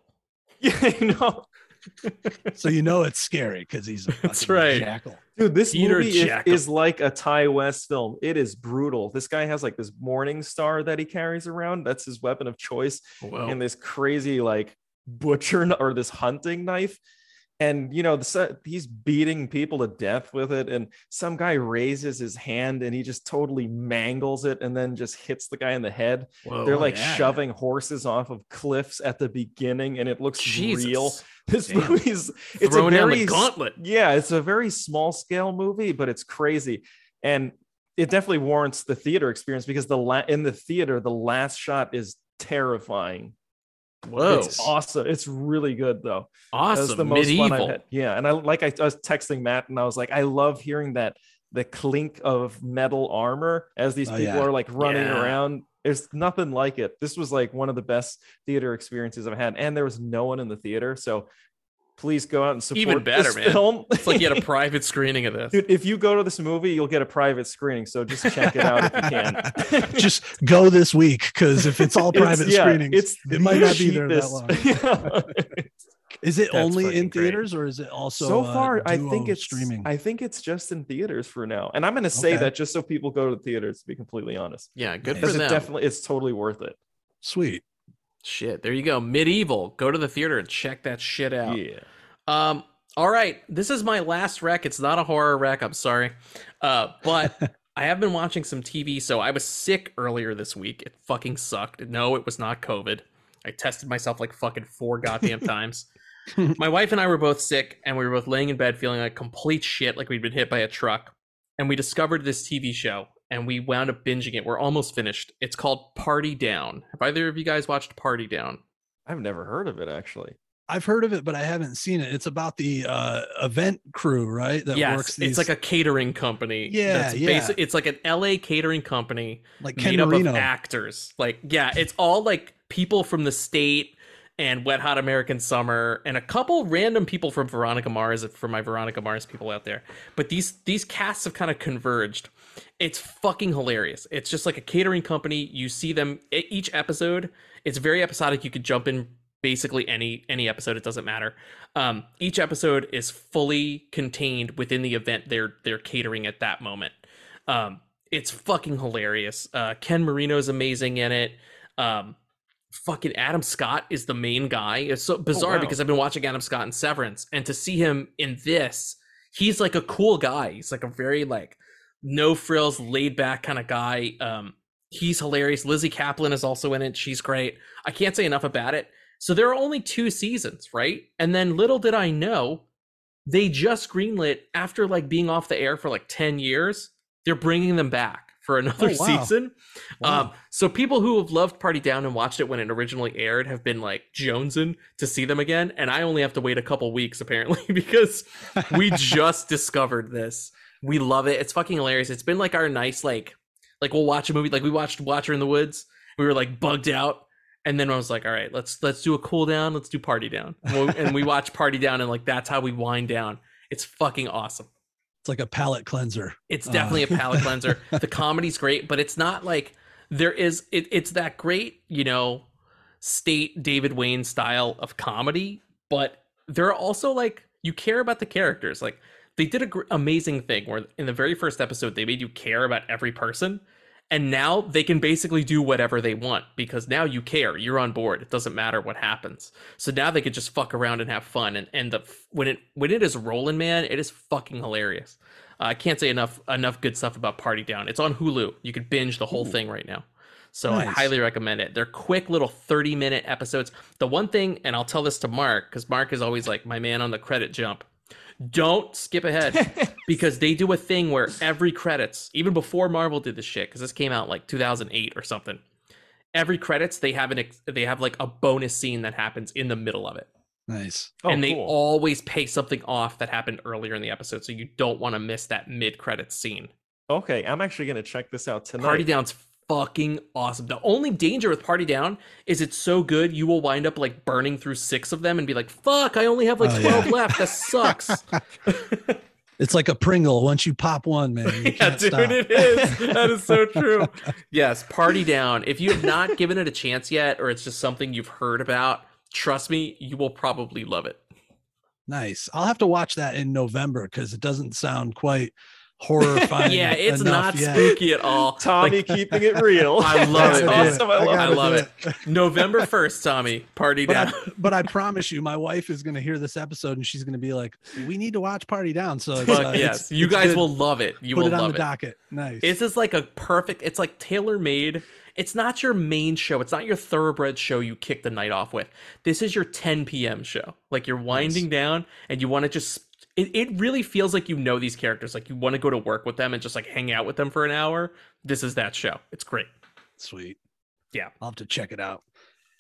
Yeah, I know. so you know it's scary because he's a That's right. jackal. Dude, this Peter movie is, is like a Ti West film. It is brutal. This guy has like this morning star that he carries around. That's his weapon of choice. Oh, Whoa. And this crazy like butcher or this hunting knife. And you know, the, he's beating people to death with it. And some guy raises his hand and he just totally mangles it and then just hits the guy in the head. Whoa. They're like yeah. shoving horses off of cliffs at the beginning, and it looks Jesus. real. This Damn. movie's it's a very gauntlet. yeah, it's a very small scale movie, but it's crazy. And it definitely warrants the theater experience because the la- in the theater, the last shot is terrifying. Whoa. It's awesome. It's really good though. Awesome. the most Medieval. fun I've had. Yeah. And I like I, I was texting Matt and I was like, I love hearing that the clink of metal armor as these Oh, people yeah. are like running Yeah. around. There's nothing like it. This was like one of the best theater experiences I've had. And there was no one in the theater. So please go out and support Even better, this man. film. It's like you had a private screening of this. Dude, if you go to this movie, you'll get a private screening. So just check it out if you can. Just go this week because if it's all It's- private yeah, screenings, it's it might not be there that cheapest. long. Is it That's only fucking in great. theaters or is it also so uh, far, I think it's streaming? I think it's just in theaters for now, and I'm going to say Okay. that just so people go to the theaters. To be completely honest, Yeah, good for because it them. definitely it's totally worth it. Sweet. Shit, there you go. Medieval. Go to the theater and check that shit out. Yeah. Um, all right. This is my last rec. It's not a horror rec. I'm sorry. Uh, but I have been watching some TV. So I was sick earlier this week. It fucking sucked. No, it was not COVID. I tested myself like fucking four goddamn times. my wife and I were both sick, and we were both laying in bed feeling like complete shit, like we'd been hit by a truck. And we discovered this TV show, and we wound up binging it. We're almost finished. It's called Party Down. Have either of you guys watched Party Down? I've never heard of it actually. I've heard of it, but I haven't seen it. It's about the uh, event crew, right? That yes, works. it's like a catering company. Yeah, that's yeah. basi- it's like an LA catering company like Ken made up of actors. Like, yeah, it's all like people from the state and Wet Hot American Summer and a couple random people from Veronica Mars for my Veronica Mars people out there. But these these casts have kind of converged. It's fucking hilarious. It's just like a catering company. You see them each episode. It's very episodic. You could jump in basically any any episode. It doesn't matter. Um, each episode is fully contained within the event they're they're catering at that moment. Um, it's fucking hilarious. Uh, Ken Marino's amazing in it. Um, fucking Adam Scott is the main guy. It's so bizarre wow. because I've been watching Adam Scott in Severance, and to see him in this, he's like a cool guy. He's like a very like no frills, laid back kind of guy. Um, he's hilarious. Lizzy Caplan is also in it. She's great. I can't say enough about it. So there are only two seasons, right? And then little did I know, they just greenlit after like being off the air for like 10 years. They're bringing them back for another Oh, wow. season. Wow. Um, so people who have loved Party Down and watched it when it originally aired have been like jonesing to see them again, and I only have to wait a couple weeks apparently because we just discovered this. We love it. It's fucking hilarious. It's been like our nice like like we'll watch a movie like we watched Watcher in the Woods. We were like bugged out, and then I was like, all right, let's let's do a cool down. Let's do Party Down, and we- and we watch Party Down, and like that's how we wind down. It's fucking awesome. It's like a palate cleanser. It's Uh, definitely a palate cleanser. The comedy's great, but it's not like there is it, it's that great, you know, state David Wain style of comedy, but there are also like you care about the characters. Like they did a gr- amazing thing where in the very first episode they made you care about every person and now they can basically do whatever they want because now you care. You're on board. It doesn't matter what happens. So now they could just fuck around and have fun and and the when it when it is rolling man it is fucking hilarious. Uh, i can't say enough enough good stuff about party down. It's on hulu. You could binge the whole thing right now. So i highly recommend it. They're quick little 30 minute episodes. The one thing and i'll tell this to mark because mark is always like my man on the credit jump don't skip ahead because they do a thing where every credits, even before Marvel did this shit, because this came out like 2008 or something. Every credits they have an ex- they have like a bonus scene that happens in the middle of it, Nice. Oh, and they cool. always pay something off that happened earlier in the episode, so you don't want to miss that mid credits scene. Okay, I'm actually gonna check this out tonight. Party Down's fucking awesome. The only danger with Party Down is it's so good you will wind up like burning through six of them and be like, "Fuck, I only have like Oh, 12 yeah. left. That sucks." It's like a Pringle. Once you pop one, man, you yeah, can't dude, stop. it is. That is so true. yes, Party Down. If you have not given it a chance yet, or it's just something you've heard about, trust me, you will probably love it. Nice. I'll have to watch that in November because it doesn't sound quite horrifying. yeah, it's not yet. spooky at all. Tommy Like, keeping it real. I love it, awesome. I love I gotta love do it. November 1st, Tommy. Party But Down. I, but I promise you, my wife is going to hear this episode and she's going to be like, "We need to watch Party Down." So it's, uh, yes. it's- you it's guys good. will love it. You put will it on love the it. docket. Nice. It's just like a perfect, it's like tailor made. It's not your main show. It's not your thoroughbred show you kick the night off with. This is your 10 p.m. show. Like you're winding down and you want to just, it, it really feels like you know these characters. Like you want to go to work with them and just like hang out with them for an hour. This is that show. It's great. Sweet. Yeah. I'll have to check it out.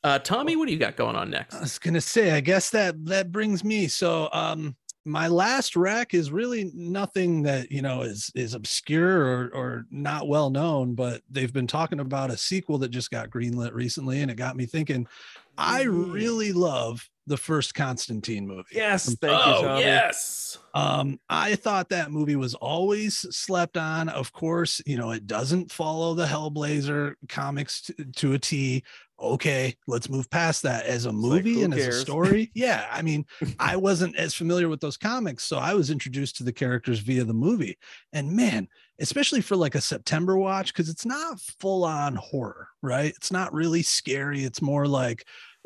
Uh, Tommy, what do you got going on next? I was gonna say, I guess that that brings me. So um my last rack is really nothing that you know is is obscure or or not well known, but they've been talking about a sequel that just got greenlit recently, and it got me thinking. I really love the first Constantine movie. yes, From- thank you, oh, Tommy. yes. Um, I thought that movie was always slept on. Of course, you know, it doesn't follow the Hellblazer comics to, to a T. Okay, let's move past that as a movie who and as a story. Yeah, I mean, I wasn't as familiar with those comics, so I was introduced to the characters via the movie. And man, especially for like a September watch, because it's not full on horror, right? It's not really scary. It's more like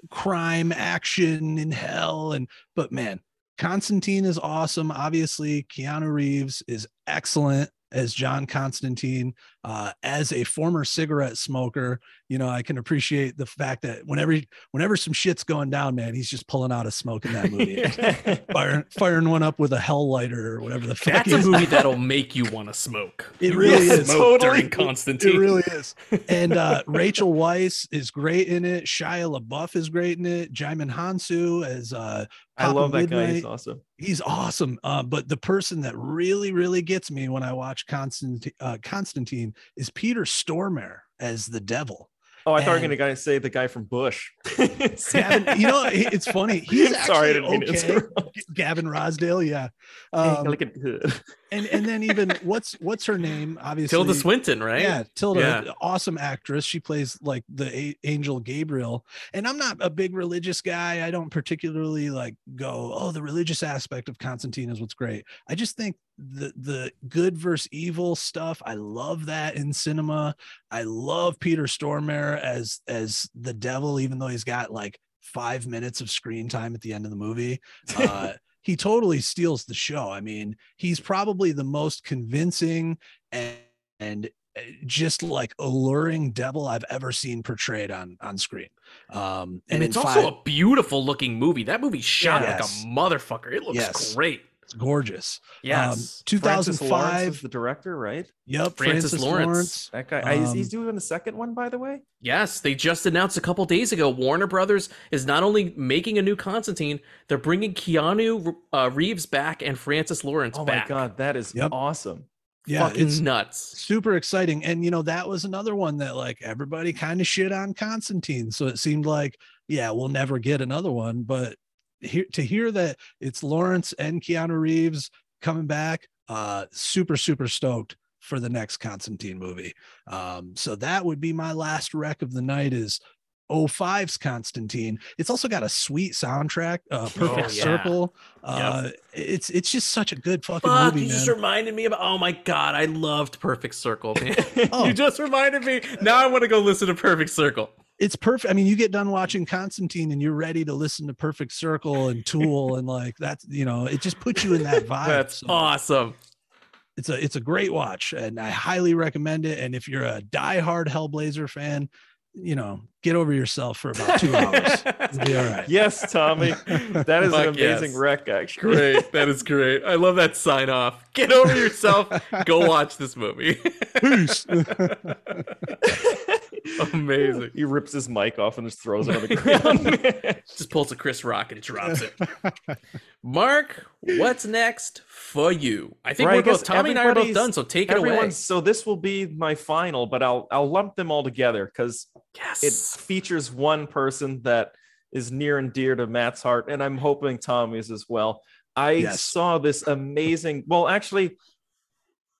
crime action in hell. And but man, Constantine is awesome. Obviously, Keanu Reeves is excellent as John Constantine. Uh, as a former cigarette smoker, you know, I can appreciate the fact that whenever whenever some shit's going down, man, he's just pulling out a smoke in that movie. firing, firing one up with a hell lighter or whatever the fuck That's a movie that'll make you want to smoke. It really will is. smoke Totally. during It really is. And uh, Rachel Weisz is great in it. Shia LaBeouf is great in it. Djimon Hounsou as uh, I love that guy. He's awesome. he's awesome. Uh, but the person that really, really gets me when I watch Constantine, uh, Constantine is Peter Stormare as the devil. Oh, I thought you were gonna say the guy from Bush. Gavin, you know, it's funny. He's actually Sorry, I didn't mean to okay. Gavin Rossdale, yeah. Um, look at good. And and then even what's what's her name? Obviously, Tilda Swinton, right? Yeah, Tilda, Yeah. awesome actress. She plays like the a- angel Gabriel. And I'm not a big religious guy. I don't particularly like go, oh, the religious aspect of Constantine is what's great. I just think the the good versus evil stuff. I love that in cinema. I love Peter Stormare as as the devil, even though he's got like five minutes of screen time at the end of the movie. Uh, he totally steals the show. I mean, he's probably the most convincing and, and uh, just like alluring devil I've ever seen portrayed on on screen. Um, And, in it's also five- a beautiful looking movie. That movie shot Yes. like a motherfucker. It looks Yes. great. It's gorgeous. Yes. Um, 2005. is the director, right? Yep, Francis Francis, Lawrence. Lawrence. That guy. Is Um, he's doing the second one, by the way. Yes, they just announced a couple days ago. Warner Brothers is not only making a new Constantine, they're bringing Keanu uh, Reeves back and Francis Lawrence Oh my back. god, that is Yep. awesome. Yeah, Fucking it's nuts. super exciting. And you know, that was another one that like everybody kind of shit on Constantine. So it seemed like, yeah, we'll never get another one. But here to hear that it's Lawrence and Keanu Reeves coming back, uh, super, super stoked for the next Constantine movie. Um, so that would be my last rec of the night is 05's Constantine. It's also got a sweet soundtrack, uh, Perfect Oh, yeah. Circle. Uh, it's it's just such a good fucking Fuck, movie, you man. just reminded me of. Oh my god, I loved Perfect Circle, man. Oh. You just reminded me. Now I want to go listen to Perfect Circle. It's perfect. I mean, you get done watching Constantine and you're ready to listen to Perfect Circle and Tool and like that's you know, it just puts you in that vibe. That's So awesome. it's a it's a great watch and I highly recommend it. And if you're a diehard Hellblazer fan, you know, get over yourself for about two hours. Be all right. yes, Tommy. That is Fuck an amazing yes. rec, actually. Great. That is great. I love that sign off. Get over yourself. Go watch this movie. Peace. Amazing. He rips his mic off and just throws it on the ground. Just pulls a Chris Rock and drops it. Mark, what's next for you? I think Right, we're I both Tommy and I are both done, so take it away. Everyone's so this will be my final, but I'll I'll lump them all together because Yes. it features one person that is near and dear to Matt's heart, and I'm hoping Tommy's as well. I Yes. saw this amazing. Well, actually,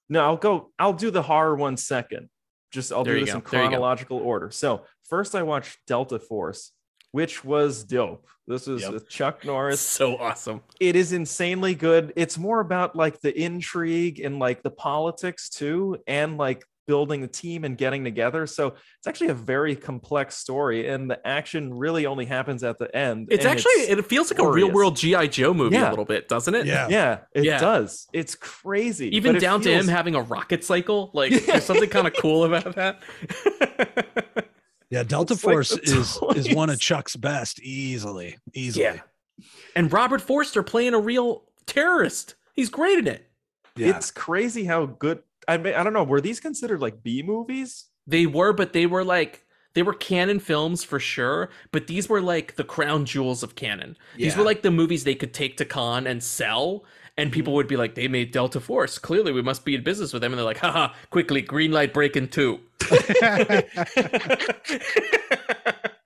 no, I'll go. I'll do the horror one second. Just I'll There do this go. in There you go. chronological order. So first, I watched Delta Force, which was dope. This is Yep. Chuck Norris so awesome. it is insanely good. It's more about like the intrigue and like the politics too, and like building the team and getting together. So it's actually a very complex story, and the action really only happens at the end. It's and actually it feels like a real world GI Joe movie a little bit, doesn't it? Yeah. yeah, it Yeah. does. It's crazy. Even but it down to him having a rocket cycle, like there's something kind of cool about that. Yeah, Delta It's Force the is is one of. Chuck's best easily. Easily. Yeah. and Robert Forster playing a real terrorist. He's great in it. Yeah. It's crazy how good. I mean, I don't know. Were these considered like B movies? They were, but they were like they were Cannon films for sure, but these were like the crown jewels of Cannon. These were like the movies they could take to con and sell. And people mm-hmm. would be like, they made Delta Force. Clearly, we must be in business with them. And they're like, haha, quickly, green light breaking two.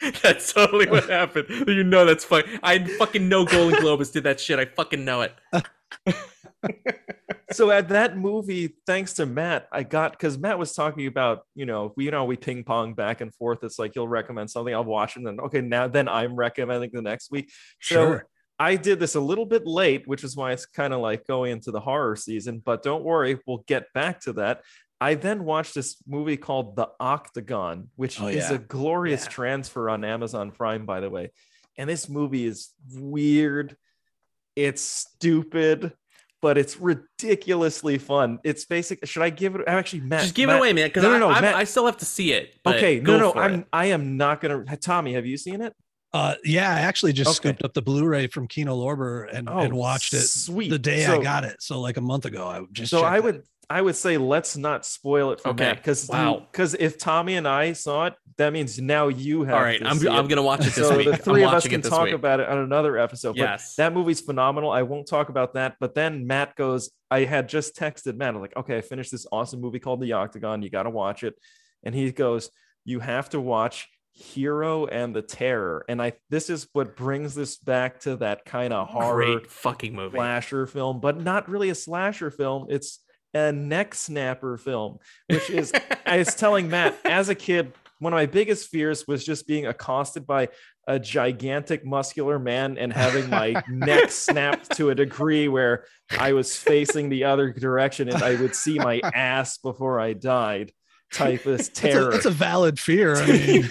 that's totally what happened. You know that's fine. I fucking know Golan-Globus did that shit. I fucking know it. so at that movie, thanks to Matt, I got because Matt was talking about, you know, we you know we ping pong back and forth. It's like you'll recommend something, I'll watch, and then okay, now then I'm recommending the next week. So Sure. I did this a little bit late, which is why it's kind of like going into the horror season. But don't worry, we'll get back to that. I then watched this movie called The Octagon, which Oh, is a glorious Yeah. transfer on Amazon Prime, by the way. And this movie is weird. It's stupid, but it's ridiculously fun. It's basic. Should I give it? I actually, Matt, Just give Matt- it away, man, because No, no, I, no, I, Matt- I still have to see it. Okay, no, no, I'm. it. I am not gonna. Tommy, have you seen it? Uh, yeah, I actually just Okay. scooped up the Blu-ray from Kino Lorber and, and watched it Oh, Sweet. the day So- I got it. So like a month ago, I just so checked I it. I would say let's not spoil it for Okay. Matt because Wow. because if Tommy and I saw it, that means now you have. All right, I'm, I'm gonna watch it this so week. the I'm three of us can talk week. about it on another episode. Yes. But that movie's phenomenal. I won't talk about that. But then Matt goes, I had just texted Matt. I'm like, okay, I finished this awesome movie called The Octagon. You got to watch it. And he goes, you have to watch hero and the terror and i this is what brings this back to that kind of horror Great fucking movie. slasher film but not really a slasher film it's a neck snapper film which is i was telling matt as a kid one of my biggest fears was just being accosted by a gigantic muscular man and having my neck snapped to a degree where i was facing the other direction and i would see my ass before i died type of a, terror it's a valid fear. I mean,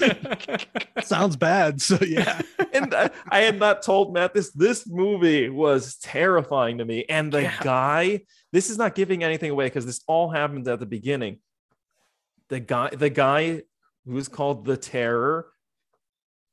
sounds bad. So yeah. and I, I had not told Matt this. This movie was terrifying to me. And the Yeah. guy, this is not giving anything away because this all happens at the beginning. The guy, the guy who's called the Terror,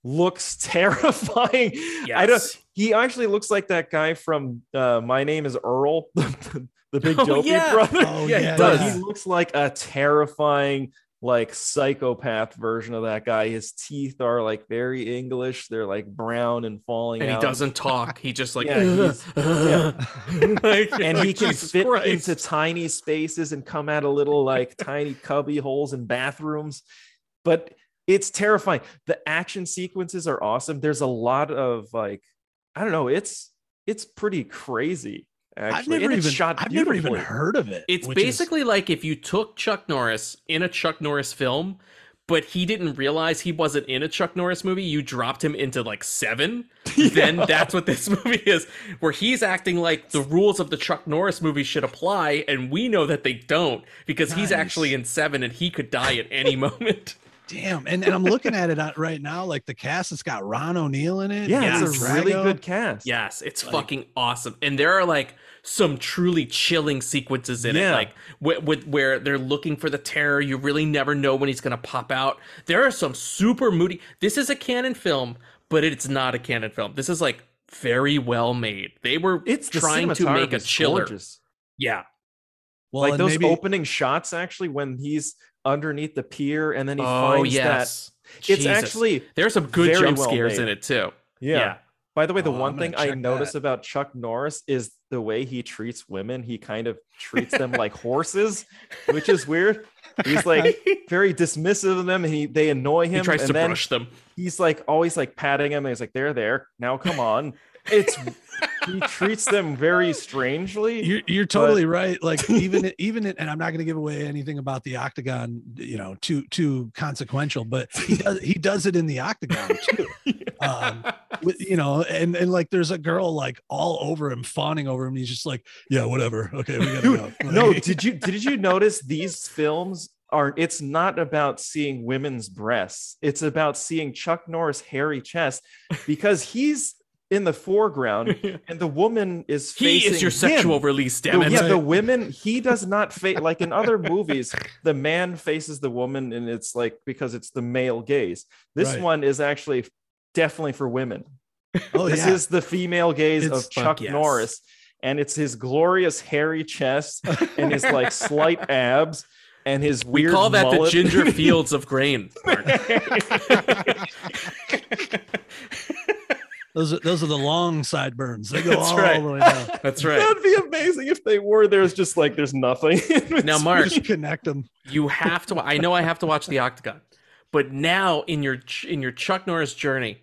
looks terrifying. I don't. He actually looks like that guy from uh, My Name Is Earl, the, the big Oh, dopey yeah. brother. Oh Yeah, yeah. he does. he looks like a terrifying, like psychopath version of that guy. His teeth are like very English. They're like brown and falling and he doesn't talk. He just like, Yeah, he's- Like, and like, he can Jesus fit Christ. into tiny spaces and come out of little like tiny cubby holes in bathrooms. But it's terrifying. The action sequences are awesome. There's a lot of like, I don't know, it's it's pretty crazy. Actually, I've never even shot I've never even heard of it. It's which is- basically like if you took Chuck Norris in a Chuck Norris film, but he didn't realize he wasn't in a Chuck Norris movie, you dropped him into like seven, then that's what this movie is, where he's acting like the rules of the Chuck Norris movie should apply, and we know that they don't because he's actually in seven and he could die at any moment. Damn. And, and I'm looking at it uh, right now. Like the cast, it's got Ron O'Neal in it. Yeah, Yes. it's a really good cast. Yes, it's Like- fucking awesome. And there are like some truly chilling sequences in it, like with, with where they're looking for the terror. You really never know when he's gonna pop out. There are some super moody. This is a Cannon film, but it's not a Cannon film. This is like very well made. They were It's trying to make a chiller. gorgeous. Yeah, Well, like those maybe, opening shots actually when he's underneath the pier and then he oh finds yes. that it's Jesus. actually there's some good jump well scares made. in it too. yeah. Yeah. By the way, the Oh, one thing I notice that. about Chuck Norris is the way he treats women. He kind of treats them like horses, which is weird. He's like very dismissive of them, and he they annoy him. He tries and to then brush them. he's like always like patting him. And he's like, "There, there, now come on." It's he treats them very strangely. You're, you're totally right. Like even even it- and I'm not going to give away anything about the octagon. You know, too too consequential, but he does he does it in the octagon too. Um, with, you know, and and like there's a girl like all over him, fawning over him. And he's just like, yeah, whatever. Okay, we gotta Dude, go. no, did you did you notice these films are it's not about seeing women's breasts. It's about seeing Chuck Norris hairy chest because he's in the foreground and the woman is he is your him. sexual release, damn The- it. yeah, Right. the women he does not face like in other movies, the man faces the woman and it's like because it's the male gaze. This Right. one is actually definitely for women. oh this yeah. is the female gaze It's- of Chuck yes. Norris, and it's his glorious hairy chest and his like slight abs and his we weird. call that the mullet. ginger fields of grain. Mark. those are those are the long sideburns. They go That's all right. the way down. That's right. That'd be amazing if they were. There's just like there's nothing. Now, Mark, Just connect them. you have to. I know I have to watch the Octagon, but now in your in your Chuck Norris journey,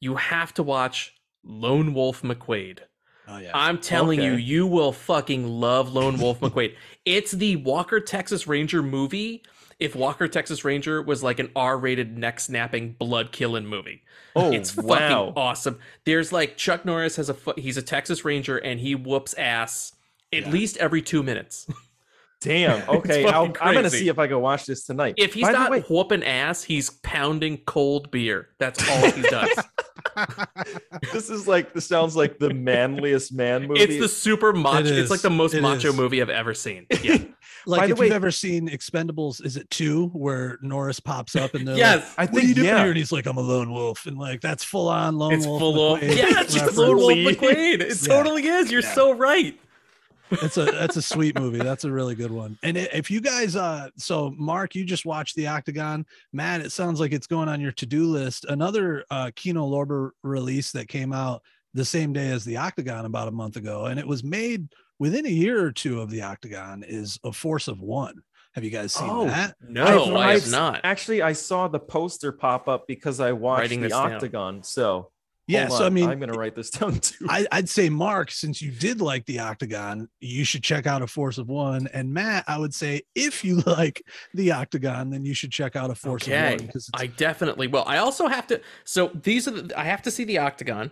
you have to watch Lone Wolf McQuade. Oh yeah. I'm telling you, you will fucking love Lone Wolf McQuade. It's the Walker Texas Ranger movie. If Walker Texas Ranger was like an R-rated neck snapping blood killing movie, oh it's fucking wow! awesome. There's like Chuck Norris has a he's a Texas Ranger and he whoops ass at Yeah. least every two minutes. Damn. Okay, I'll, I'm gonna see if I can watch this tonight. If he's By not way, whooping ass, he's pounding cold beer. That's all he does. this is like this sounds like the manliest man movie. it's the super macho. It It's like the most It macho is. movie I've ever seen. Yeah. like By the if way- you've ever seen Expendables, is it two where Norris pops up and they're like, yes. I what are think you doing yeah. here? And he's like, I'm a lone wolf. And like, that's full on lone It's wolf. full of McQuade yeah, it's just reference. Lone Wolf Lee. McQuade. It Yeah. totally is. You're Yeah. so right. It's a that's a sweet movie. That's a really good one. And if you guys uh so Mark, you just watched the Octagon. Matt, it sounds like it's going on your to-do list. Another uh Kino Lorber release that came out the same day as the Octagon about a month ago, and it was made within a year or two of the Octagon is a force of one. Have you guys seen Oh, that? No, I've- I have I've- not. Actually, I saw the poster pop up because I watched Writing the this down. Octagon. So Yeah, hold so I mean, I'm gonna write this down too. I, I'd say Mark, since you did like the Octagon, you should check out a Force of One. And Matt, I would say if you like the Octagon, then you should check out a Force Okay, of One because I definitely will. I also have to. So these are the. I have to see the Octagon.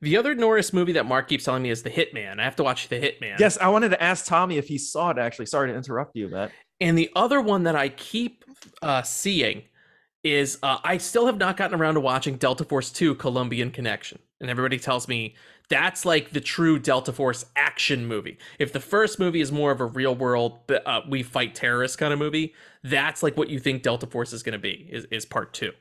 The other Norris movie that Mark keeps telling me is The Hitman. I have to watch The Hitman. yes, I wanted to ask Tommy if he saw it. Actually, sorry to interrupt you, Matt. And the other one that I keep uh, seeing is uh, I still have not gotten around to watching Delta Force 2 Colombian Connection. And everybody tells me that's like the true Delta Force action movie. If the first movie is more of a real world, uh, we fight terrorists kind of movie, that's like what you think Delta Force is going to be, is, is part two.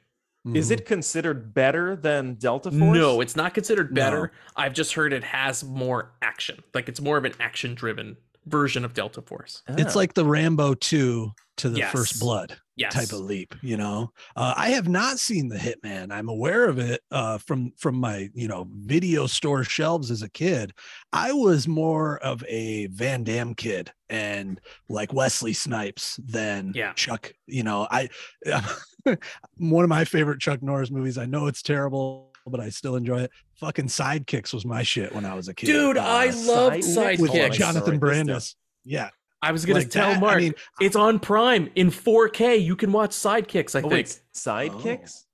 Is Mhm. it considered better than Delta Force? No, it's not considered better. No. I've just heard it has more action. Like it's more of an action driven version of Delta Force. It's like the Rambo 2 to the Yes. First Blood Yes. type of leap, you know. Uh, I have not seen the Hitman. I'm aware of it uh, from from my you know video store shelves as a kid. I was more of a Van Damme kid and like Wesley Snipes than Yeah. Chuck. You know, I one of my favorite Chuck Norris movies. I know it's terrible, but I still enjoy it. Fucking Sidekicks was my shit when I was a kid. Dude, Uh, I love Sidekicks? with Jonathan Write this down. Brandis. Yeah, I was gonna like tell that, I Mark, mean, it's on Prime in 4K. You can watch Sidekicks. I Oh, think. wait, sidekicks.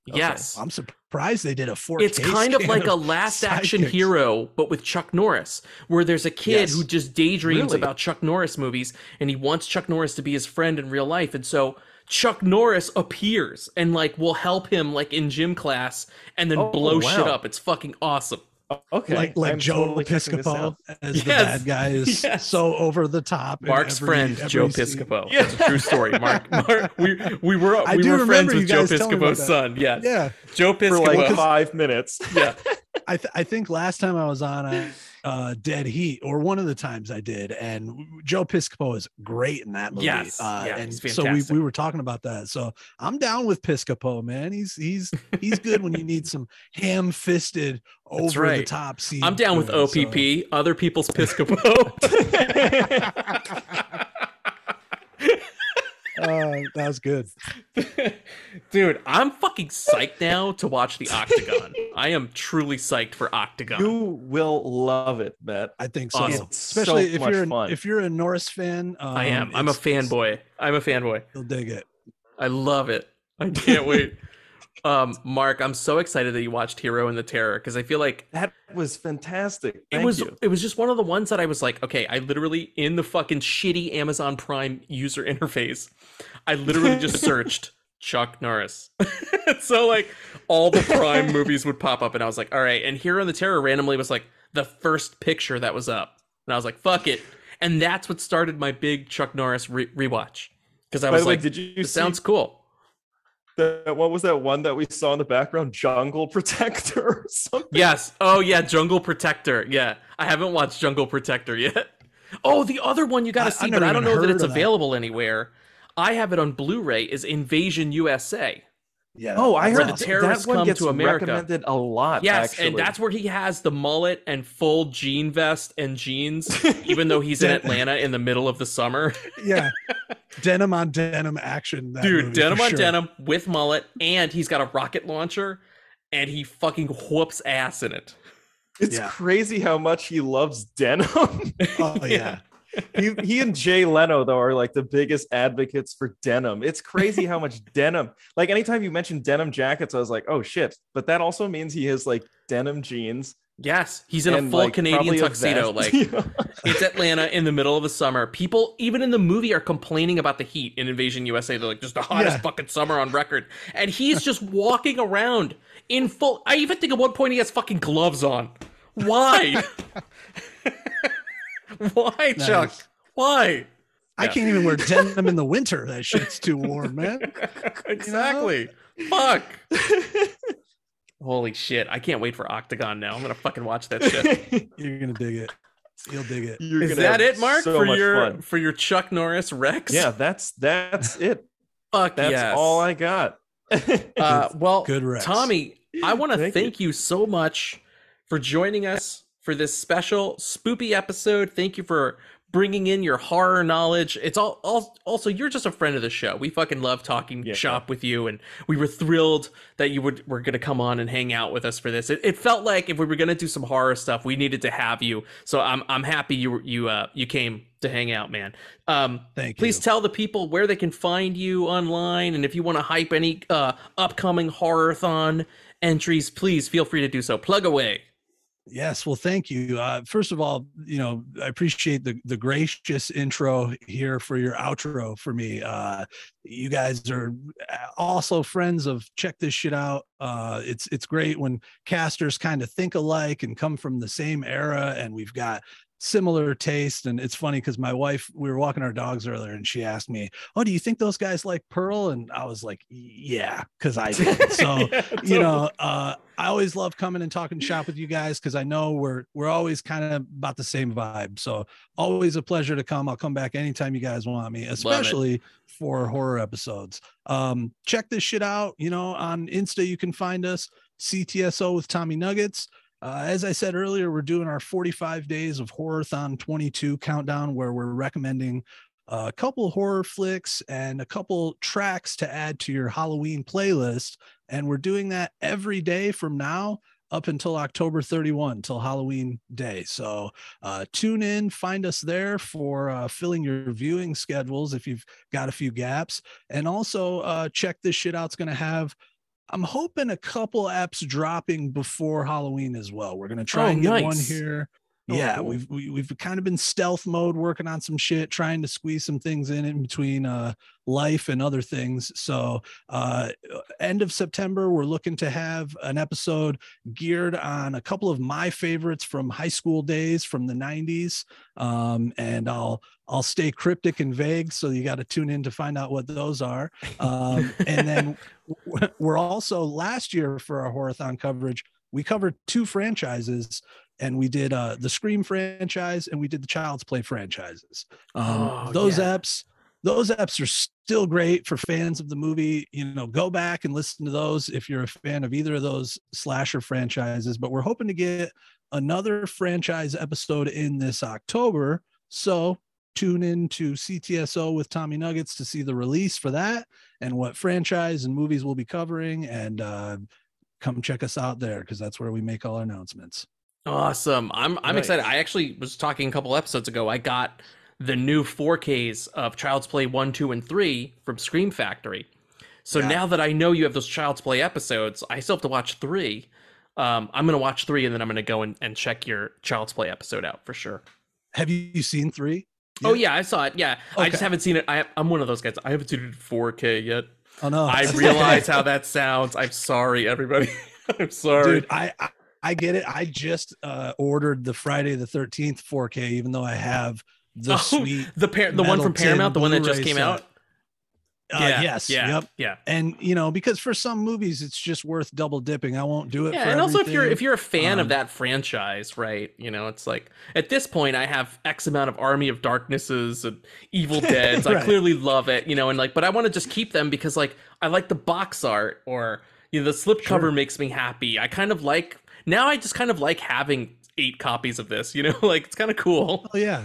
Oh. Okay. Yes, I'm surprised they did a 4K. it's kind of scan like a last action Sidekicks. hero, but with Chuck Norris, where there's a kid Yes. who just daydreams Really? about Chuck Norris movies, and he wants Chuck Norris to be his friend in real life, and so. Chuck Norris appears and like will help him like in gym class and then Oh, blow shit up. It's fucking awesome. Okay. like like I'm Joe totally Piscopo out. as the bad guy is Yes. so over the top. Mark's every- friend every Joe scene. Piscopo. Yeah. It's a true story. Mark, Mark we we were I we do were friends with Joe guys telling me about Piscopo's son. Yes. Yeah, Joe for Piscopo. like five minutes. yeah. I th- I think last time I was on a uh, Dead Heat, or one of the times I did, and Joe Piscopo is great in that movie. Yes. uh, Yeah, and so we, we were talking about that. So I'm down with Piscopo, man. He's he's he's good when you need some ham-fisted, That's over-the-top scene. I'm down with movie, so- OPP, other people's Piscopo. Uh, that was good. Dude, I'm fucking psyched now to watch the Octagon. I am truly psyched for Octagon. you will love it, Matt. I think so. Awesome. It's Especially so if you're an, fun. if you're a Norris fan. Um, I am. I'm a it's- it's- fanboy. I'm a fanboy. You'll dig it. I love it. I can't wait. Um, Mark, I'm so excited that you watched Hero and the Terror because I feel like That was fantastic. it was you. it was just one of the ones that I was like, okay, I literally in the fucking shitty Amazon Prime user interface, I literally just searched Chuck Norris. so like all the Prime movies would pop up, and I was like, all right. And Hero and the Terror randomly was like the first picture that was up, and I was like, fuck it. And that's what started my big Chuck Norris re- rewatch because I By was the way, like, did you it see sounds cool. That? What was that one that we saw in the background? Jungle Protector or something? Yes. Oh yeah, Jungle Protector. Yeah, I haven't watched Jungle Protector yet. Oh, the other one you got I- to see, I've but I don't know that it's of that. available anywhere. I have it on Blu-ray. Is Invasion USA? Yeah. Oh, I heard the that- terrorists that one come gets to America. recommended a lot. Yes, actually. and that's where he has the mullet and full jean vest and jeans, even though he's in Atlanta in the middle of the summer. yeah. denim on denim action. that Dude, denim on sure. denim with mullet, and he's got a rocket launcher, and he fucking whoops ass in it. it's Yeah. crazy how much he loves denim. Oh yeah. He, he and Jay Leno though are like the biggest advocates for denim. It's crazy how much denim. Like anytime you mention denim jackets, I was like, oh shit. But that also means he has like denim jeans. Yes, he's in a full like, Canadian tuxedo. Like it's Atlanta in the middle of the summer. People, even in the movie, are complaining about the heat in Invasion USA. They're like, "Just the hottest Yeah. fucking summer on record," and he's just walking around in full. I even think at one point he has fucking gloves on. Why? Why, Chuck? Why? I Yeah. can't even wear denim in the winter. That shit's too warm, man. exactly. Fuck. Holy shit! I can't wait for Octagon now. I'm gonna fucking watch that shit. You're gonna dig it. You'll dig it. You're Is gonna that it, Mark, so for much your fun. for your Chuck Norris Rex? Yeah, that's that's it. Fuck That's yes. all I got. Uh, well, Good Rex. Tommy, I want to Thank thank, you. you. so much for joining us for this special spoopy episode. Thank you for bringing in your horror knowledge. It's all, all also you're just a friend of the show. We fucking love talking Yeah. shop with you, and we were thrilled that you would were gonna come on and hang out with us for this. It, it felt like if we were gonna do some horror stuff, we needed to have you. So I'm I'm happy you you uh you came to hang out, man. Um, Thank please you. Please tell the people where they can find you online, and if you want to hype any uh upcoming horror-thon entries, please feel free to do so. Plug away. Yes, well, thank you. Uh, first of all, you know, I appreciate the the gracious intro here for your outro for me. Uh, you guys are also friends of check this shit out. Uh, it's it's great when casters kind of think alike and come from the same era, and we've got similar taste. And it's funny because my wife, we were walking our dogs earlier, and she asked me, "Oh, do you think those guys like Pearl?" And I was like, "Yeah," because I did. So you know uh i always love coming and talking shop with you guys because i know we're we're always kind of about the same vibe so always a pleasure to come i'll come back anytime you guys want me especially for horror episodes um check this shit out you know on insta you can find us ctso with tommy nuggetz uh, as I said earlier, we're doing our 45 days of Horrorthon 22 countdown, where we're recommending a couple horror flicks and a couple tracks to add to your Halloween playlist. And we're doing that every day from now up until October 31, till Halloween day. So uh, tune in, find us there for uh, filling your viewing schedules if you've got a few gaps. And also uh, check this shit out. It's going to have I'm hoping a couple apps dropping before Halloween as well. We're gonna try Oh, and get one here. Oh, yeah, cool. we've we, we've kind of been stealth mode, working on some shit, trying to squeeze some things in in between uh, life and other things. So, uh, end of September, we're looking to have an episode geared on a couple of my favorites from high school days from the '90s, um, and I'll I'll stay cryptic and vague, so you got to tune in to find out what those are. Um, and then we're also last year for our horrorthon coverage we covered two franchises and we did uh the scream franchise and we did the child's play franchises. Um Oh, those yeah. apps those apps are still great for fans of the movie. You know go back and listen to those if you're a fan of either of those slasher franchises but we're hoping to get another franchise episode in this october. So tune in to ctso with tommy nuggetz to see the release for that and what franchise and movies we'll be covering and uh come check us out there because that's where we make all our announcements Awesome. I'm I'm excited. I actually was talking a couple episodes ago. I got the new 4Ks of Child's Play 1, 2, and 3 from Scream Factory. So Yeah. now that I know you have those Child's Play episodes, I still have to watch 3. Um, I'm going to watch 3 and then I'm going to go and, and check your Child's Play episode out for sure. have you seen three Oh yeah, I saw it. Yeah. I just haven't seen it. I I'm one of those guys. I haven't seen it in 4K yet. oh no I realize how that sounds. I'm sorry everybody. I'm sorry. dude I, I get it i just uh ordered the friday the 13th 4k even though i have the Oh, sweet the par- the one from Paramount, the one that just came set. out. uh, yes Yeah. yep Yeah. and you know because for some movies it's just worth double dipping i won't do it Yeah, and also if you're if you're a fan of Um, that franchise, right? You know, it's like at this point I have X amount of Army of Darknesses and Evil Deads. I clearly love it, you know, and like, but I want to just keep them because like I like the box art or you know the slipcover Sure. makes me happy. I kind of like now. I just kind of like having eight copies of this. You know, like it's kind of cool. Oh yeah,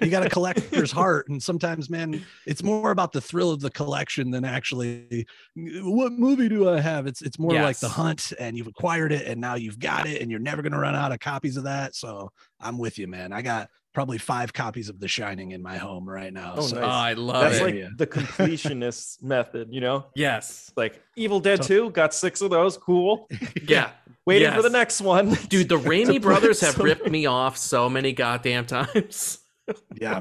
you got a collector's heart, and sometimes, man, it's more about the thrill of the collection than actually what movie do I have. It's it's more like the hunt, and you've acquired it, and now you've got it, and you're never gonna run out of copies of that. So I'm with you, man. I got probably five copies of The Shining in my home right now. Oh, so Oh. I love That's it. like Yeah. the completionist method, you know? yes, Like Evil Dead So- 2, got six of those. Cool. yeah. Waiting for the next one. Dude, the Raimi brothers have some- ripped me off so many goddamn times. yeah,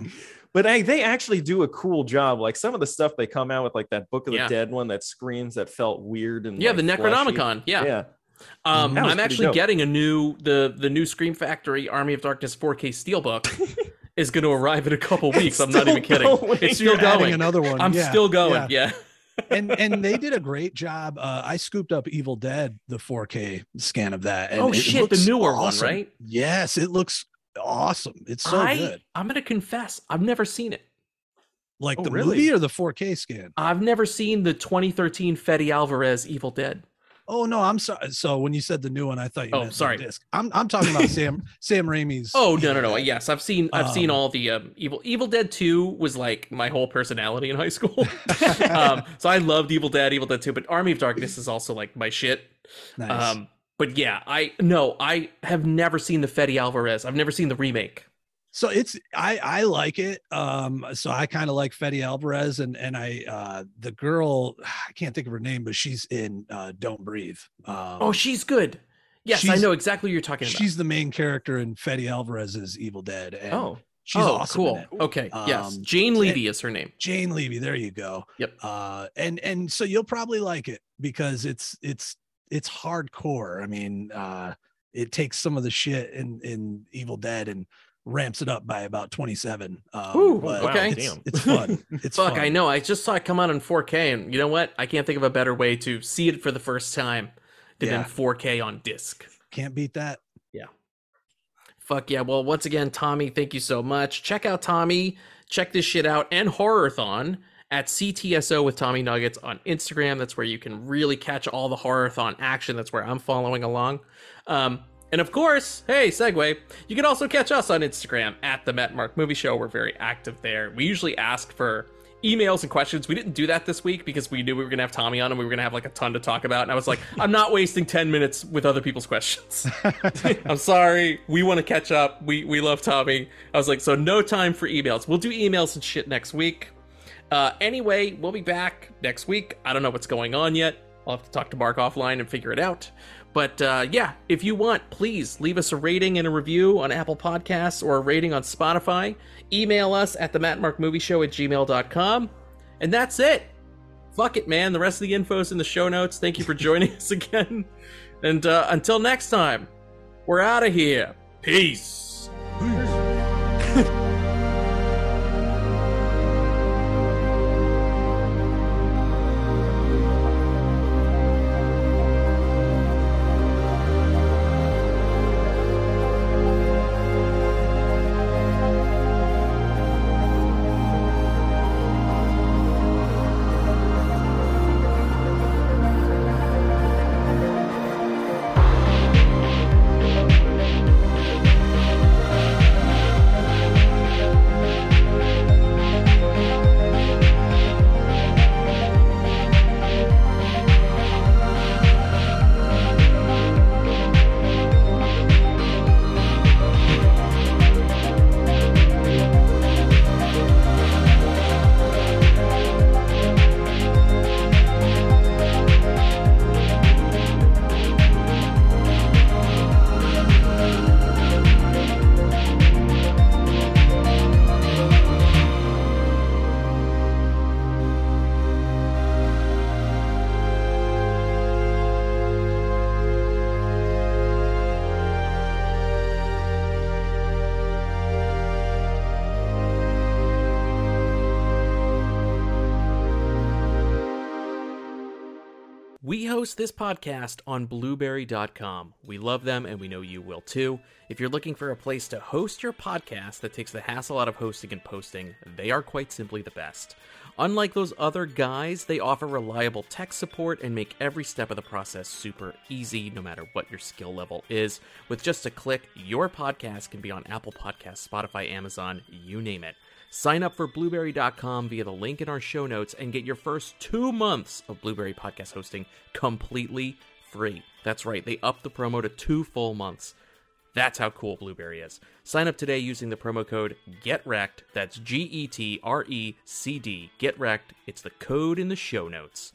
But hey, they actually do a cool job. Like some of the stuff they come out with, like that Book of the Yeah. Dead one that screams that felt weird and Yeah, like, the fleshy. Necronomicon. Yeah. yeah. Um, I'm actually getting a new the the new Scream Factory Army of Darkness 4K Steelbook is going to arrive in a couple weeks. I'm not even kidding. going. It's still You're going. another one. I'm Yeah, still going. yeah. Yeah. and and they did a great job. Uh, I scooped up Evil Dead, the 4K scan of that. And oh it shit, the newer awesome. one, right? Yes, it looks awesome. It's so I good. I'm going to confess, I've never seen it. Like Oh, the really? movie or the 4K scan. I've never seen the 2013 Fede Alvarez Evil Dead. Oh no, I'm sorry. So when you said the new one, I thought you Oh, meant the sorry. disc. I'm I'm talking about Sam Sam Raimi's. Oh no no no! Yes, I've seen I've seen Um, all the um, Evil Evil Dead Two was like my whole personality in high school. um, so I loved Evil Dead, Evil Dead Two, but Army of Darkness is also like my shit. nice. Um, but yeah, I no, I have never seen the Fede Alvarez. I've never seen the remake. So it's I I like it. Um, so I kind of like Fede Alvarez and and I uh the girl I can't think of her name, but she's in uh Don't Breathe. Um, Oh, she's good. Yes, I know exactly what you're talking about. she's the main character in Fede Alvarez's Evil Dead. And Oh, she's oh, awesome. cool. Okay, yes, Um, Jane Levy is her name. Jane Levy. There you go. Yep. Uh, and and so you'll probably like it because it's it's it's hardcore. I mean, uh, it takes some of the shit in in Evil Dead and ramps it up by about twenty seven. Um, Ooh, but okay. It's, Damn. it's fun. It's Fuck, fun. I know. I just saw it come out in 4K, and you know what? I can't think of a better way to see it for the first time than in 4K on disc. Can't beat that. Yeah. Fuck yeah. Well, once again, Tommy, thank you so much. Check out Tommy. Check this shit out and Horrorthon at CTSO with Tommy Nuggetz on Instagram. That's where you can really catch all the Horrorthon action. That's where I'm following along. Um, and of course, hey, segue, you can also catch us on Instagram at the Matt Mark Movie Show. We're very active there. We usually ask for emails and questions. We didn't do that this week because we knew we were going to have Tommy on and we were going to have like a ton to talk about. And I was like, I'm not wasting 10 minutes with other people's questions. I'm sorry. We want to catch up. We we love Tommy. I was like, so no time for emails. We'll do emails and shit next week. Uh, anyway, we'll be back next week. I don't know what's going on yet. I'll have to talk to Mark offline and figure it out. But uh, yeah, if you want, please leave us a rating and a review on Apple Podcasts or a rating on Spotify. Email us at the Show at gmail.com. And that's it. Fuck it, man. The rest of the info's in the show notes. Thank you for joining us again. And uh, until next time, we're out of here. Peace. We this podcast on blubrry.com. We love them and we know you will too. If you're looking for a place to host your podcast that takes the hassle out of hosting and posting, they are quite simply the best. Unlike those other guys, they offer reliable tech support and make every step of the process super easy, no matter what your skill level is. With just a click, your podcast can be on Apple Podcasts, Spotify, Amazon, you name it. Sign up for blubrry.com via the link in our show notes and get your first two months of Blubrry podcast hosting completely free. That's right, they upped the promo to two full months. That's how cool Blubrry is. Sign up today using the promo code GETRECD. That's G E T R E C D. Get. It's the code in the show notes.